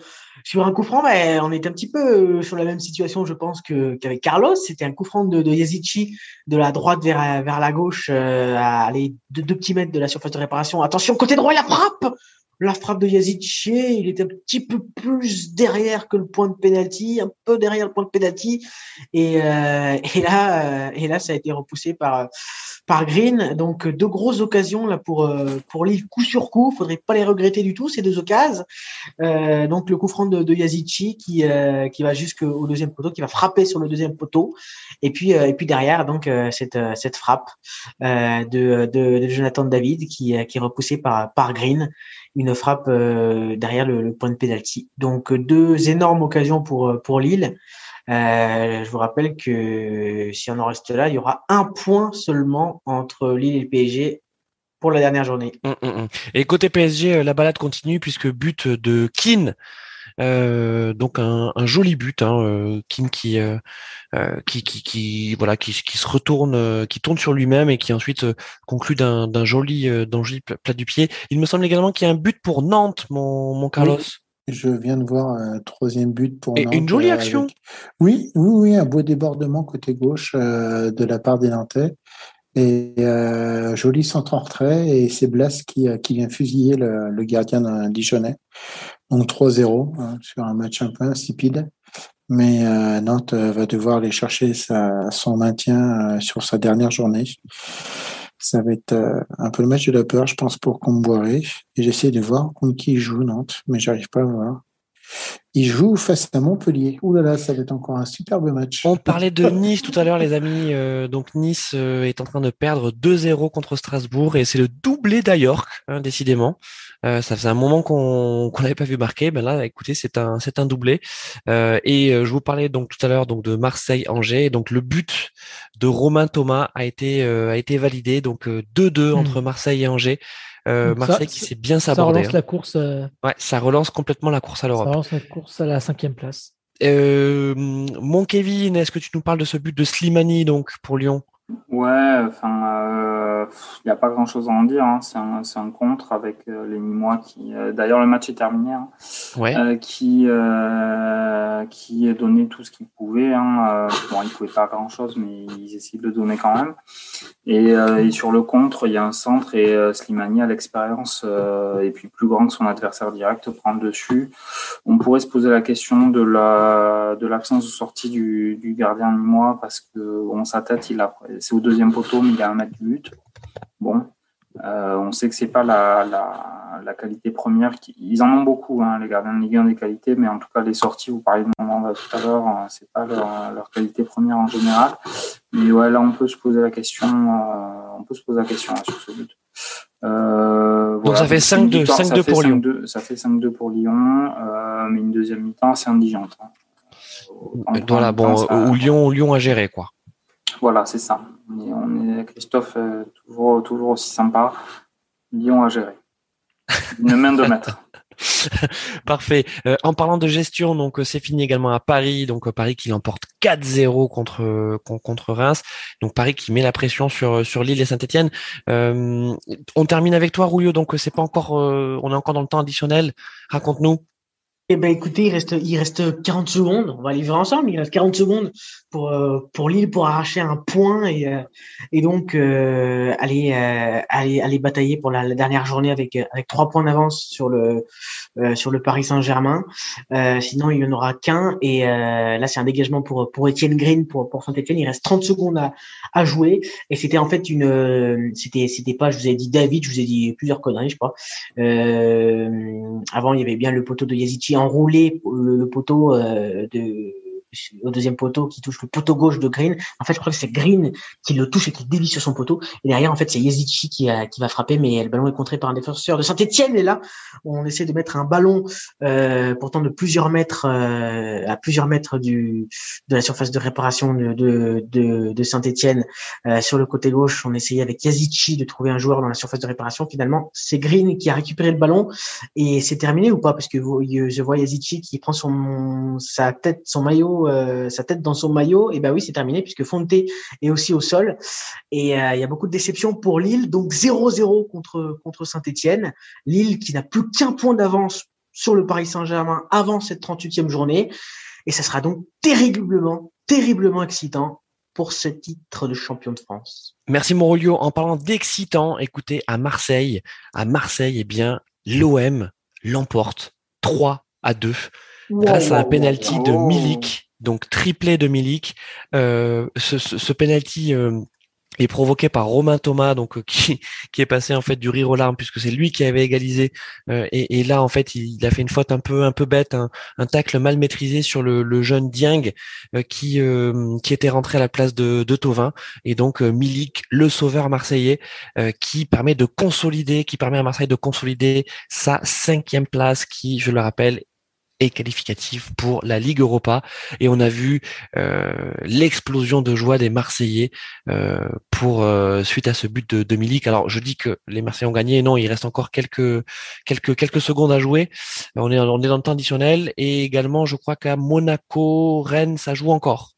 sur un coup franc, mais on est un petit peu euh, sur la même situation, je pense, que, qu'avec Carlos. C'était un coup franc de, de Yazici de la droite vers, vers la gauche, euh, à aller de deux petits mètres de la surface de réparation. Attention, côté droit, la frappe la frappe de Yazid il était un petit peu plus derrière que le point de penalty, un peu derrière le point de penalty, et, euh, et là, euh, et là, ça a été repoussé par Green. Donc deux grosses occasions là pour euh, pour Lille coup sur coup. Faudrait pas les regretter du tout ces deux occasions. Euh, donc le coup franc de, de qui euh, qui va jusqu'au deuxième poteau, qui va frapper sur le deuxième poteau, et puis et puis derrière donc cette cette frappe de, de, de Jonathan David qui qui est repoussée par par Green une frappe euh, derrière le, point de pénalty. Donc deux énormes occasions pour pour Lille. Euh, je vous rappelle que si on en reste là, il y aura un point seulement entre Lille et le PSG pour la dernière journée. Hum, hum, hum. Et côté PSG, euh, la balade continue puisque but de Keane. Donc un, joli but, hein, Keane qui, qui, qui, qui, voilà, qui, qui se retourne, qui tourne sur lui-même et qui ensuite conclut d'un joli, joli plat du pied. Il me semble également qu'il y a un but pour Nantes, mon, mon Carlos. Je viens de voir un troisième but pour Et Une jolie action. Oui, oui, oui, un beau débordement côté gauche de la part des Nantais. Et euh, joli centre en retrait, et c'est Blas qui, qui vient fusiller le, le gardien Dijonais. Donc 3-0 hein, sur un match un peu insipide. Mais euh, Nantes va devoir aller chercher son maintien euh, sur sa dernière journée. Ça va être euh, un peu le match de la peur, je pense, pour Comboiré. Et j'essaie de voir contre qui joue Nantes, mais j'arrive pas à voir. Il joue face à Montpellier. Ouh là là, ça va être encore un superbe match. On parlait de Nice tout à l'heure, les amis. Euh, donc Nice euh, est en train de perdre 2-0 contre Strasbourg et c'est le doublé d'Ayork, hein, décidément. Euh, ça faisait un moment qu'on n'avait pas vu marquer. Ben là, écoutez, c'est un c'est un doublé. et je vous parlais donc tout à l'heure donc de Marseille-Angers. Donc le but de Romain Thomas a été a été validé. Donc 2-2 entre hmm. Marseille et Angers. Euh, Marseille qui s'est bien sabordé. Ça relance hein. la course. Euh, ouais, ça relance complètement la course à l'Europe. Ça relance la course à la cinquième place. Euh, mon Kevin, est-ce que tu nous parles de ce but de Slimani donc pour Lyon? Ouais, enfin, il euh, n'y a pas grand-chose à en dire. Hein. C'est un, un, contre avec euh, les Nîmois qui, euh, d'ailleurs, le match est terminé, hein. ouais. qui qui donné tout ce qu'ils pouvaient. Hein. bon, ils pouvaient pas grand-chose, mais ils essaient de le donner quand même. Et, et sur le contre, il y a un centre et Slimani a l'expérience et puis plus grand que son adversaire direct prend le dessus. On pourrait se poser la question de la de l'absence de sortie du, du gardien Nîmois parce que bon, sa tête, il a c'est au deuxième poteau, mais il y a un mètre du but. Bon, euh, on sait que c'est pas la, la, qualité première. ils en ont beaucoup, hein, les gardiens de Ligue 1 des qualités, mais en tout cas les sorties, vous parlez de moment tout à l'heure, euh, c'est pas leur, qualité première en général. Mais ouais, là on peut se poser la question, euh, on peut se poser la question hein, sur ce but. Donc ça fait 5-2, 5-2 pour Lyon. ça fait 5-2 pour Lyon, mais une deuxième mi-temps assez indigente. Hein. Voilà, bon, où Lyon, Lyon a géré quoi. Voilà, c'est ça. on est Christophe, euh, toujours, aussi sympa. Lyon à gérer. Une main de maître. Parfait. Euh, en parlant de gestion, donc euh, c'est fini également à Paris. Donc Paris qui l'emporte 4-0 contre contre Reims. Donc Paris qui met la pression sur sur Lille et Saint-Etienne. on termine avec toi, Rouillot. Donc c'est pas encore, on est encore dans le temps additionnel. Raconte-nous. Eh ben écoutez, il reste il reste 40 secondes. On va les voir ensemble. Il reste 40 secondes pour euh, pour Lille pour arracher un point et euh, et donc euh, aller aller aller batailler pour la, dernière journée avec avec trois points d'avance sur le sur le Paris Saint-Germain. sinon il y en aura qu'un et là c'est un dégagement pour pour Étienne Green pour pour Saint-Étienne. Il reste 30 secondes à à jouer et c'était en fait une c'était c'était pas je vous ai dit David, je vous ai dit plusieurs conneries je crois. avant il y avait bien le poteau de Yazici enroulé le, poteau euh, de au deuxième poteau qui touche le poteau gauche de Green. En fait, je crois que c'est Green qui le touche et qui dévie sur son poteau. Et derrière, en fait, c'est Yezici qui, qui va frapper, mais le ballon est contré par un défenseur de Saint-Etienne. Et là, on essaie de mettre un ballon euh, pourtant de plusieurs mètres euh, à plusieurs mètres du de la surface de réparation de de, Saint-Etienne sur le côté gauche. On essayait avec Yazici de trouver un joueur dans la surface de réparation. Finalement, c'est Green qui a récupéré le ballon et c'est terminé ou pas? Parce que je vois Yazici qui prend son sa tête, son maillot euh, sa tête dans son maillot, et ben oui, c'est terminé puisque Fonte est aussi au sol. Et euh, il y a beaucoup de déceptions pour Lille, donc 0-0 contre contre Saint-Étienne. Lille qui n'a plus qu'un point d'avance sur le Paris Saint-Germain avant cette 38e journée. Et ça sera donc terriblement, terriblement excitant pour ce titre de champion de France. Merci Morolio. En parlant d'excitant, écoutez, à Marseille, à Marseille, eh bien, l'OM l'emporte 3 à 2 grâce à un penalty de Milik donc triplé de Milik. Euh, ce, ce, penalty euh, est provoqué par Romain Thomas, donc euh, qui, qui est passé en fait du rire aux larmes puisque c'est lui qui avait égalisé. et, là en fait il, a fait une faute un peu un peu bête, un, un tacle mal maîtrisé sur le, jeune Dieng qui qui était rentré à la place de, de Tovin. Et donc Milik, le sauveur marseillais, qui permet de consolider, qui permet à Marseille de consolider sa cinquième place, qui je le rappelle et qualificatif pour la Ligue Europa. Et on a vu euh, l'explosion de joie des Marseillais euh, pour euh, suite à ce but de, de Milik. Alors je dis que les Marseillais ont gagné, non, il reste encore quelques quelques quelques secondes à jouer. On est on est dans le temps additionnel et également je crois qu'à Monaco, Rennes, ça joue encore.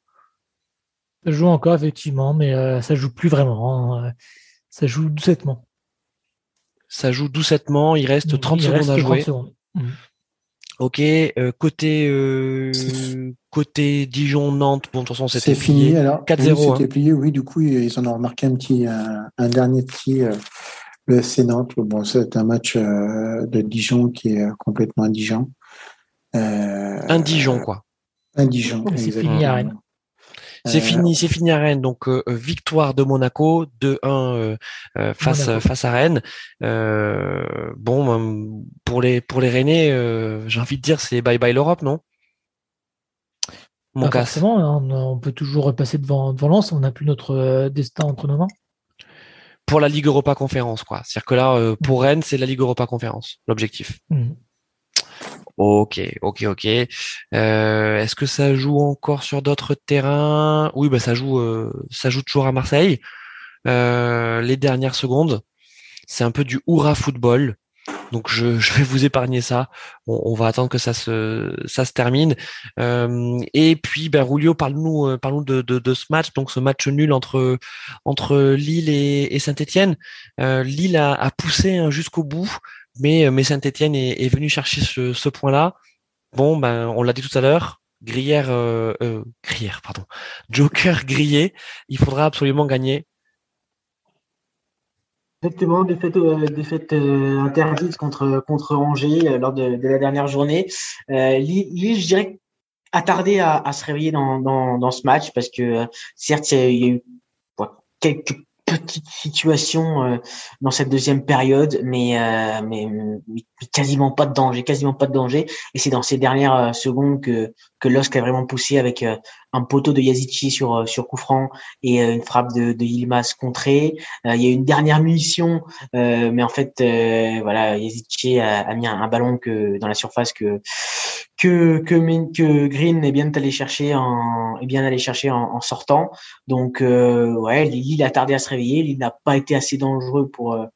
Ça joue encore effectivement, mais ça joue plus vraiment. Hein. Ça joue doucettement. Ça joue doucettement. Il reste 30 secondes à jouer. Ok, côté côté Dijon Nantes, bon de toute façon c'était fini alors 4-0. C'était hein. plié, oui. Du coup ils en ont remarqué un petit un, dernier petit le FC Nantes. Bon c'est un match de Dijon qui est complètement indigent. un Dijon quoi. Indigent. C'est fini à Rennes. C'est euh, fini, c'est fini à Rennes. Donc euh, euh, victoire de Monaco 2-1 face face à Rennes. bon, pour les pour les Rennais, j'ai envie de dire c'est bye bye l'Europe, non? Mon Pas forcément, hein, on, peut toujours repasser devant devant Lens. On n'a plus notre destin entre nos mains pour la Ligue Europa Conférence, quoi. C'est-à-dire que là, pour mm. Rennes, c'est la Ligue Europa Conférence, l'objectif. Mm. Ok, ok, ok. Euh, est-ce que ça joue encore sur d'autres terrains? Oui, bah ça joue, euh, ça joue toujours à Marseille. Euh, les dernières secondes, c'est un peu du hurrah football. Donc je, vais vous épargner ça. On, va attendre que ça se ça se termine. et puis ben Rulio, parle-nous parle de, de, ce match. Donc ce match nul entre entre Lille et, Saint-Étienne. Lille a, a poussé hein, jusqu'au bout. Mais, euh, mais Saint-Etienne est, venu chercher ce, ce point-là. Bon, ben, on l'a dit tout à l'heure, Grillère, euh, euh, pardon, Joker grillé, il faudra absolument gagner. Effectivement, défaite, euh, défaite interdite contre, contre Angers lors de, de, la dernière journée. Lille, je dirais, attardé à, à se réveiller dans, dans, dans, ce match parce que certes, il y a eu quelques petite situation euh, dans cette deuxième période, mais, euh, mais, mais, quasiment pas de danger, quasiment pas de danger. Et c'est dans ces dernières euh, secondes que que Losk a vraiment poussé avec un poteau de Yazici sur sur coup franc et une frappe de, de Yilmaz contrée. il y a une dernière munition, mais en fait, voilà, Yazici a, a, mis un, ballon que dans la surface que que, que, que Green est bien allé chercher en est bien allé chercher en, sortant. Donc euh, ouais, Lille a tardé à se réveiller. Lille n'a pas été assez dangereux pour euh,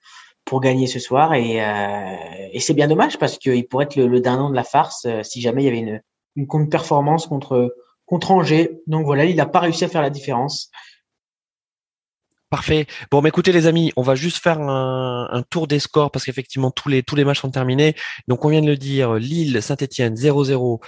pour gagner ce soir et, euh, et c'est bien dommage parce qu'il pourrait être le, le dindon de la farce si jamais il y avait une une contre-performance contre contre Angers. Donc voilà, il n'a pas réussi à faire la différence. Parfait. Bon, mais écoutez les amis, on va juste faire un, tour des scores parce qu'effectivement tous les tous les matchs sont terminés. Donc on vient de le dire, Lille, Saint-Étienne 0-0, euh,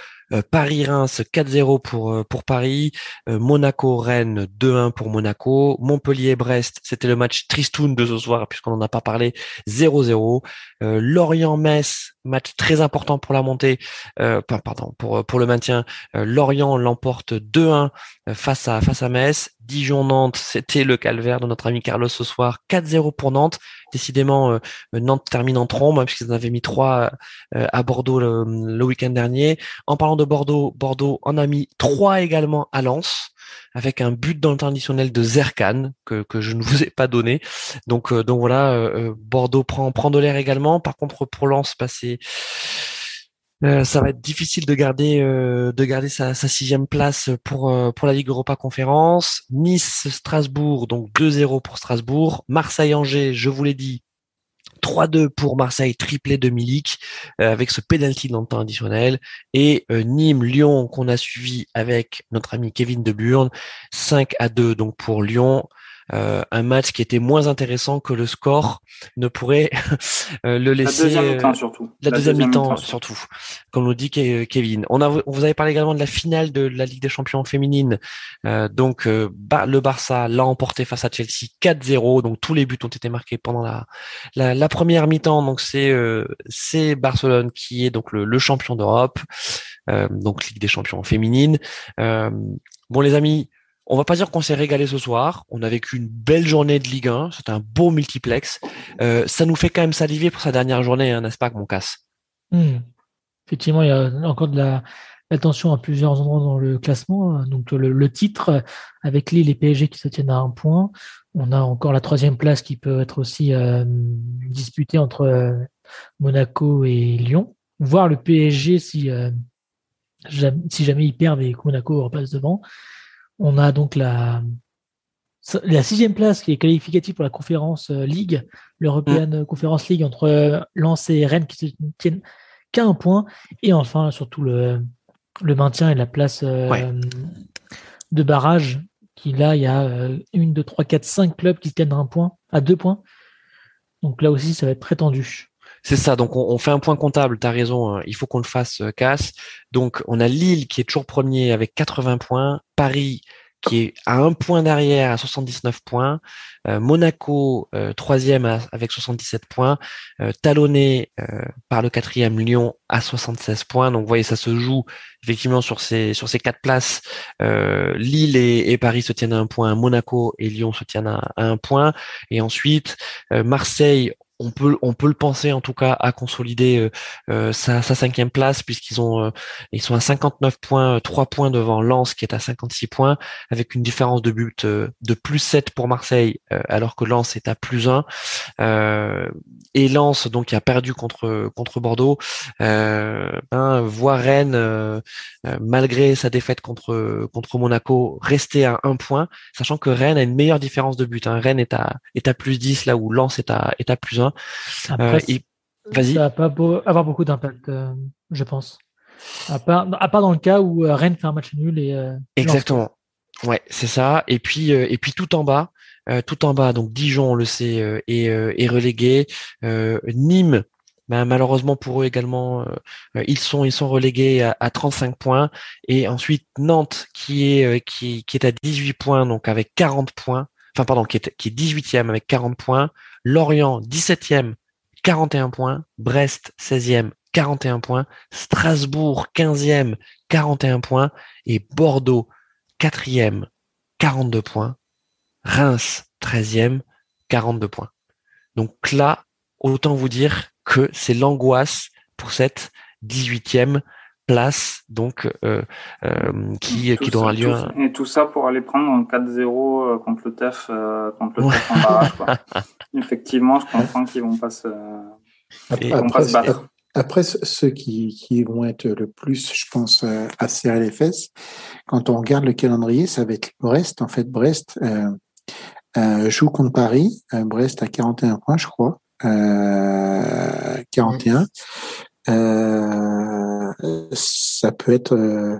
Paris-Reims 4-0 pour euh, pour Paris, euh, Monaco-Rennes 2-1 pour Monaco, Montpellier-Brest, c'était le match tristoun de ce soir puisqu'on n'en a pas parlé 0-0, Lorient-Metz, match très important pour la montée, pardon pour pour le maintien. Lorient l'emporte 2-1 face à face à Metz, Dijon-Nantes, c'était le calvaire de notre ami Carlos ce soir, 4-0 pour Nantes. Décidément, Nantes termine en trombe hein, puisqu'ils en avaient mis 3 à Bordeaux le, week-end dernier. En parlant Bordeaux, Bordeaux en a mis trois également à Lens avec un but dans le de Zerkan que, que je ne vous ai pas donné. Donc euh, donc voilà, euh, euh, Bordeaux prend prend de l'air également. Par contre pour Lens, bah, ça va être difficile de garder de garder sa, sa, sixième place pour pour la Ligue Europa Conférence. Nice Strasbourg donc 2-0 pour Strasbourg. Marseille Angers, je vous l'ai dit, 3-2 pour Marseille, triplé de Milik, euh, avec ce penalty dans le temps additionnel. Et euh, Nîmes, Lyon, qu'on a suivi avec notre ami Kevin De Burn, 5 à 2 donc pour Lyon. Euh, un match qui était moins intéressant que le score ne pourrait euh, le laisser. La deuxième mi-temps surtout. La, deuxième, mi-temps surtout, comme nous dit Kevin. On a, vous avez parlé également de la finale de la Ligue des Champions féminine. Euh, donc le Barça l'a emporté face à Chelsea 4-0. Donc tous les buts ont été marqués pendant la la, la première mi-temps. Donc c'est c'est Barcelone qui est donc le, le champion d'Europe. donc Ligue des Champions féminine. bon les amis, on va pas dire qu'on s'est régalé ce soir. On a vécu une belle journée de Ligue 1. C'était un beau multiplex. Euh, ça nous fait quand même saliver pour sa dernière journée, hein, n'est-ce pas, mon casse hmm. Effectivement, il y a encore de la, tension à plusieurs endroits dans le classement. Donc le, titre avec Lille et PSG qui se tiennent à un point. On a encore la troisième place qui peut être aussi euh, disputée entre euh, Monaco et Lyon. Voir le PSG si, si jamais ils perdent et que Monaco repasse devant. On a donc la, la sixième place qui est qualificative pour la conférence euh, Ligue, l'European mm. Conference League entre euh, Lens et Rennes qui se tiennent qu'à un point. Et enfin, surtout le, le maintien et la place euh, de barrage qui là, il y a une, deux, trois, quatre, cinq clubs qui se tiennent à un point, à deux points. Donc là aussi, ça va être très tendu. C'est ça, donc on, fait un point comptable, tu as raison, hein. il faut qu'on le fasse, casse. Donc on a Lille qui est toujours premier avec 80 points, Paris qui est à un point derrière à 79 points, euh, Monaco euh, troisième avec 77 points, euh, talonné par le quatrième Lyon à 76 points. Donc vous voyez, ça se joue effectivement sur ces sur ces quatre places. Lille et, Paris se tiennent à un point, Monaco et Lyon se tiennent à un point, et ensuite Marseille on peut on peut le penser en tout cas à consolider euh, euh, sa, cinquième place puisqu'ils ont euh, ils sont à 59 points 3 points devant Lens qui est à 56 points avec une différence de but de plus 7 pour Marseille alors que Lens est à plus 1 et Lens donc qui a perdu contre contre Bordeaux ben, voit Rennes malgré sa défaite contre contre Monaco rester à 1 point sachant que Rennes a une meilleure différence de but hein. Rennes est à est à plus 10 là où Lens est à est à plus 1 après, euh, vas-y. Ça va pas avoir beaucoup d'impact, euh, je pense. À part, à part, dans le cas où euh, Rennes fait un match nul et. Exactement. Ouais, c'est ça. Et puis, et puis tout en bas, tout en bas, donc Dijon, on le sait, est, est, relégué. Nîmes, ben, malheureusement pour eux également, ils sont ils sont relégués à, à, 35 points. Et ensuite Nantes qui est qui, qui est à 18 points, donc avec 40 points. Enfin pardon, qui est qui est 18e avec 40 points. Lorient 17e, 41 points, Brest 16e, 41 points, Strasbourg 15e, 41 points. Et Bordeaux 4e, 42 points, Reims 13e, 42 points. Donc là, autant vous dire que c'est l'angoisse pour cette 18e place donc euh, euh, qui, qui doit lieu. et tout ça pour aller prendre un 4-0 euh, contre le TEF, contre le TEF en barrage. Effectivement, je comprends qu'ils vont pas se, après, vont pas se battre. Après, ceux qui, qui, vont être le plus, je pense, à serrer les fesses, quand on regarde le calendrier, ça va être Brest. En fait, Brest euh, joue contre Paris. Brest à 41 points, je crois. 41. Euh, ça peut être, euh,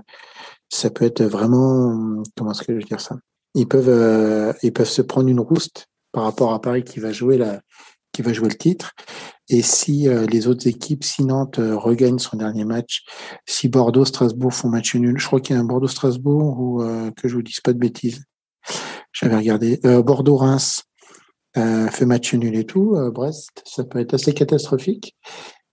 ça peut être vraiment, comment est-ce que je veux dire ça? Ils peuvent, euh, ils peuvent se prendre une rouste par rapport à Paris qui va jouer la, qui va jouer le titre. Et si les autres équipes, si Nantes regagne son dernier match, si Bordeaux, Strasbourg font match nul, je crois qu'il y a un Bordeaux-Strasbourg ou que je vous dise pas de bêtises. J'avais regardé Bordeaux-Reims fait match nul et tout. Brest, ça peut être assez catastrophique.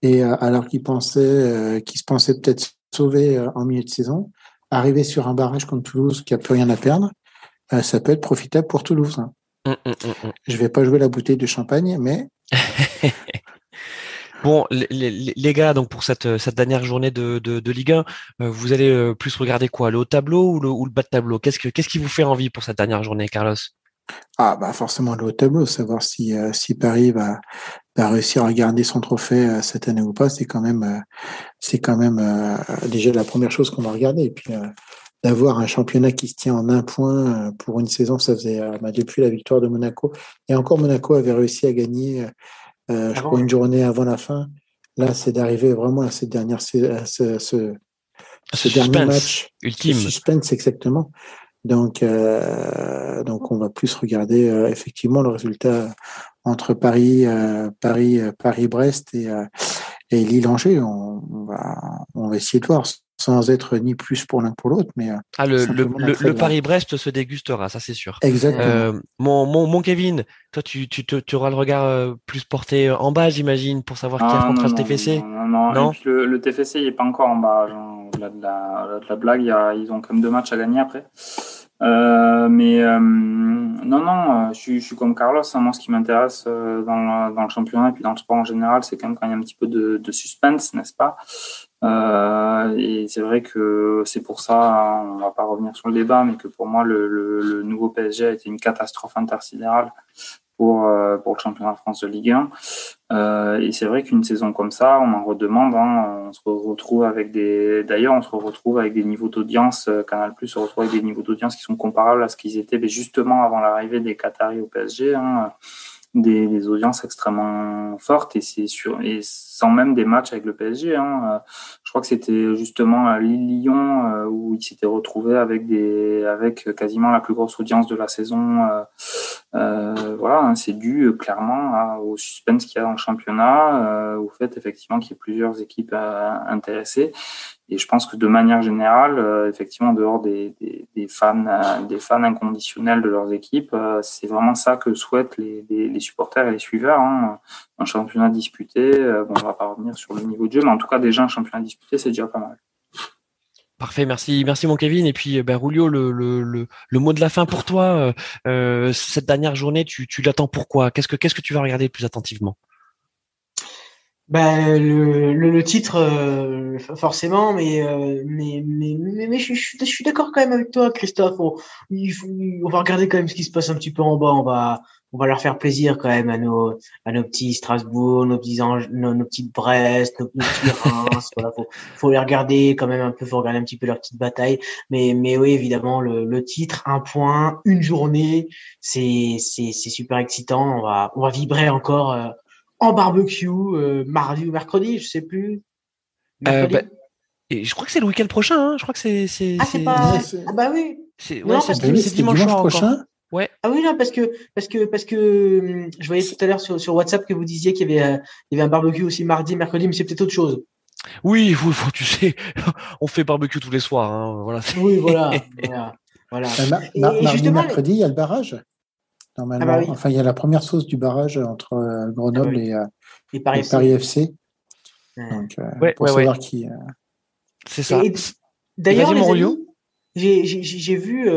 Et euh, alors qu'ils pensaient, euh, qu'ils se pensaient peut-être sauvés euh, en milieu de saison, arriver sur un barrage contre Toulouse qui a plus rien à perdre, ça peut être profitable pour Toulouse. Hum, hum, hum, Je vais pas jouer la bouteille de champagne, mais Bon, les, les, gars, donc pour cette, cette dernière journée de, de, de Ligue 1, vous allez plus regarder quoi, le haut tableau ou le, ou le bas de tableau? Qu'est-ce que qu'est-ce qui vous fait envie pour cette dernière journée, Carlos? Ah bah forcément le haut tableau, savoir si si Paris va réussir à garder son trophée euh, cette année ou pas, c'est quand même, euh, c'est quand même euh, déjà la première chose qu'on va regarder. Et puis d'avoir un championnat qui se tient en un point pour une saison, ça faisait bah, depuis la victoire de Monaco. Et encore Monaco avait réussi à gagner, je crois, une journée avant la fin. Là, c'est d'arriver vraiment à cette dernière, ce, ce, ce, dernier match ultime. Suspense exactement. Donc, donc on va plus regarder effectivement le résultat entre Paris, euh, Paris, euh, Paris-Brest et, euh, et Lille-Angers. On, va, on va essayer de voir sans être ni plus pour l'un pour l'autre, mais ah, le, le, Paris-Brest se dégustera, ça c'est sûr. Exactement. mon, mon, mon, Kevin, toi tu, tu, tu, auras le regard plus porté en bas, j'imagine, pour savoir qui ah, affrontera ce TFC. Non, non, non. le, TFC il est pas encore en bas. Au-delà de la, de la blague, ils ont quand même deux matchs à gagner après. Euh, mais euh, non, non, euh, je, je, suis comme Carlos. Hein, moi, ce qui m'intéresse dans, dans, le championnat et puis dans le sport en général, c'est quand même quand il y a un petit peu de, de suspense, n'est-ce pas? Euh, Et c'est vrai que c'est pour ça, on va pas revenir sur le débat, mais que pour moi, le, le, le nouveau PSG a été une catastrophe intersidérale pour, euh, pour le championnat de France de Ligue 1. Euh, et c'est vrai qu'une saison comme ça, on en redemande. Hein, on se retrouve avec des. D'ailleurs, on se retrouve avec des niveaux d'audience. Canal Plus se retrouve avec des niveaux d'audience qui sont comparables à ce qu'ils étaient mais justement avant l'arrivée des Qataris au PSG. Hein, des, des, audiences extrêmement fortes et c'est sûr et sans même des matchs avec le PSG. Hein. je crois que c'était justement à Lille-Lyon euh, où il s'était retrouvé avec des, avec quasiment la plus grosse audience de la saison. Euh, euh, voilà, hein, c'est dû clairement au suspense qu'il y a dans le championnat, au fait effectivement qu'il y ait plusieurs équipes intéressées. Et je pense que de manière générale, euh, effectivement, en dehors des, fans, euh, des fans inconditionnels de leurs équipes, euh, c'est vraiment ça que souhaitent les, supporters et les suiveurs. Hein. Un championnat disputé, bon, on va pas revenir sur le niveau de jeu, mais en tout cas, déjà un championnat disputé, c'est déjà pas mal. Parfait, merci, merci mon Kevin. Et puis, ben, Rulio, le, le, mot de la fin pour toi. cette dernière journée, tu, tu l'attends pourquoi? Qu'est-ce que qu'est-ce que tu vas regarder plus attentivement? Ben, le, le, titre, euh, forcément, mais, euh, mais, mais, mais, je, je, suis d'accord quand même avec toi, Christophe. On, il faut, on va regarder quand même ce qui se passe un petit peu en bas. On va, on va leur faire plaisir quand même à nos, à nos petits Strasbourg, nos petits Ange, nos, nos petites Brest, nos, petits Reims. voilà, faut, faut les regarder quand même un peu, faut regarder un petit peu leur petite bataille. Mais, mais oui, évidemment, le, le titre, un point, une journée, c'est, c'est, c'est super excitant. On va, on va vibrer encore. Euh, en barbecue euh, mardi ou mercredi, je sais plus. Euh, bah, et je crois que c'est le week-end prochain. Hein. Je crois que c'est. Ah, c'est pas. Ah, bah oui. C'est ouais, dimanche, dimanche prochain. Ouais. Ah oui, non, parce que, parce que, parce que hum, je voyais tout à l'heure sur, sur WhatsApp que vous disiez qu'il y avait, euh, il y avait un barbecue aussi mardi, mercredi, mais c'est peut-être autre chose. Oui, tu sais, on fait barbecue tous les soirs. Hein, voilà. Oui, voilà. voilà, voilà. mardi, mercredi, il y a le barrage? Normalement. Ah bah enfin, il y a la première sauce du barrage entre euh, Grenoble ah et, Paris, FC. Donc, euh, pour savoir qui. Euh, C'est ça. D'ailleurs, j'ai vu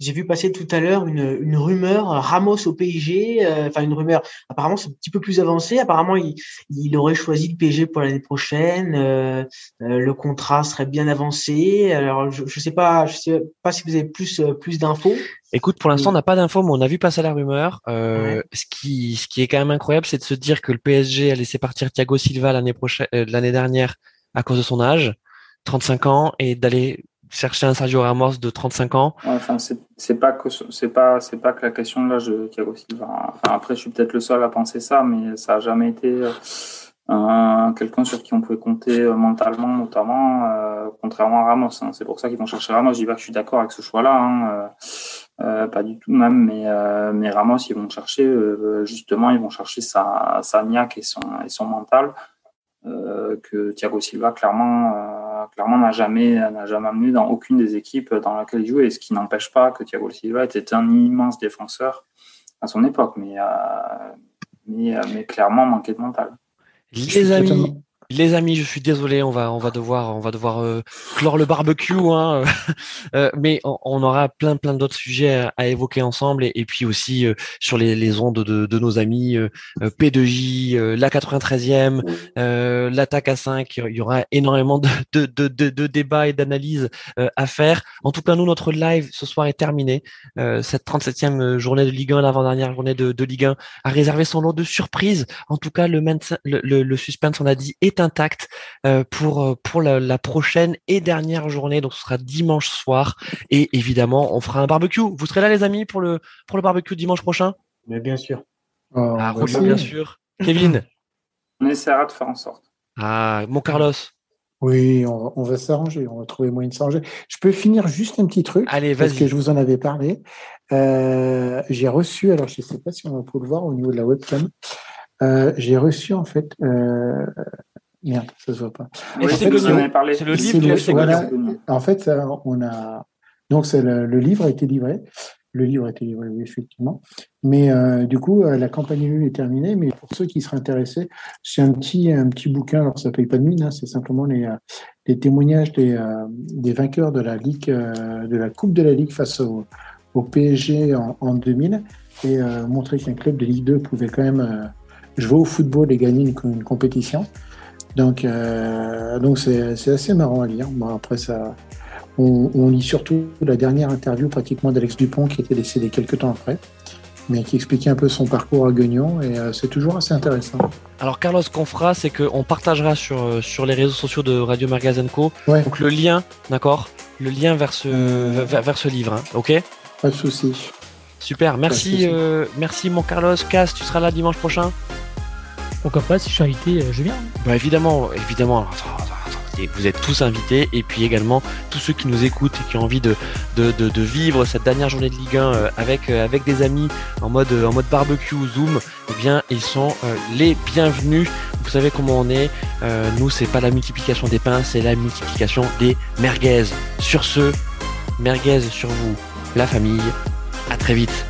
j'ai vu passer tout à l'heure une, une, rumeur Ramos au PSG, euh, enfin une rumeur. Apparemment, c'est un petit peu plus avancé. Apparemment, il, il aurait choisi le PSG pour l'année prochaine. Euh, euh, le contrat serait bien avancé. Alors, je, je sais pas, je sais pas si vous avez plus plus d'infos. Écoute, pour l'instant, on n'a pas d'infos, mais on a vu passer la rumeur. Ce qui ce qui est quand même incroyable, c'est de se dire que le PSG a laissé partir Thiago Silva l'année prochaine, l'année dernière à cause de son âge. 35 ans et d'aller chercher un Sergio Ramos de 35 ans. enfin, c'est pas que c'est pas c'est pas que la question l'âge de Thiago Silva. Après, je suis peut-être le seul à penser ça, mais ça a jamais été euh, quelqu'un sur qui on pouvait compter euh, mentalement, notamment, euh, contrairement à Ramos. Hein. C'est pour ça qu'ils vont chercher Ramos. Je dis pas que je suis d'accord avec ce choix-là. Hein. pas du tout même, mais, mais Ramos, ils vont chercher justement, ils vont chercher sa, sa niaque et son, et son mental que Thiago Silva clairement clairement n'a jamais, n'a jamais amené dans aucune des équipes dans laquelle il jouait, ce qui n'empêche pas que Thiago Silva était un immense défenseur à son époque, mais, euh, mais, euh, mais, clairement manqué de mental. Les les amis, je suis désolé, on va on va devoir on va devoir euh, clore le barbecue, hein, euh, mais on, aura plein plein d'autres sujets à, évoquer ensemble et, puis aussi euh, sur les, les ondes de, de nos amis P2J, la 93e, l'attaque à 5. Il y aura énormément de de, de, de débats et d'analyses à faire. En tout cas, nous notre live ce soir est terminé. cette 37e journée de Ligue 1, l'avant-dernière journée de, de Ligue 1, a réservé son lot de surprises. En tout cas, le, le, le, le suspense, on a dit, est intact euh, pour euh, pour la, prochaine et dernière journée. Donc ce sera dimanche soir et évidemment on fera un barbecue. Vous serez là les amis pour le pour le barbecue dimanche prochain? Mais bien sûr. Oh, ah, bien sûr. Kevin? On essaiera de faire en sorte. Ah mon Carlos? Oui, on, va s'arranger, on va trouver moyen de s'arranger. Je peux finir juste un petit truc Allez, parce que je vous en avais parlé. Euh, j'ai reçu, alors je ne sais pas si on peut le voir au niveau de la webcam, j'ai reçu en fait Merde, ça se voit pas. en fait, c'est le livre. en fait, on a donc le, le, livre a été livré. Le livre a été livré, oui, effectivement. Mais euh, du coup, euh, la campagne est terminée. Mais pour ceux qui seraient intéressés, c'est un petit, un petit bouquin. Alors, ça paye pas de mine. Hein, c'est simplement les, euh, les témoignages des, des, vainqueurs de la Ligue, de la Coupe de la Ligue face au, au PSG en, en, 2000 et montrer qu'un club de Ligue 2 pouvait quand même jouer au football et gagner une, une compétition. Donc, euh, donc c'est, assez marrant à lire. Bon, après, ça, on, lit surtout la dernière interview pratiquement d'Alex Dupont qui était décédé quelques temps après, mais qui expliquait un peu son parcours à Guignon et euh, c'est toujours assez intéressant. Alors, Carlos, ce qu'on fera, c'est qu'on partagera sur, euh, sur les réseaux sociaux de Radio Magazenco donc le lien, d'accord? Le lien vers ce, vers, ce livre, hein, ok? Pas de souci. Super, merci, merci mon Carlos. Cass, tu seras là dimanche prochain? Pourquoi pas, si je suis invité, euh, je viens. Bah évidemment, évidemment. vous êtes tous invités. Et puis également tous ceux qui nous écoutent et qui ont envie de, vivre cette dernière journée de Ligue 1 euh, avec, euh, avec des amis en mode, en mode barbecue Zoom, eh bien ils sont les bienvenus. Vous savez comment on est. nous, c'est pas la multiplication des pains, c'est la multiplication des merguez. Sur ce, merguez sur vous, la famille. À très vite.